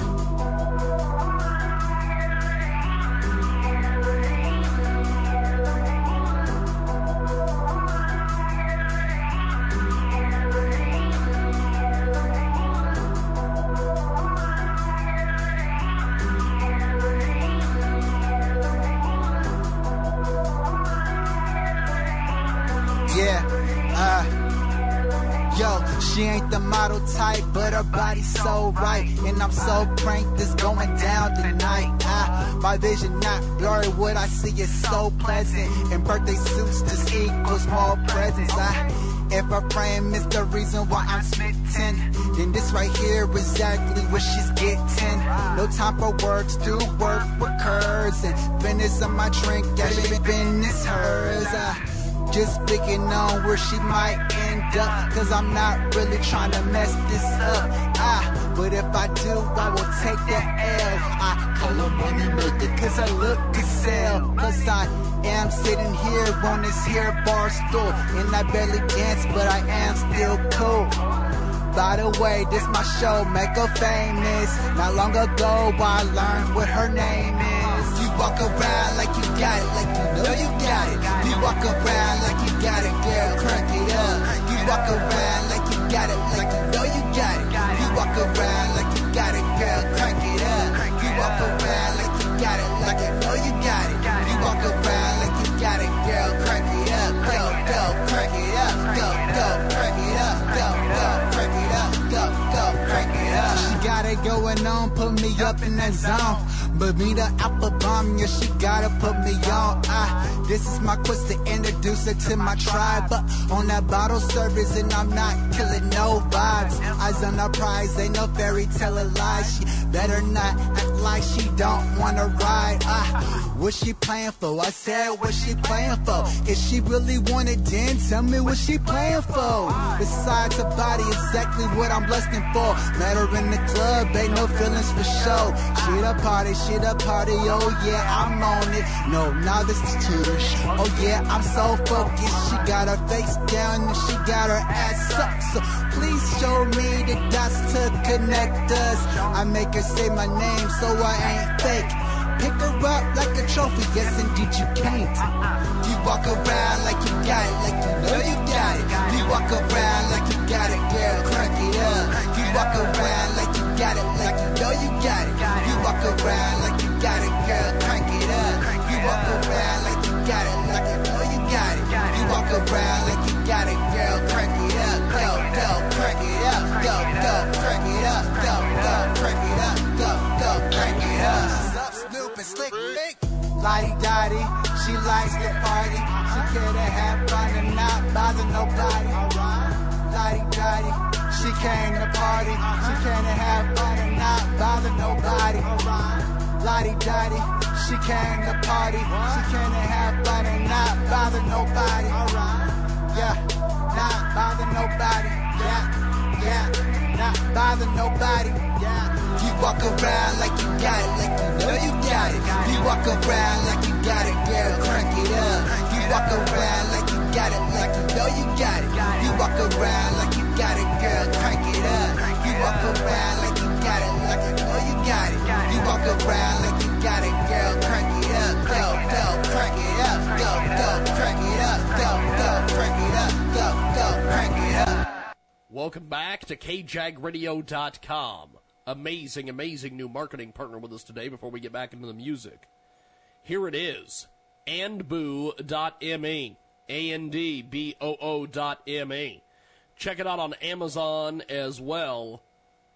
Model type, but her body's so right. And I'm so pranked, it's going down tonight. Ah, my vision not blurry, what I see is so pleasant. And birthday suits just equals more presents. Ah, if her frame is the reason why I'm smitten, then this right here exactly what she's getting. No time for words, do work with curves. And finish on my drink, yeah, finish hers. Ah, just picking on where she might end Cause I'm not really trying to mess this up. Ah, but if I do, I will take the L. I call her money maker cause I look could sell. Cause I am sitting here on this here bar stool. And I barely dance, but I am still cool. By the way, this my show, make her famous. Not long ago, I learned what her name is. Walk around like you got it, like you know you got it. You walk around like you got it, girl, crank it up. You walk around like you got it, like you know you got it. You walk around like you got it, girl, crank it up. You walk around like you got it, like you know you got it. You walk around like you got it, girl, crank it up. Go, go, crank it up. Go, go, crank it up. Go, go, crank it up. Go, go, crank it up. She got it going on, put me up in that zone. But me the apple bomb, yeah, she gotta put me on. Ah, this is my quest to introduce her to my tribe. But on that bottle service, and I'm not killing no vibes. Eyes on the prize, ain't no fairy tale lies. She better not act like she don't wanna ride. Ah, what she playing for? I said, what she playing for? If she really wanted, then tell me what she playing for. Besides her body, exactly what I'm lusting for. Met her in the club, ain't no feelings for show. She the party, she the party, oh yeah, I'm on it. No, now this is tutor. Oh yeah, I'm so focused. She got her face down and she got her ass up. So please show me the dots to connect us. I make her say my name, so I ain't fake. Pick her up like a trophy, yes indeed you can't. You walk around like you got it, like you know you got it. You walk around like you got it, girl, crank it up. You walk around like you got it, like you know you got it. You walk around like you got it, girl, crank it up. You walk around like you got it, like you know you got it. You walk around like you got it, girl, crank it up. Go, go, crank it up. Go, go, crank it up. Go, go, crank it up. Go, go, crank it up. Sup, Snoop and Slick Rick. Lodi Dodi, she likes to party. She to have fun and not bother nobody. Lodi Dodi, came to party. She came to have fun and not bother nobody. Lodi Dodi, she came to party. She came to have fun and not bother nobody. Yeah, not bother nobody. Yeah, yeah, not bother nobody. Yeah. You walk around like you got it, like you know you got it. You walk around like you got it, girl, crank it up. You walk around like you got it, like you know you got it. You walk around like you got it, girl, crank it up. You walk around like you got it, like you know you got it. You walk around like you got it, girl, crank it up, go, go, crank it up, go, go, crank it up, go, go, crank it up, go, go, crank it up. Welcome back to KJagRadio.com. Amazing, amazing new marketing partner with us today before we get back into the music. Here it is andboo.me. A N D B O O dot M E. Check it out on Amazon as well.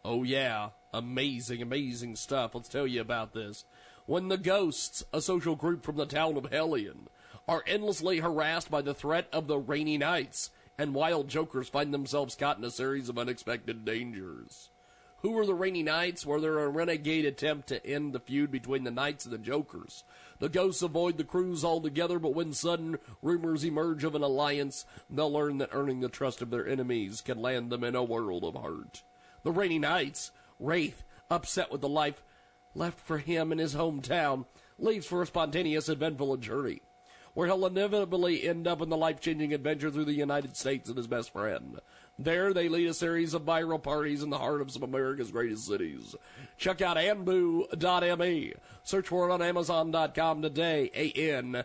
Oh, yeah. Amazing, amazing stuff. Let's tell you about this. When the Ghosts, a social group from the town of Hellion, are endlessly harassed by the threat of the Rainy Knights, and wild jokers find themselves caught in a series of unexpected dangers. Who are the Rainy Knights? Were there a renegade attempt to end the feud between the Knights and the Jokers? The ghosts avoid the crews altogether, but when sudden rumors emerge of an alliance, they'll learn that earning the trust of their enemies can land them in a world of hurt. The Rainy Knights, Wraith, upset with the life left for him in his hometown, leaves for a spontaneous, eventful journey, where he'll inevitably end up in the life-changing adventure through the United States and his best friend. There, they lead a series of viral parties in the heart of some of America's greatest cities. Check out andboo.me. Search for it on Amazon.com today. A-N-D-B-O-O.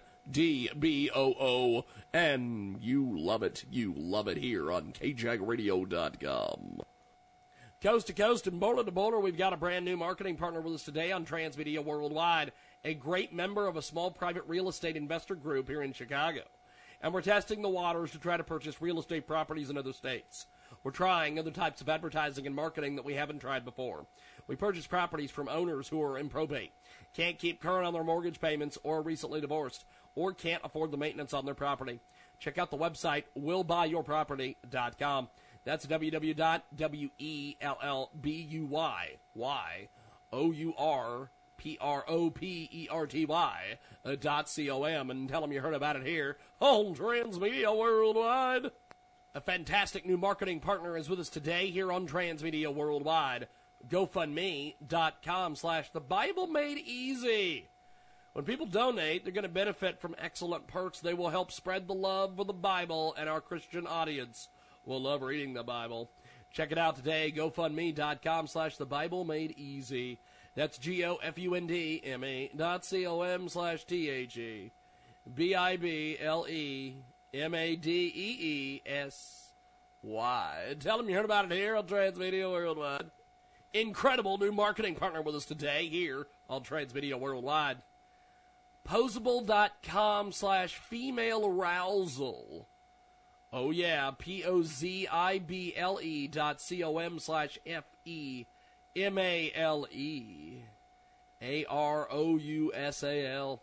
And you love it. You love it here on KJagRadio.com. Coast to coast and border to border, we've got a brand new marketing partner with us today on Transmedia Worldwide, a great member of a small private real estate investor group here in Chicago. And we're testing the waters to try to purchase real estate properties in other states. We're trying other types of advertising and marketing that we haven't tried before. We purchase properties from owners who are in probate, can't keep current on their mortgage payments, or recently divorced, or can't afford the maintenance on their property. Check out the website willbuyyourproperty.com. That's E www.willbuyouropropty uh, dot com and tell them you heard about it here on Transmedia Worldwide. A fantastic new marketing partner is with us today here on Transmedia Worldwide. GoFundMe.com slash the Bible Made Easy. When people donate, they're going to benefit from excellent perks. They will help spread the love for the Bible and our Christian audience will love reading the Bible. Check it out today, GoFundMe.com slash the Bible Made Easy. That's G-O-F-U-N-D-M-E dot C-O-M slash T-H-E. B-I-B-L-E-M-A-D-E-E-S-Y. Tell them you heard about it here on Transmedia Worldwide. Incredible new marketing partner with us today here on Transmedia Worldwide. Pozible.com slash female arousal. Oh yeah, P O Z I B L E dot C O M slash F E M A L E A R O U S A L.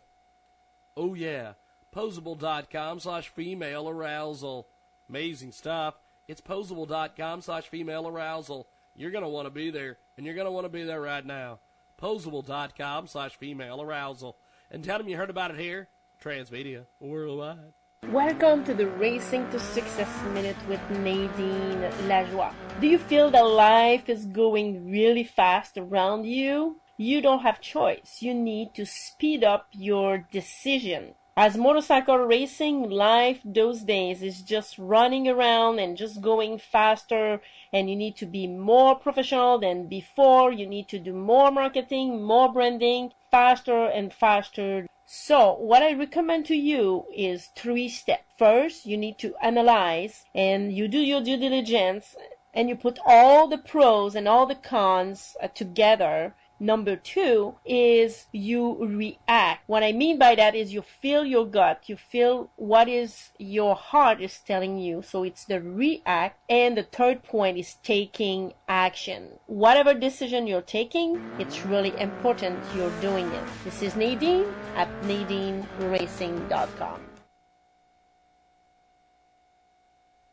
Oh yeah, pozible.com slash female arousal. Amazing stuff. It's pozible.com slash female arousal. You're going to want to be there, and you're going to want to be there right now. Pozible.com slash female arousal. And tell them you heard about it here, Transmedia Worldwide. Welcome to the Racing to Success Minute with Nadine Lajoie. Do you feel that life is going really fast around you? You don't have choice. You need to speed up your decision. As motorcycle racing, life those days is just running around and just going faster and you need to be more professional than before. You need to do more marketing, more branding, faster and faster. So what I recommend to you is three steps. First, you need to analyze and you do your due diligence and you put all the pros and all the cons uh, together. Number two is you react. What I mean by that is you feel your gut, you feel what is your heart is telling you. So it's the react. And the third point is taking action. Whatever decision you're taking, it's really important you're doing it. This is Nadine at NadineRacing.com.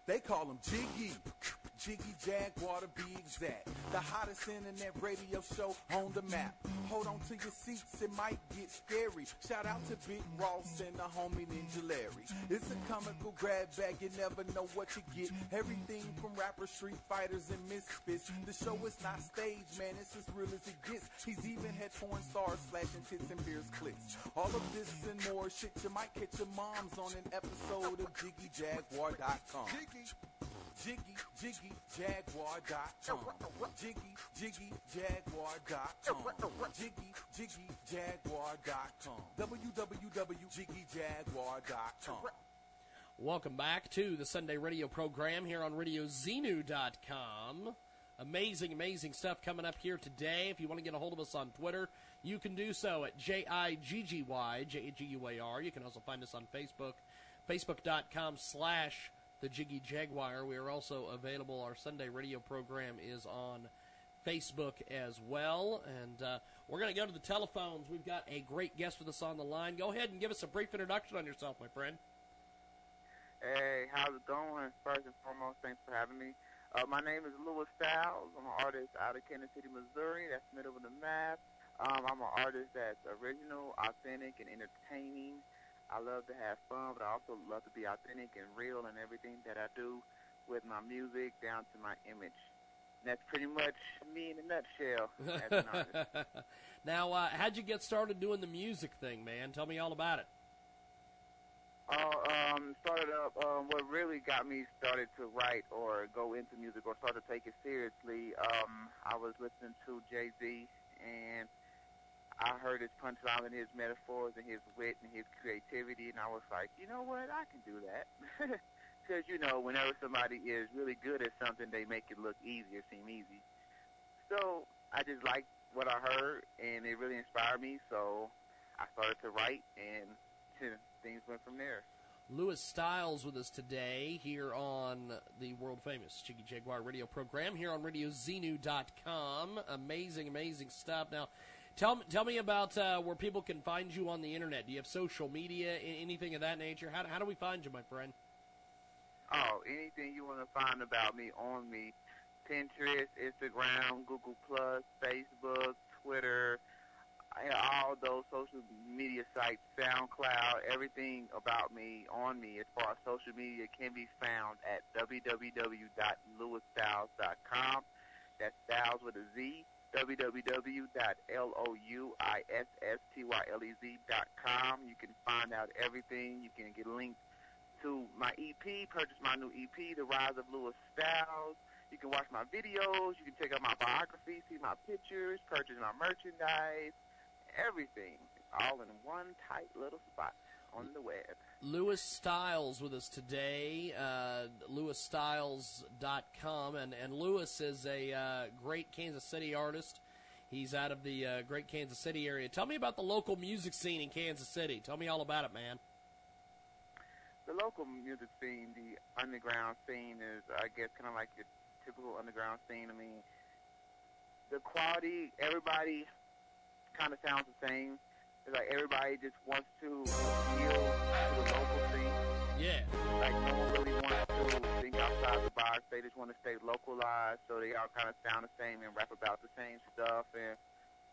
They call him Jiggy. Jiggy Jaguar to be exact. The hottest internet radio show on the map. Hold on to your seats, it might get scary. Shout out to Big Ross and the homie Ninja Larry. It's a comical grab bag, you never know what you get. Everything from rappers, street fighters, and misfits. The show is not staged, man, it's as real as it gets. He's even had porn stars flashing tits and beers clips. All of this and more shit you might catch your moms on an episode of JiggyJaguar.com. Jiggy, Jiggy, Jiggy Jaguar.com. Jiggy, Jiggy, Jaguar.com. Jiggy, Jiggy, Jaguar.com. www.jiggyjaguar.com. Welcome back to the Sunday radio program here on RadioZenu.com. Amazing, amazing stuff coming up here today. If you want to get a hold of us on Twitter, you can do so at J I G G Y J A G U A R. You can also find us on Facebook, facebook.com slash the Jiggy Jaguar. We are also available. Our Sunday radio program is on Facebook as well. And uh, we're going to go to the telephones. We've got a great guest with us on the line. Go ahead and give us a brief introduction on yourself, my friend. Hey, how's it going? First and foremost, thanks for having me. Uh, my name is Louis Styles. I'm an artist out of Kansas City, Missouri. That's middle of the map. Um, I'm an artist that's original, authentic, and entertaining. I love to have fun, but I also love to be authentic and real in everything that I do with my music down to my image. And that's pretty much me in a nutshell as an artist. now, uh, how'd you get started doing the music thing, man? Tell me all about it. Uh, um, started up. Um, what really got me started to write or go into music or start to take it seriously. Um, I was listening to Jay Z, and I heard his punchlines and his metaphors and his wit and his creativity, and I was like, you know what, I can do that. Because you know, whenever somebody is really good at something, they make it look easy or seem easy. So I just liked what I heard, and it really inspired me. So I started to write, and things went from there. Lewis Styles with us today here on the world famous Jiggy Jaguar radio program here on RadioZenu.com. Amazing, amazing stuff. Now, tell me, tell me about uh, where people can find you on the internet. Do you have social media, anything of that nature? How, how do we find you, my friend? Oh, anything you want to find about me on me, Pinterest, Instagram, Google Plus, Facebook, Twitter, all those social media sites, SoundCloud, everything about me on me as far as social media can be found at www.lewisstyles.com. That's Styles with a Z. www.louisstylez.com. You can find out everything. You can get linked to my EP, purchase my new EP, The Rise of Louis Styles. You can watch my videos. You can check out my biography, see my pictures, purchase my merchandise everything all in one tight little spot on the web. Louis Styles with us today, uh, louisstyles.com. And, and Louis is a uh, great Kansas City artist. He's out of the uh, great Kansas City area. Tell me about the local music scene in Kansas City. Tell me all about it, man. The local music scene, the underground scene, is, I guess, kind of like your typical underground scene. I mean, the quality, everybody kind of sounds the same. It's like everybody just wants to appeal to the local scene. Yeah. Like no one really wants to think outside the box. They just want to stay localized, so they all kind of sound the same and rap about the same stuff. And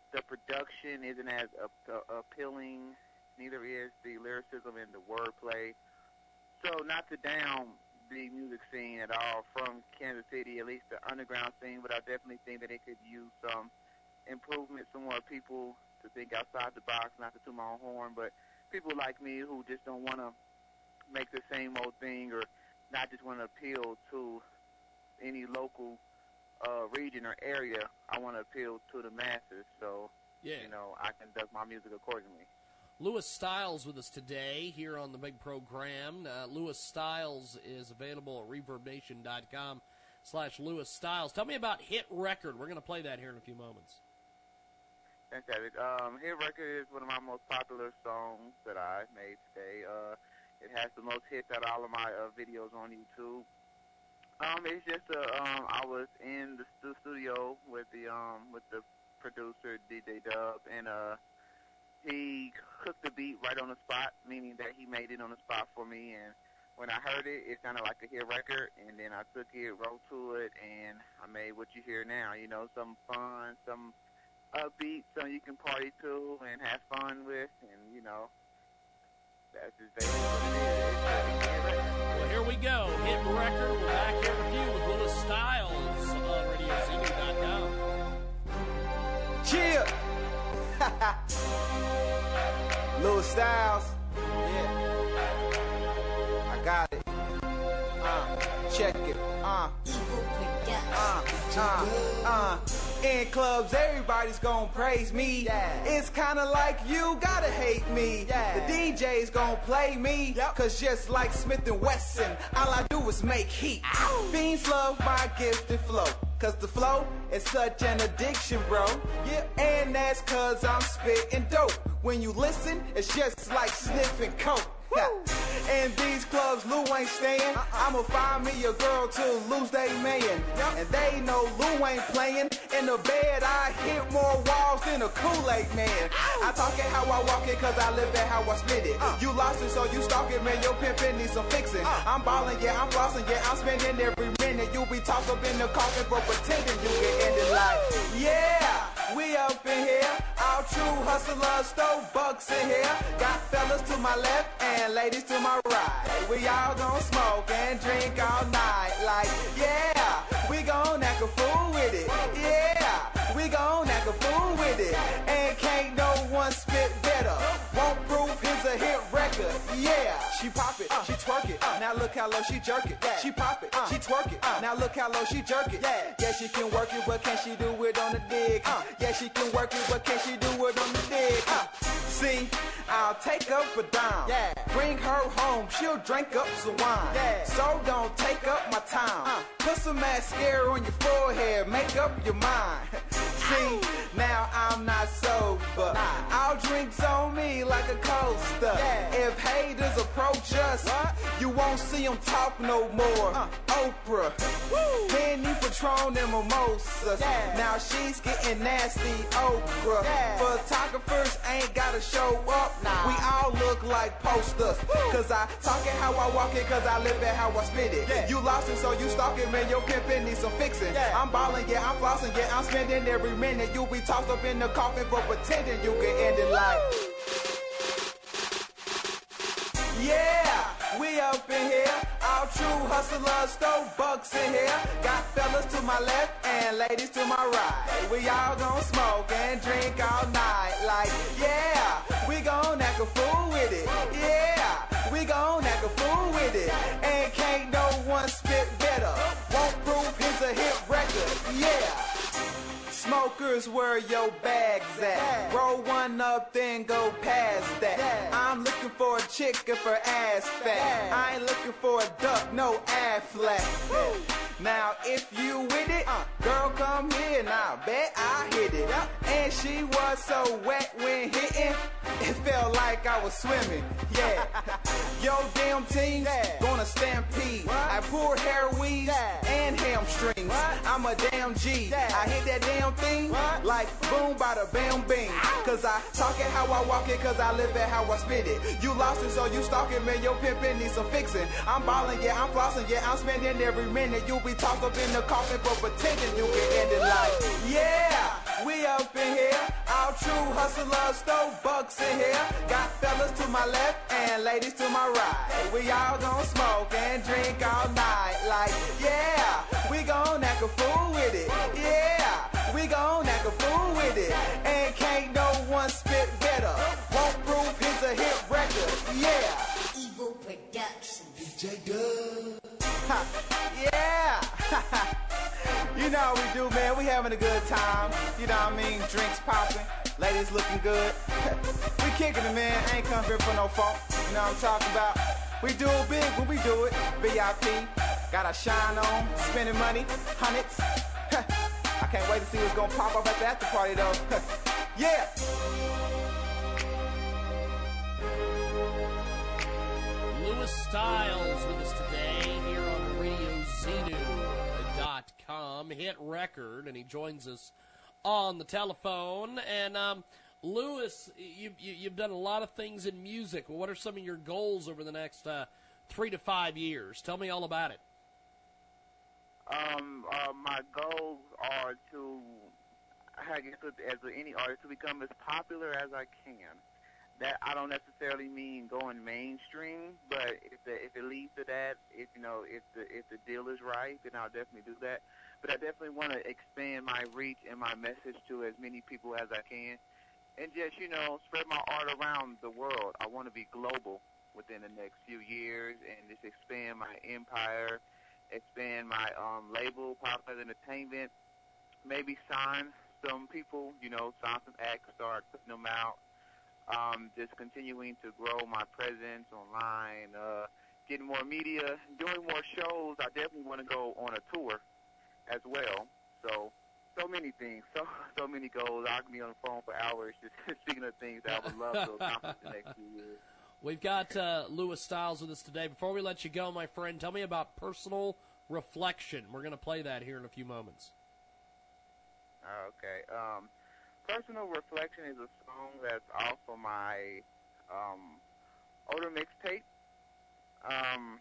the production isn't as ap- uh, appealing. Neither is the lyricism and the wordplay. So not to down the music scene at all from Kansas City, at least the underground scene, but I definitely think that it could use some improvement, some more people to think outside the box, not to toot my own horn, but people like me who just don't want to make the same old thing or not just want to appeal to any local uh, region or area. I want to appeal to the masses, so yeah. you know I conduct my music accordingly. Louis Styles with us today here on the big program. Uh, Louis Styles is available at ReverbNation.com slash Louis Styles. Tell me about Hit Record. We're going to play that here in a few moments. Fantastic. Um, Hit Record is one of my most popular songs that I made today. Uh, it has the most hits out of all of my uh, videos on YouTube. Um, it's just uh, um, I was in the stu- studio with the um with the producer DJ Dub, and uh, he cooked the beat right on the spot, meaning that he made it on the spot for me. And when I heard it, it sounded like a hit record, and then I took it, wrote to it, and I made what you hear now. You know, some fun, some upbeat, some you can party to and have fun with, and you know, that's just basically what it is. It's a hit record. Well, here we go. Hit record. We're back here with you with Willis Styles on RadioZenu.com. Chill. Lil Styles. Yeah. I got it. Uh, check it. Uh. Uh, uh, uh. In clubs, everybody's gonna praise me. It's kinda like you gotta hate me. The DJ's gonna play me. Cause just like Smith and Wesson, all I do is make heat. Fiends love my gifted flow. Cause the flow is such an addiction, bro. Yeah, and that's cause I'm spitting dope. When you listen, it's just like sniffing coke. In these clubs, Lou ain't staying. Uh-uh. I'ma find me a girl to lose they man. And they know Lou ain't playing. In the bed, I hit more walls than a Kool-Aid man. I talk it how I walk it, cause I live it how I spit it. Uh. You lost it, so you stalk it, man. Your pimpin' needs some fixing. Uh. I'm ballin', yeah, I'm flossing, yeah, I'm spending every minute. You be tossed up in the coffin for pretending you can end it like, yeah, we up in here. All true hustlers, throw bucks in here. Got fellas to my left and ladies to my right. We all gon' smoke and drink all night. Like, yeah, we gon' act a fool with it. Yeah, we gon' act a fool with it. He's a hit record. Yeah, she pop it, she twerk it. Now look how low she jerk it. She pop it, she twerk it. Now look how low she jerk it. Yeah, she can work it, but can she do it on the dick? Yeah, she can work it, but can she do it on the dick? Uh. Uh. See, I'll take up a dime. Yeah. Bring her home, she'll drink up some wine. Yeah. So don't take up my time. Uh. Put some mascara on your forehead, make up your mind. See, now I'm not sober. All drinks on me like a coaster. If haters approach us, you won't see them talk no more. Oprah, Penny, Patron, and Mimosas. Now she's getting nasty, Oprah. Photographers ain't gotta show up. We all look like posters. Cause I talk it how I walk it, cause I live it how I spit it. You lost it, so you stalking, man. Your pimpin' needs some fixing. I'm ballin', yeah, I'm flossing, yeah, I'm spending every minute. You be tossed up in the coffin for pretending you can end it like. Yeah, we up in here. All true hustlers, throw bucks in here. Got fellas to my left and ladies to my right. We all gon' smoke and drink all night. Like, yeah, we gon' act a fool with it. Yeah, we gon' act a fool with it. And can't no one spit better. Won't prove he's a hit record. Yeah. Smokers, where your bags at? Roll one up, then go past that. I'm looking for a chick if her ass fat. I ain't looking for a duck, no Aflac. Now if you with it, girl come here and I bet I hit it. And she was so wet when hitting, it felt like I was swimming. Yeah, yo damn team's gonna stampede. I pour hair weaves and hamstrings. I'm a damn G. I hit that damn thing like boom bada bam bing. Cause I talk it how I walk it, cause I live it how I spit it. You lost it, so you stalking, man. Your pimpin' needs some fixing. I'm ballin', yeah, I'm flossin', yeah, I'm spending every minute. You be tossed up in the coffin for pretending you can end it like, yeah, we up in here. All true hustlers, throw bucks in here. Got fellas to my left and ladies to my right. We all gon' smoke and drink all night. Like, yeah, we gon' act a fool with it. Yeah, we gon' act a fool with it. And can't no one spit better. Won't prove he's a hit record. Yeah. Evil Production. DJ Dub. yeah. you know how we do, man. We having a good time. You know what I mean? Drinks popping. Ladies looking good. we kicking it, man. Ain't come here for no fault. You know what I'm talking about? We do it big when we do it. VIP. Got our shine on. Spending money. Hundreds. I can't wait to see what's gonna pop up at the after party, though. yeah. Lewis Styles with us today here on RadioZenu.com, hit record, and he joins us on the telephone. And um, Lewis, you, you, you've done a lot of things in music. What are some of your goals over the next uh, three to five years? Tell me all about it. Um, uh, my goals are to, I guess, as any artist, to become as popular as I can. That I don't necessarily mean going mainstream, but if the, if it leads to that, if you know, if the if the deal is right, then I'll definitely do that. But I definitely want to expand my reach and my message to as many people as I can, and just you know, spread my art around the world. I want to be global within the next few years and just expand my empire expand my um, label, Popular Entertainment, maybe sign some people, you know, sign some acts, start putting them out, um, just continuing to grow my presence online, uh, getting more media, doing more shows. I definitely want to go on a tour as well. So, so many things, so so many goals. I can be on the phone for hours just speaking of things that I would love to accomplish the next few years. We've got uh, Lewis Styles with us today. Before we let you go, my friend, tell me about personal reflection. We're going to play that here in a few moments. Okay. Um, personal reflection is a song that's off of my um, older mixtape. Um,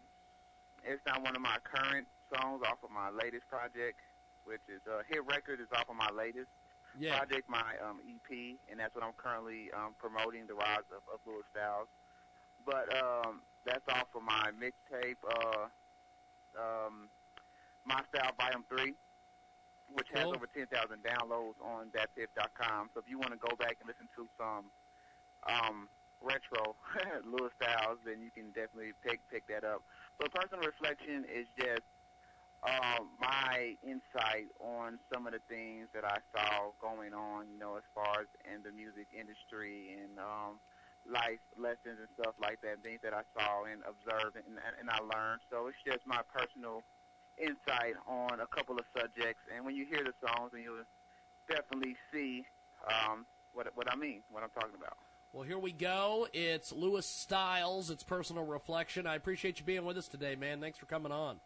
it's not one of my current songs off of my latest project, which is uh, Hit Record is off of my latest yeah. project, my um, EP, and that's what I'm currently um, promoting, the rise of, of Lewis Styles. But um, that's off of my mixtape, uh, um, My Style Volume 3, which has Cool. over 10,000 downloads on datpiff.com. So if you want to go back and listen to some um, retro Lewis Styles, then you can definitely pick pick that up. But personal reflection is just um, my insight on some of the things that I saw going on, you know, as far as in the music industry and um, life lessons and stuff like that, things that I saw and observed and, and I learned. So it's just my personal insight on a couple of subjects. And when you hear the songs, and you'll definitely see um, what what I mean, what I'm talking about. Well, here we go. It's Lewis Styles. It's personal reflection. I appreciate you being with us today, man. Thanks for coming on.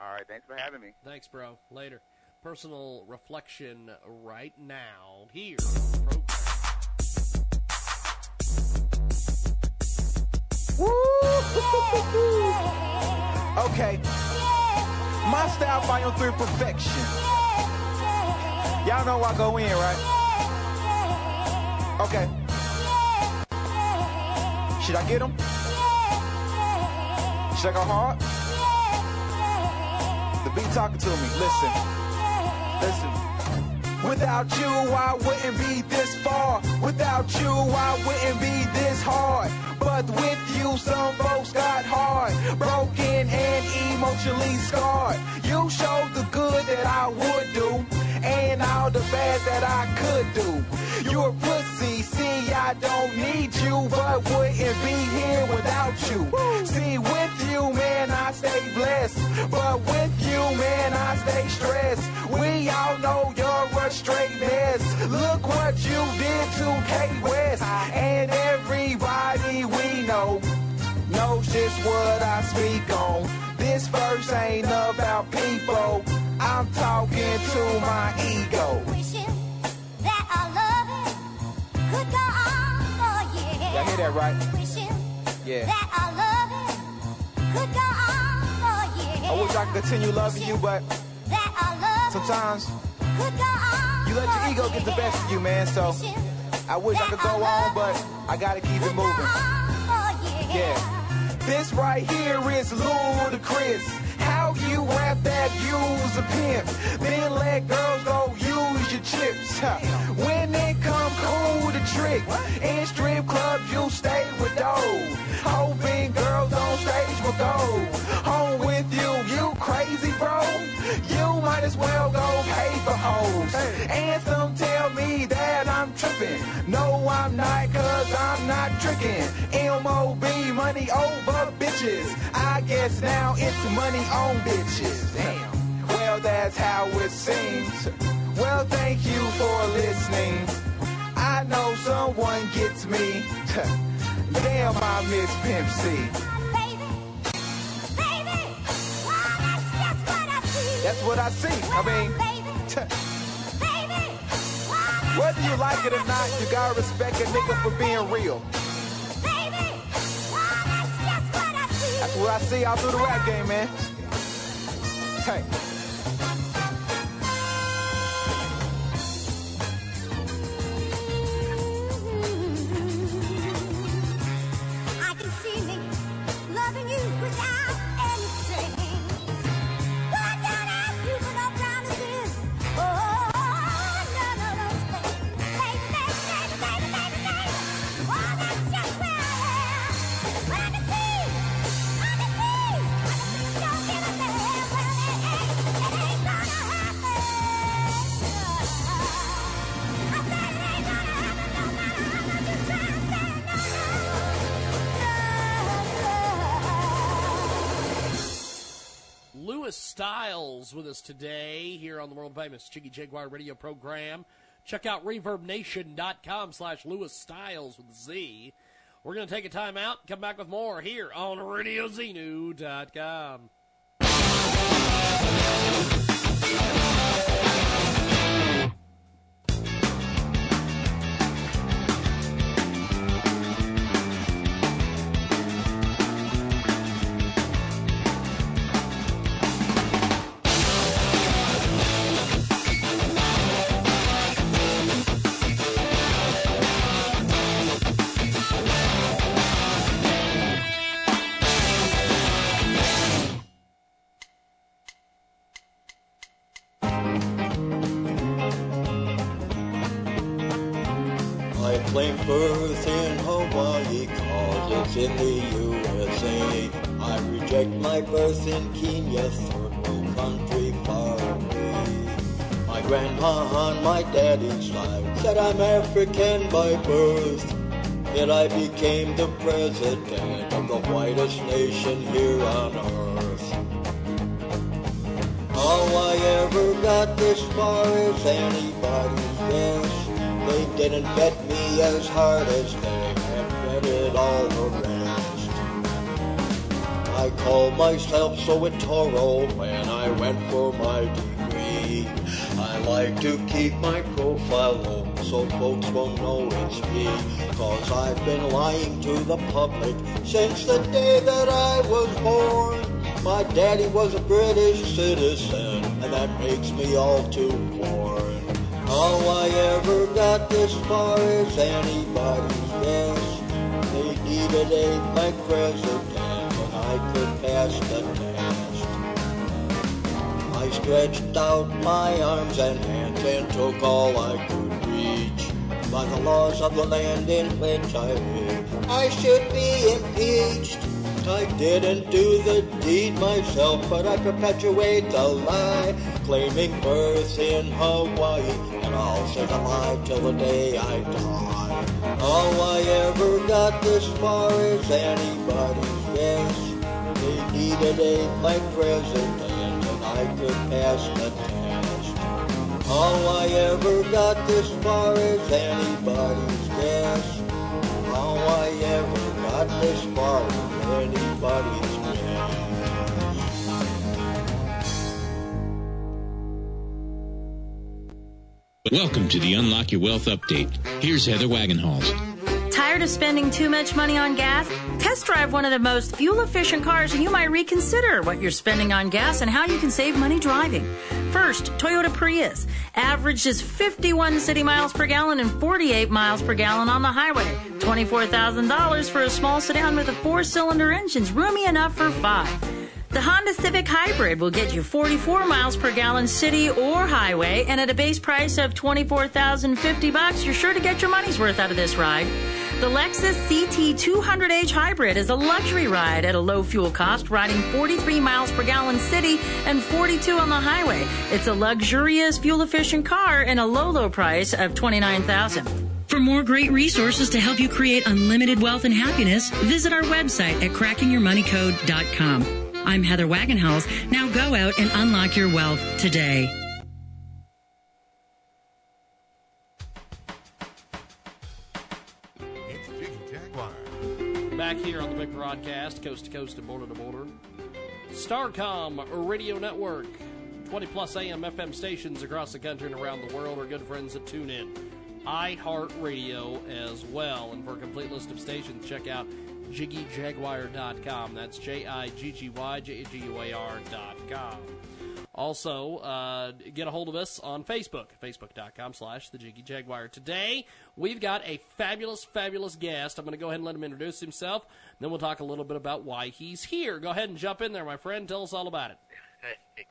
All right, thanks for having me. Thanks, bro. Later. Personal reflection right now here. Woo! Okay. My style volume three perfection. Y'all know I go in, right? Okay. Should I get them? Should I go hard? The beat talking to me. Listen. Listen. Without you, I wouldn't be this far. Without you, I wouldn't be this hard. But with you, some folks got hard, broken and emotionally scarred. You showed the good that I would do, and all the bad that I could do. You're a pussy, see, I don't need you, but wouldn't be here without you. See, with you, man, I stay blessed, but with you, man, I stay stressed. We all know you're a straight mess. Look what you did to K West, and everybody we know knows just what I speak on. This verse ain't about people. I'm talking to my ego. that our love could go on for years. Y'all hear that right? Wishing Yeah. that our love could go on for years. I wish I could continue loving you, but that our love sometimes could go on you let your ego get the best of you, man. So I wish I could go on, but I gotta keep it moving. Yeah. This right here is ludicrous. How you rap that use a pimp, then let girls go use your chips. When it come cool to trick, in strip clubs you stay with those. Hoping girls on stage will go home with you. You crazy, bro? You might as well go pay for hoes. And some tell me that I'm tripping. No, I'm not, cause I'm not tricking. M.O.B. money over bitches. I guess now it's money on bitches. Damn. Well, that's how it seems. Well, thank you for listening. I know someone gets me. Damn, I miss Pimp C. That's what I see. I mean, whether you like it or not, you gotta respect a nigga for being real. Well, I see y'all through the rap game, man. Hey. With us today here on the world famous Jiggy Jaguar radio program. Check out reverbnation.com slash Lewis Styles with Z. We're going to take a time out, come back with more here on RadioZenu.com. birth in Kenya, third world country far away. My grandma on my daddy's side said I'm African by birth. Yet I became the president of the whitest nation here on earth. How I ever got this far is anybody's guess. They didn't bet me as hard as they had betted all rest. I call myself so Toro when I went for my degree. I like to keep my profile low so folks won't know it's me. Cause I've been lying to the public since the day that I was born. My daddy was a British citizen, and that makes me all too born. How I ever got this far is anybody's guess. They needed a black president, I could pass the test. I stretched out my arms and hands and took all I could reach. By the laws of the land in which I live, I should be impeached. I didn't do the deed myself, but I perpetuate the lie, claiming birth in Hawaii, and I'll stay alive till the day I die. All I ever got this far is anybody's guess. A black president, and I could pass the test. How I ever got this far is anybody's guess. How I ever got this far is anybody's guess. Welcome to the Unlock Your Wealth Update. Here's Heather Wagenhals. Tired of spending too much money on gas? Test drive one of the most fuel efficient cars and you might reconsider what you're spending on gas and how you can save money driving. First, Toyota Prius averages 51 city miles per gallon and 48 miles per gallon on the highway. $24,000 for a small sedan with a four cylinder engine, is roomy enough for five. The Honda Civic Hybrid will get you 44 miles per gallon city or highway, and at a base price of 24,050 bucks, you're sure to get your money's worth out of this ride. The Lexus CT 200H Hybrid is a luxury ride at a low fuel cost, riding 43 miles per gallon city and 42 on the highway. It's a luxurious fuel efficient car and a low low price of 29,000. For more great resources to help you create unlimited wealth and happiness, visit our website at crackingyourmoneycode.com. I'm Heather Wagenhals. Now go out and unlock your wealth today. Back here on the big broadcast, coast to coast and border to border. Starcom Radio Network. 20 plus AM FM stations across the country and around the world. Our good friends at TuneIn. iHeartRadio as well. And for a complete list of stations, check out JiggyJaguar.com. That's J I G G Y J G U A R.com. Also, uh, get a hold of us on Facebook, facebook.com slash the Jiggy Jaguar. Today, we've got a fabulous, fabulous guest. I'm going to go ahead and let him introduce himself. Then we'll talk a little bit about why he's here. Go ahead and jump in there, my friend. Tell us all about it. Hey,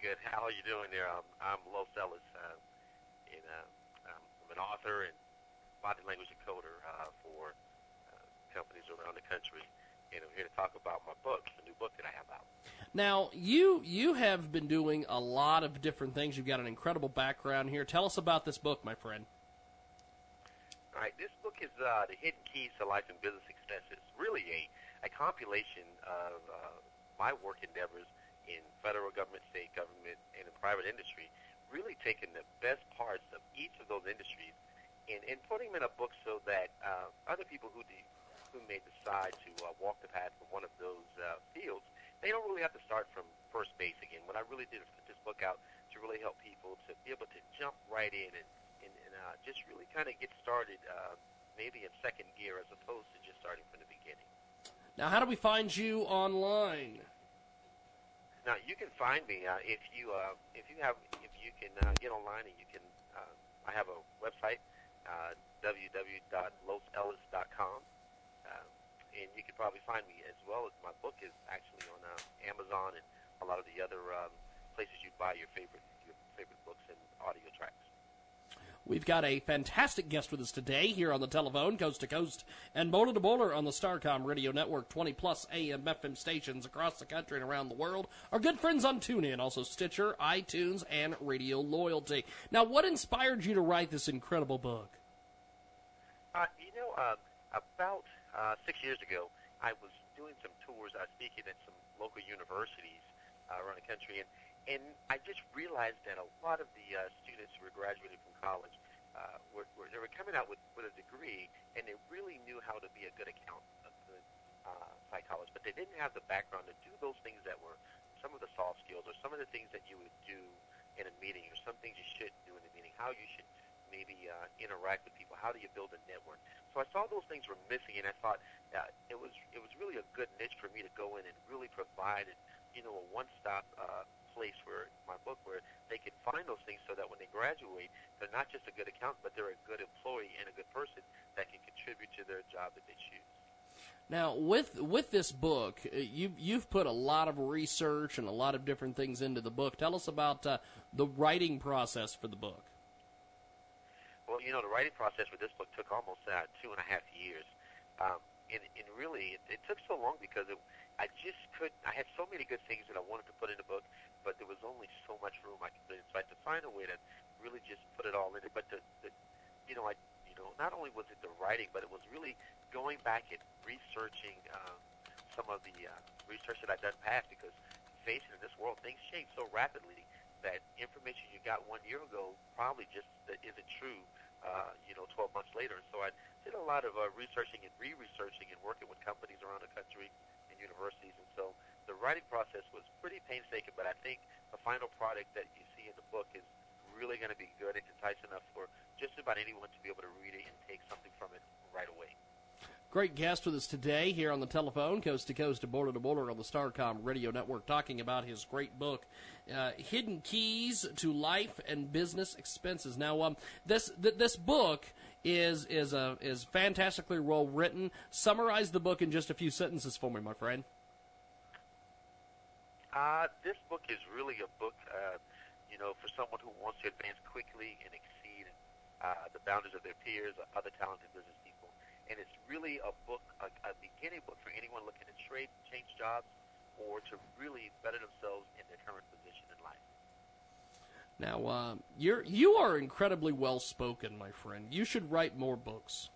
good. How are you doing there? Um, I'm Los Ellis, uh, and uh, I'm an author and body language encoder uh, for uh, companies around the country, and I'm here to talk about my book, the new book that I have out. Now, you you have been doing a lot of different things. You've got an incredible background here. Tell us about this book, my friend. All right, this book is uh, the hidden keys to life and business success. It's really a, a compilation of uh, my work endeavors in federal government, state government, and the private industry, really taking the best parts of each of those industries and, and putting them in a book so that uh, other people who de- who may decide to uh, walk the path from one of those uh, fields, they don't really have to start from first base again. What I really did is put this book out to really help people to be able to jump right in and, and, and uh, just really kind of get started uh, maybe in second gear as opposed to just starting from the beginning. Now, how do we find you online? Now you can find me uh, if you uh, if you have if you can uh, get online and you can uh, I have a website uh, www.losellis.com and you can probably find me as well as my book is actually on uh, Amazon and a lot of the other um, places you buy your favorite your favorite books and audio tracks. We've got a fantastic guest with us today here on the telephone, coast to coast, and bowler to bowler on the Starcom Radio Network, 20 plus AM FM stations across the country and around the world. Our good friends on TuneIn, also Stitcher, iTunes, and Radio Loyalty. Now, what inspired you to write this incredible book? Uh, you know, uh, about uh, six years ago, I was doing some tours. I was speaking at some local universities uh, around the country, and and I just realized that a lot of the uh, students who were graduating from college uh, were, were they were coming out with, with a degree, and they really knew how to be a good accountant, a good uh, psychologist, but they didn't have the background to do those things that were some of the soft skills or some of the things that you would do in a meeting or some things you should do in a meeting, how you should maybe uh, interact with people, how do you build a network. So I saw those things were missing, and I thought uh, it was it was really a good niche for me to go in and really provide, you know, a one-stop uh, place where my book where they can find those things so that when they graduate, they're not just a good accountant, but they're a good employee and a good person that can contribute to their job that they choose. Now, with with this book, uh, you you've put a lot of research and a lot of different things into the book. Tell us about uh, the writing process for the book. Well, you know, the writing process for this book took almost uh, two and a half years, um, and, and really, it, it took so long because it, I just could. I had so many good things that I wanted to put in the book, but there was only so much room I could put in. So I had to find a way to really just put it all in it. But the, the you know, I, you know, not only was it the writing, but it was really going back and researching um, some of the uh, research that I've done past. Because facing in this world, things change so rapidly that information you got one year ago probably just that isn't true. Uh, you know, 12 months later. So I did a lot of uh, researching and re-researching and working with companies around the country and universities. And so the writing process was pretty painstaking, but I think the final product that you see in the book is really going to be good and concise enough for just about anyone to be able to read it and take something from it right away. Great guest with us today here on the telephone, coast to coast and border to border on the Starcom Radio Network, talking about his great book, uh, "Hidden Keys to Life and Business Expenses." Now, um, this th- this book is is a is fantastically well written. Summarize the book in just a few sentences for me, my friend. Uh, this book is really a book, uh, you know, for someone who wants to advance quickly and exceed uh, the boundaries of their peers, other talented business. And it's really a book, a, a beginning book for anyone looking to trade, change jobs, or to really better themselves in their current position in life. Now, uh, you're you are incredibly well spoken, my friend. You should write more books.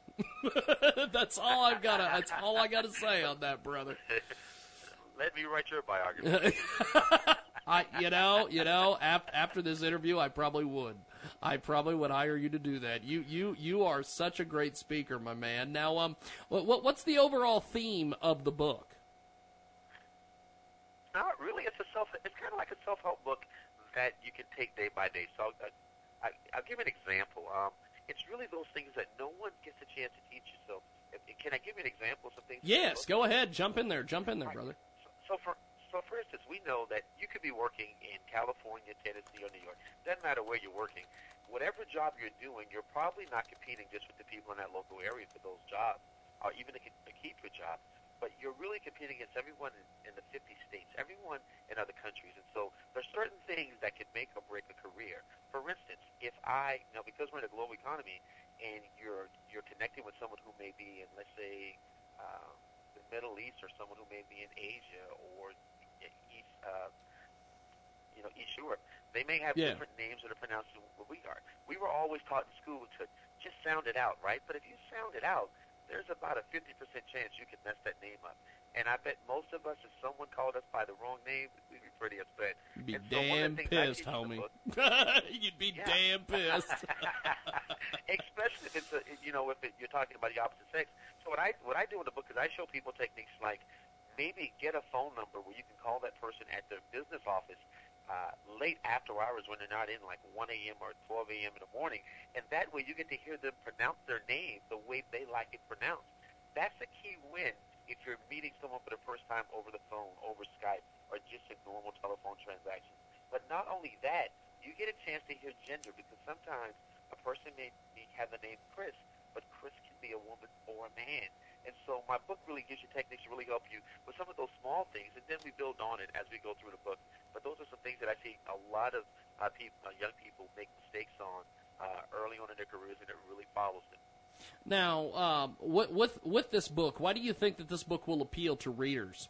that's all I've got. That's all I got to say on that, brother. Let me write your biography. I, you know, you know, after, after this interview, I probably would. I probably would hire you to do that. You, you, you are such a great speaker, my man. Now, um, what, what's the overall theme of the book? Not really. It's a self. It's kind of like a self-help book that you can take day by day. So, uh, I, I'll give an example. Um, it's really those things that no one gets a chance to teach you. So, can I give you an example of some things? Yes, go ahead. Jump in there. Jump in there, brother. So for so for instance, we know that you could be working in California, Tennessee, or New York. Doesn't matter where you're working. Whatever job you're doing, you're probably not competing just with the people in that local area for those jobs, or even to, keep your job. But you're really competing against everyone in, the 50 states, everyone in other countries. And so there's certain things that can make or break a career. For instance, if I, you know, because we're in a global economy, and you're you're connecting with someone who may be in, let's say, um, the Middle East, or someone who may be in Asia, or uh, you know, Europe. They may have Yeah. different names that are pronounced than what we are. We were always taught in school to just sound it out, right? But if you sound it out, there's about a 50% chance you can mess that name up. And I bet most of us, if someone called us by the wrong name, we'd be pretty upset. You'd be And so one of the damn I pissed, teach in the homie. book- You'd be Yeah. damn pissed. especially if it's a, you know if it, you're talking about the opposite sex. So what I what I do in the book is I show people techniques like maybe get a phone number where you can call that person at their business office uh, late after hours when they're not in, like 1 a.m. or 12 a.m. in the morning, and that way you get to hear them pronounce their name the way they like it pronounced. That's a key win if you're meeting someone for the first time over the phone, over Skype, or just a normal telephone transaction. But not only that, you get a chance to hear gender because sometimes a person may have the name Chris, but Chris can be a woman or a man. And so my book really gives you techniques to really help you with some of those small things, and then we build on it as we go through the book. But those are some things that I see a lot of uh, people, uh, young people make mistakes on uh, early on in their careers, and it really follows them. Now, um, with, with with this book, why do you think that this book will appeal to readers?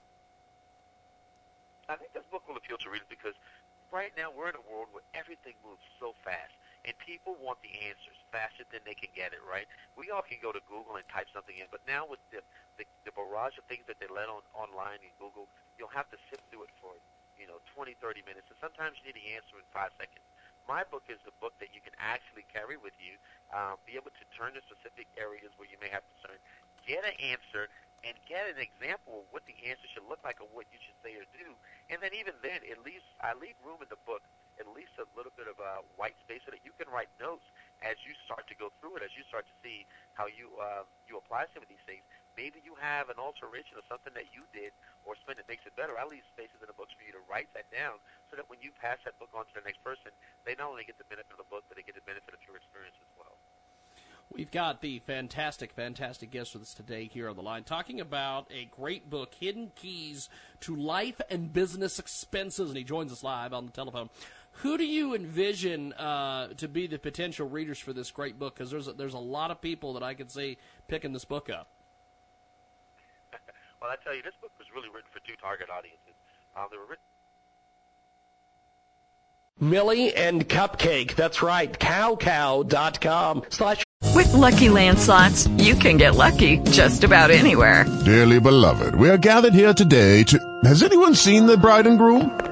I think this book will appeal to readers because right now we're in a world where everything moves so fast, and people want the answers faster than they can get it. Right? We all can go to Google and type something in, but now with the the, the barrage of things that they let on online in Google, you'll have to sift through it for you know 20, 30 minutes, and sometimes you need the answer in five seconds. My book is the book that you can actually carry with you, um, be able to turn to specific areas where you may have concern, get an answer, and get an example of what the answer should look like or what you should say or do. And then even then, at least I leave room in the book, at least a little bit of uh, white space so that you can write notes as you start to go through it, as you start to see how you uh, you apply some of these things. Maybe you have an alteration of something that you did or spin that makes it better. I leave spaces in the books for you to write that down so that when you pass that book on to the next person, they not only get the benefit of the book, but they get the benefit of your experience as well. We've got the fantastic, fantastic guest with us today here on the line, talking about a great book, Hidden Keys to Life and Business Expenses, and he joins us live on the telephone. Who do you envision uh, to be the potential readers for this great book? Because there's a, there's a lot of people that I could see picking this book up. Well, I tell you, this book was really written for two target audiences. Um, they were written. Millie and Cupcake. That's right. Cowcow.com slash. With Lucky Land slots, you can get lucky just about anywhere. Dearly beloved, we are gathered here today to. Has anyone seen the bride and groom?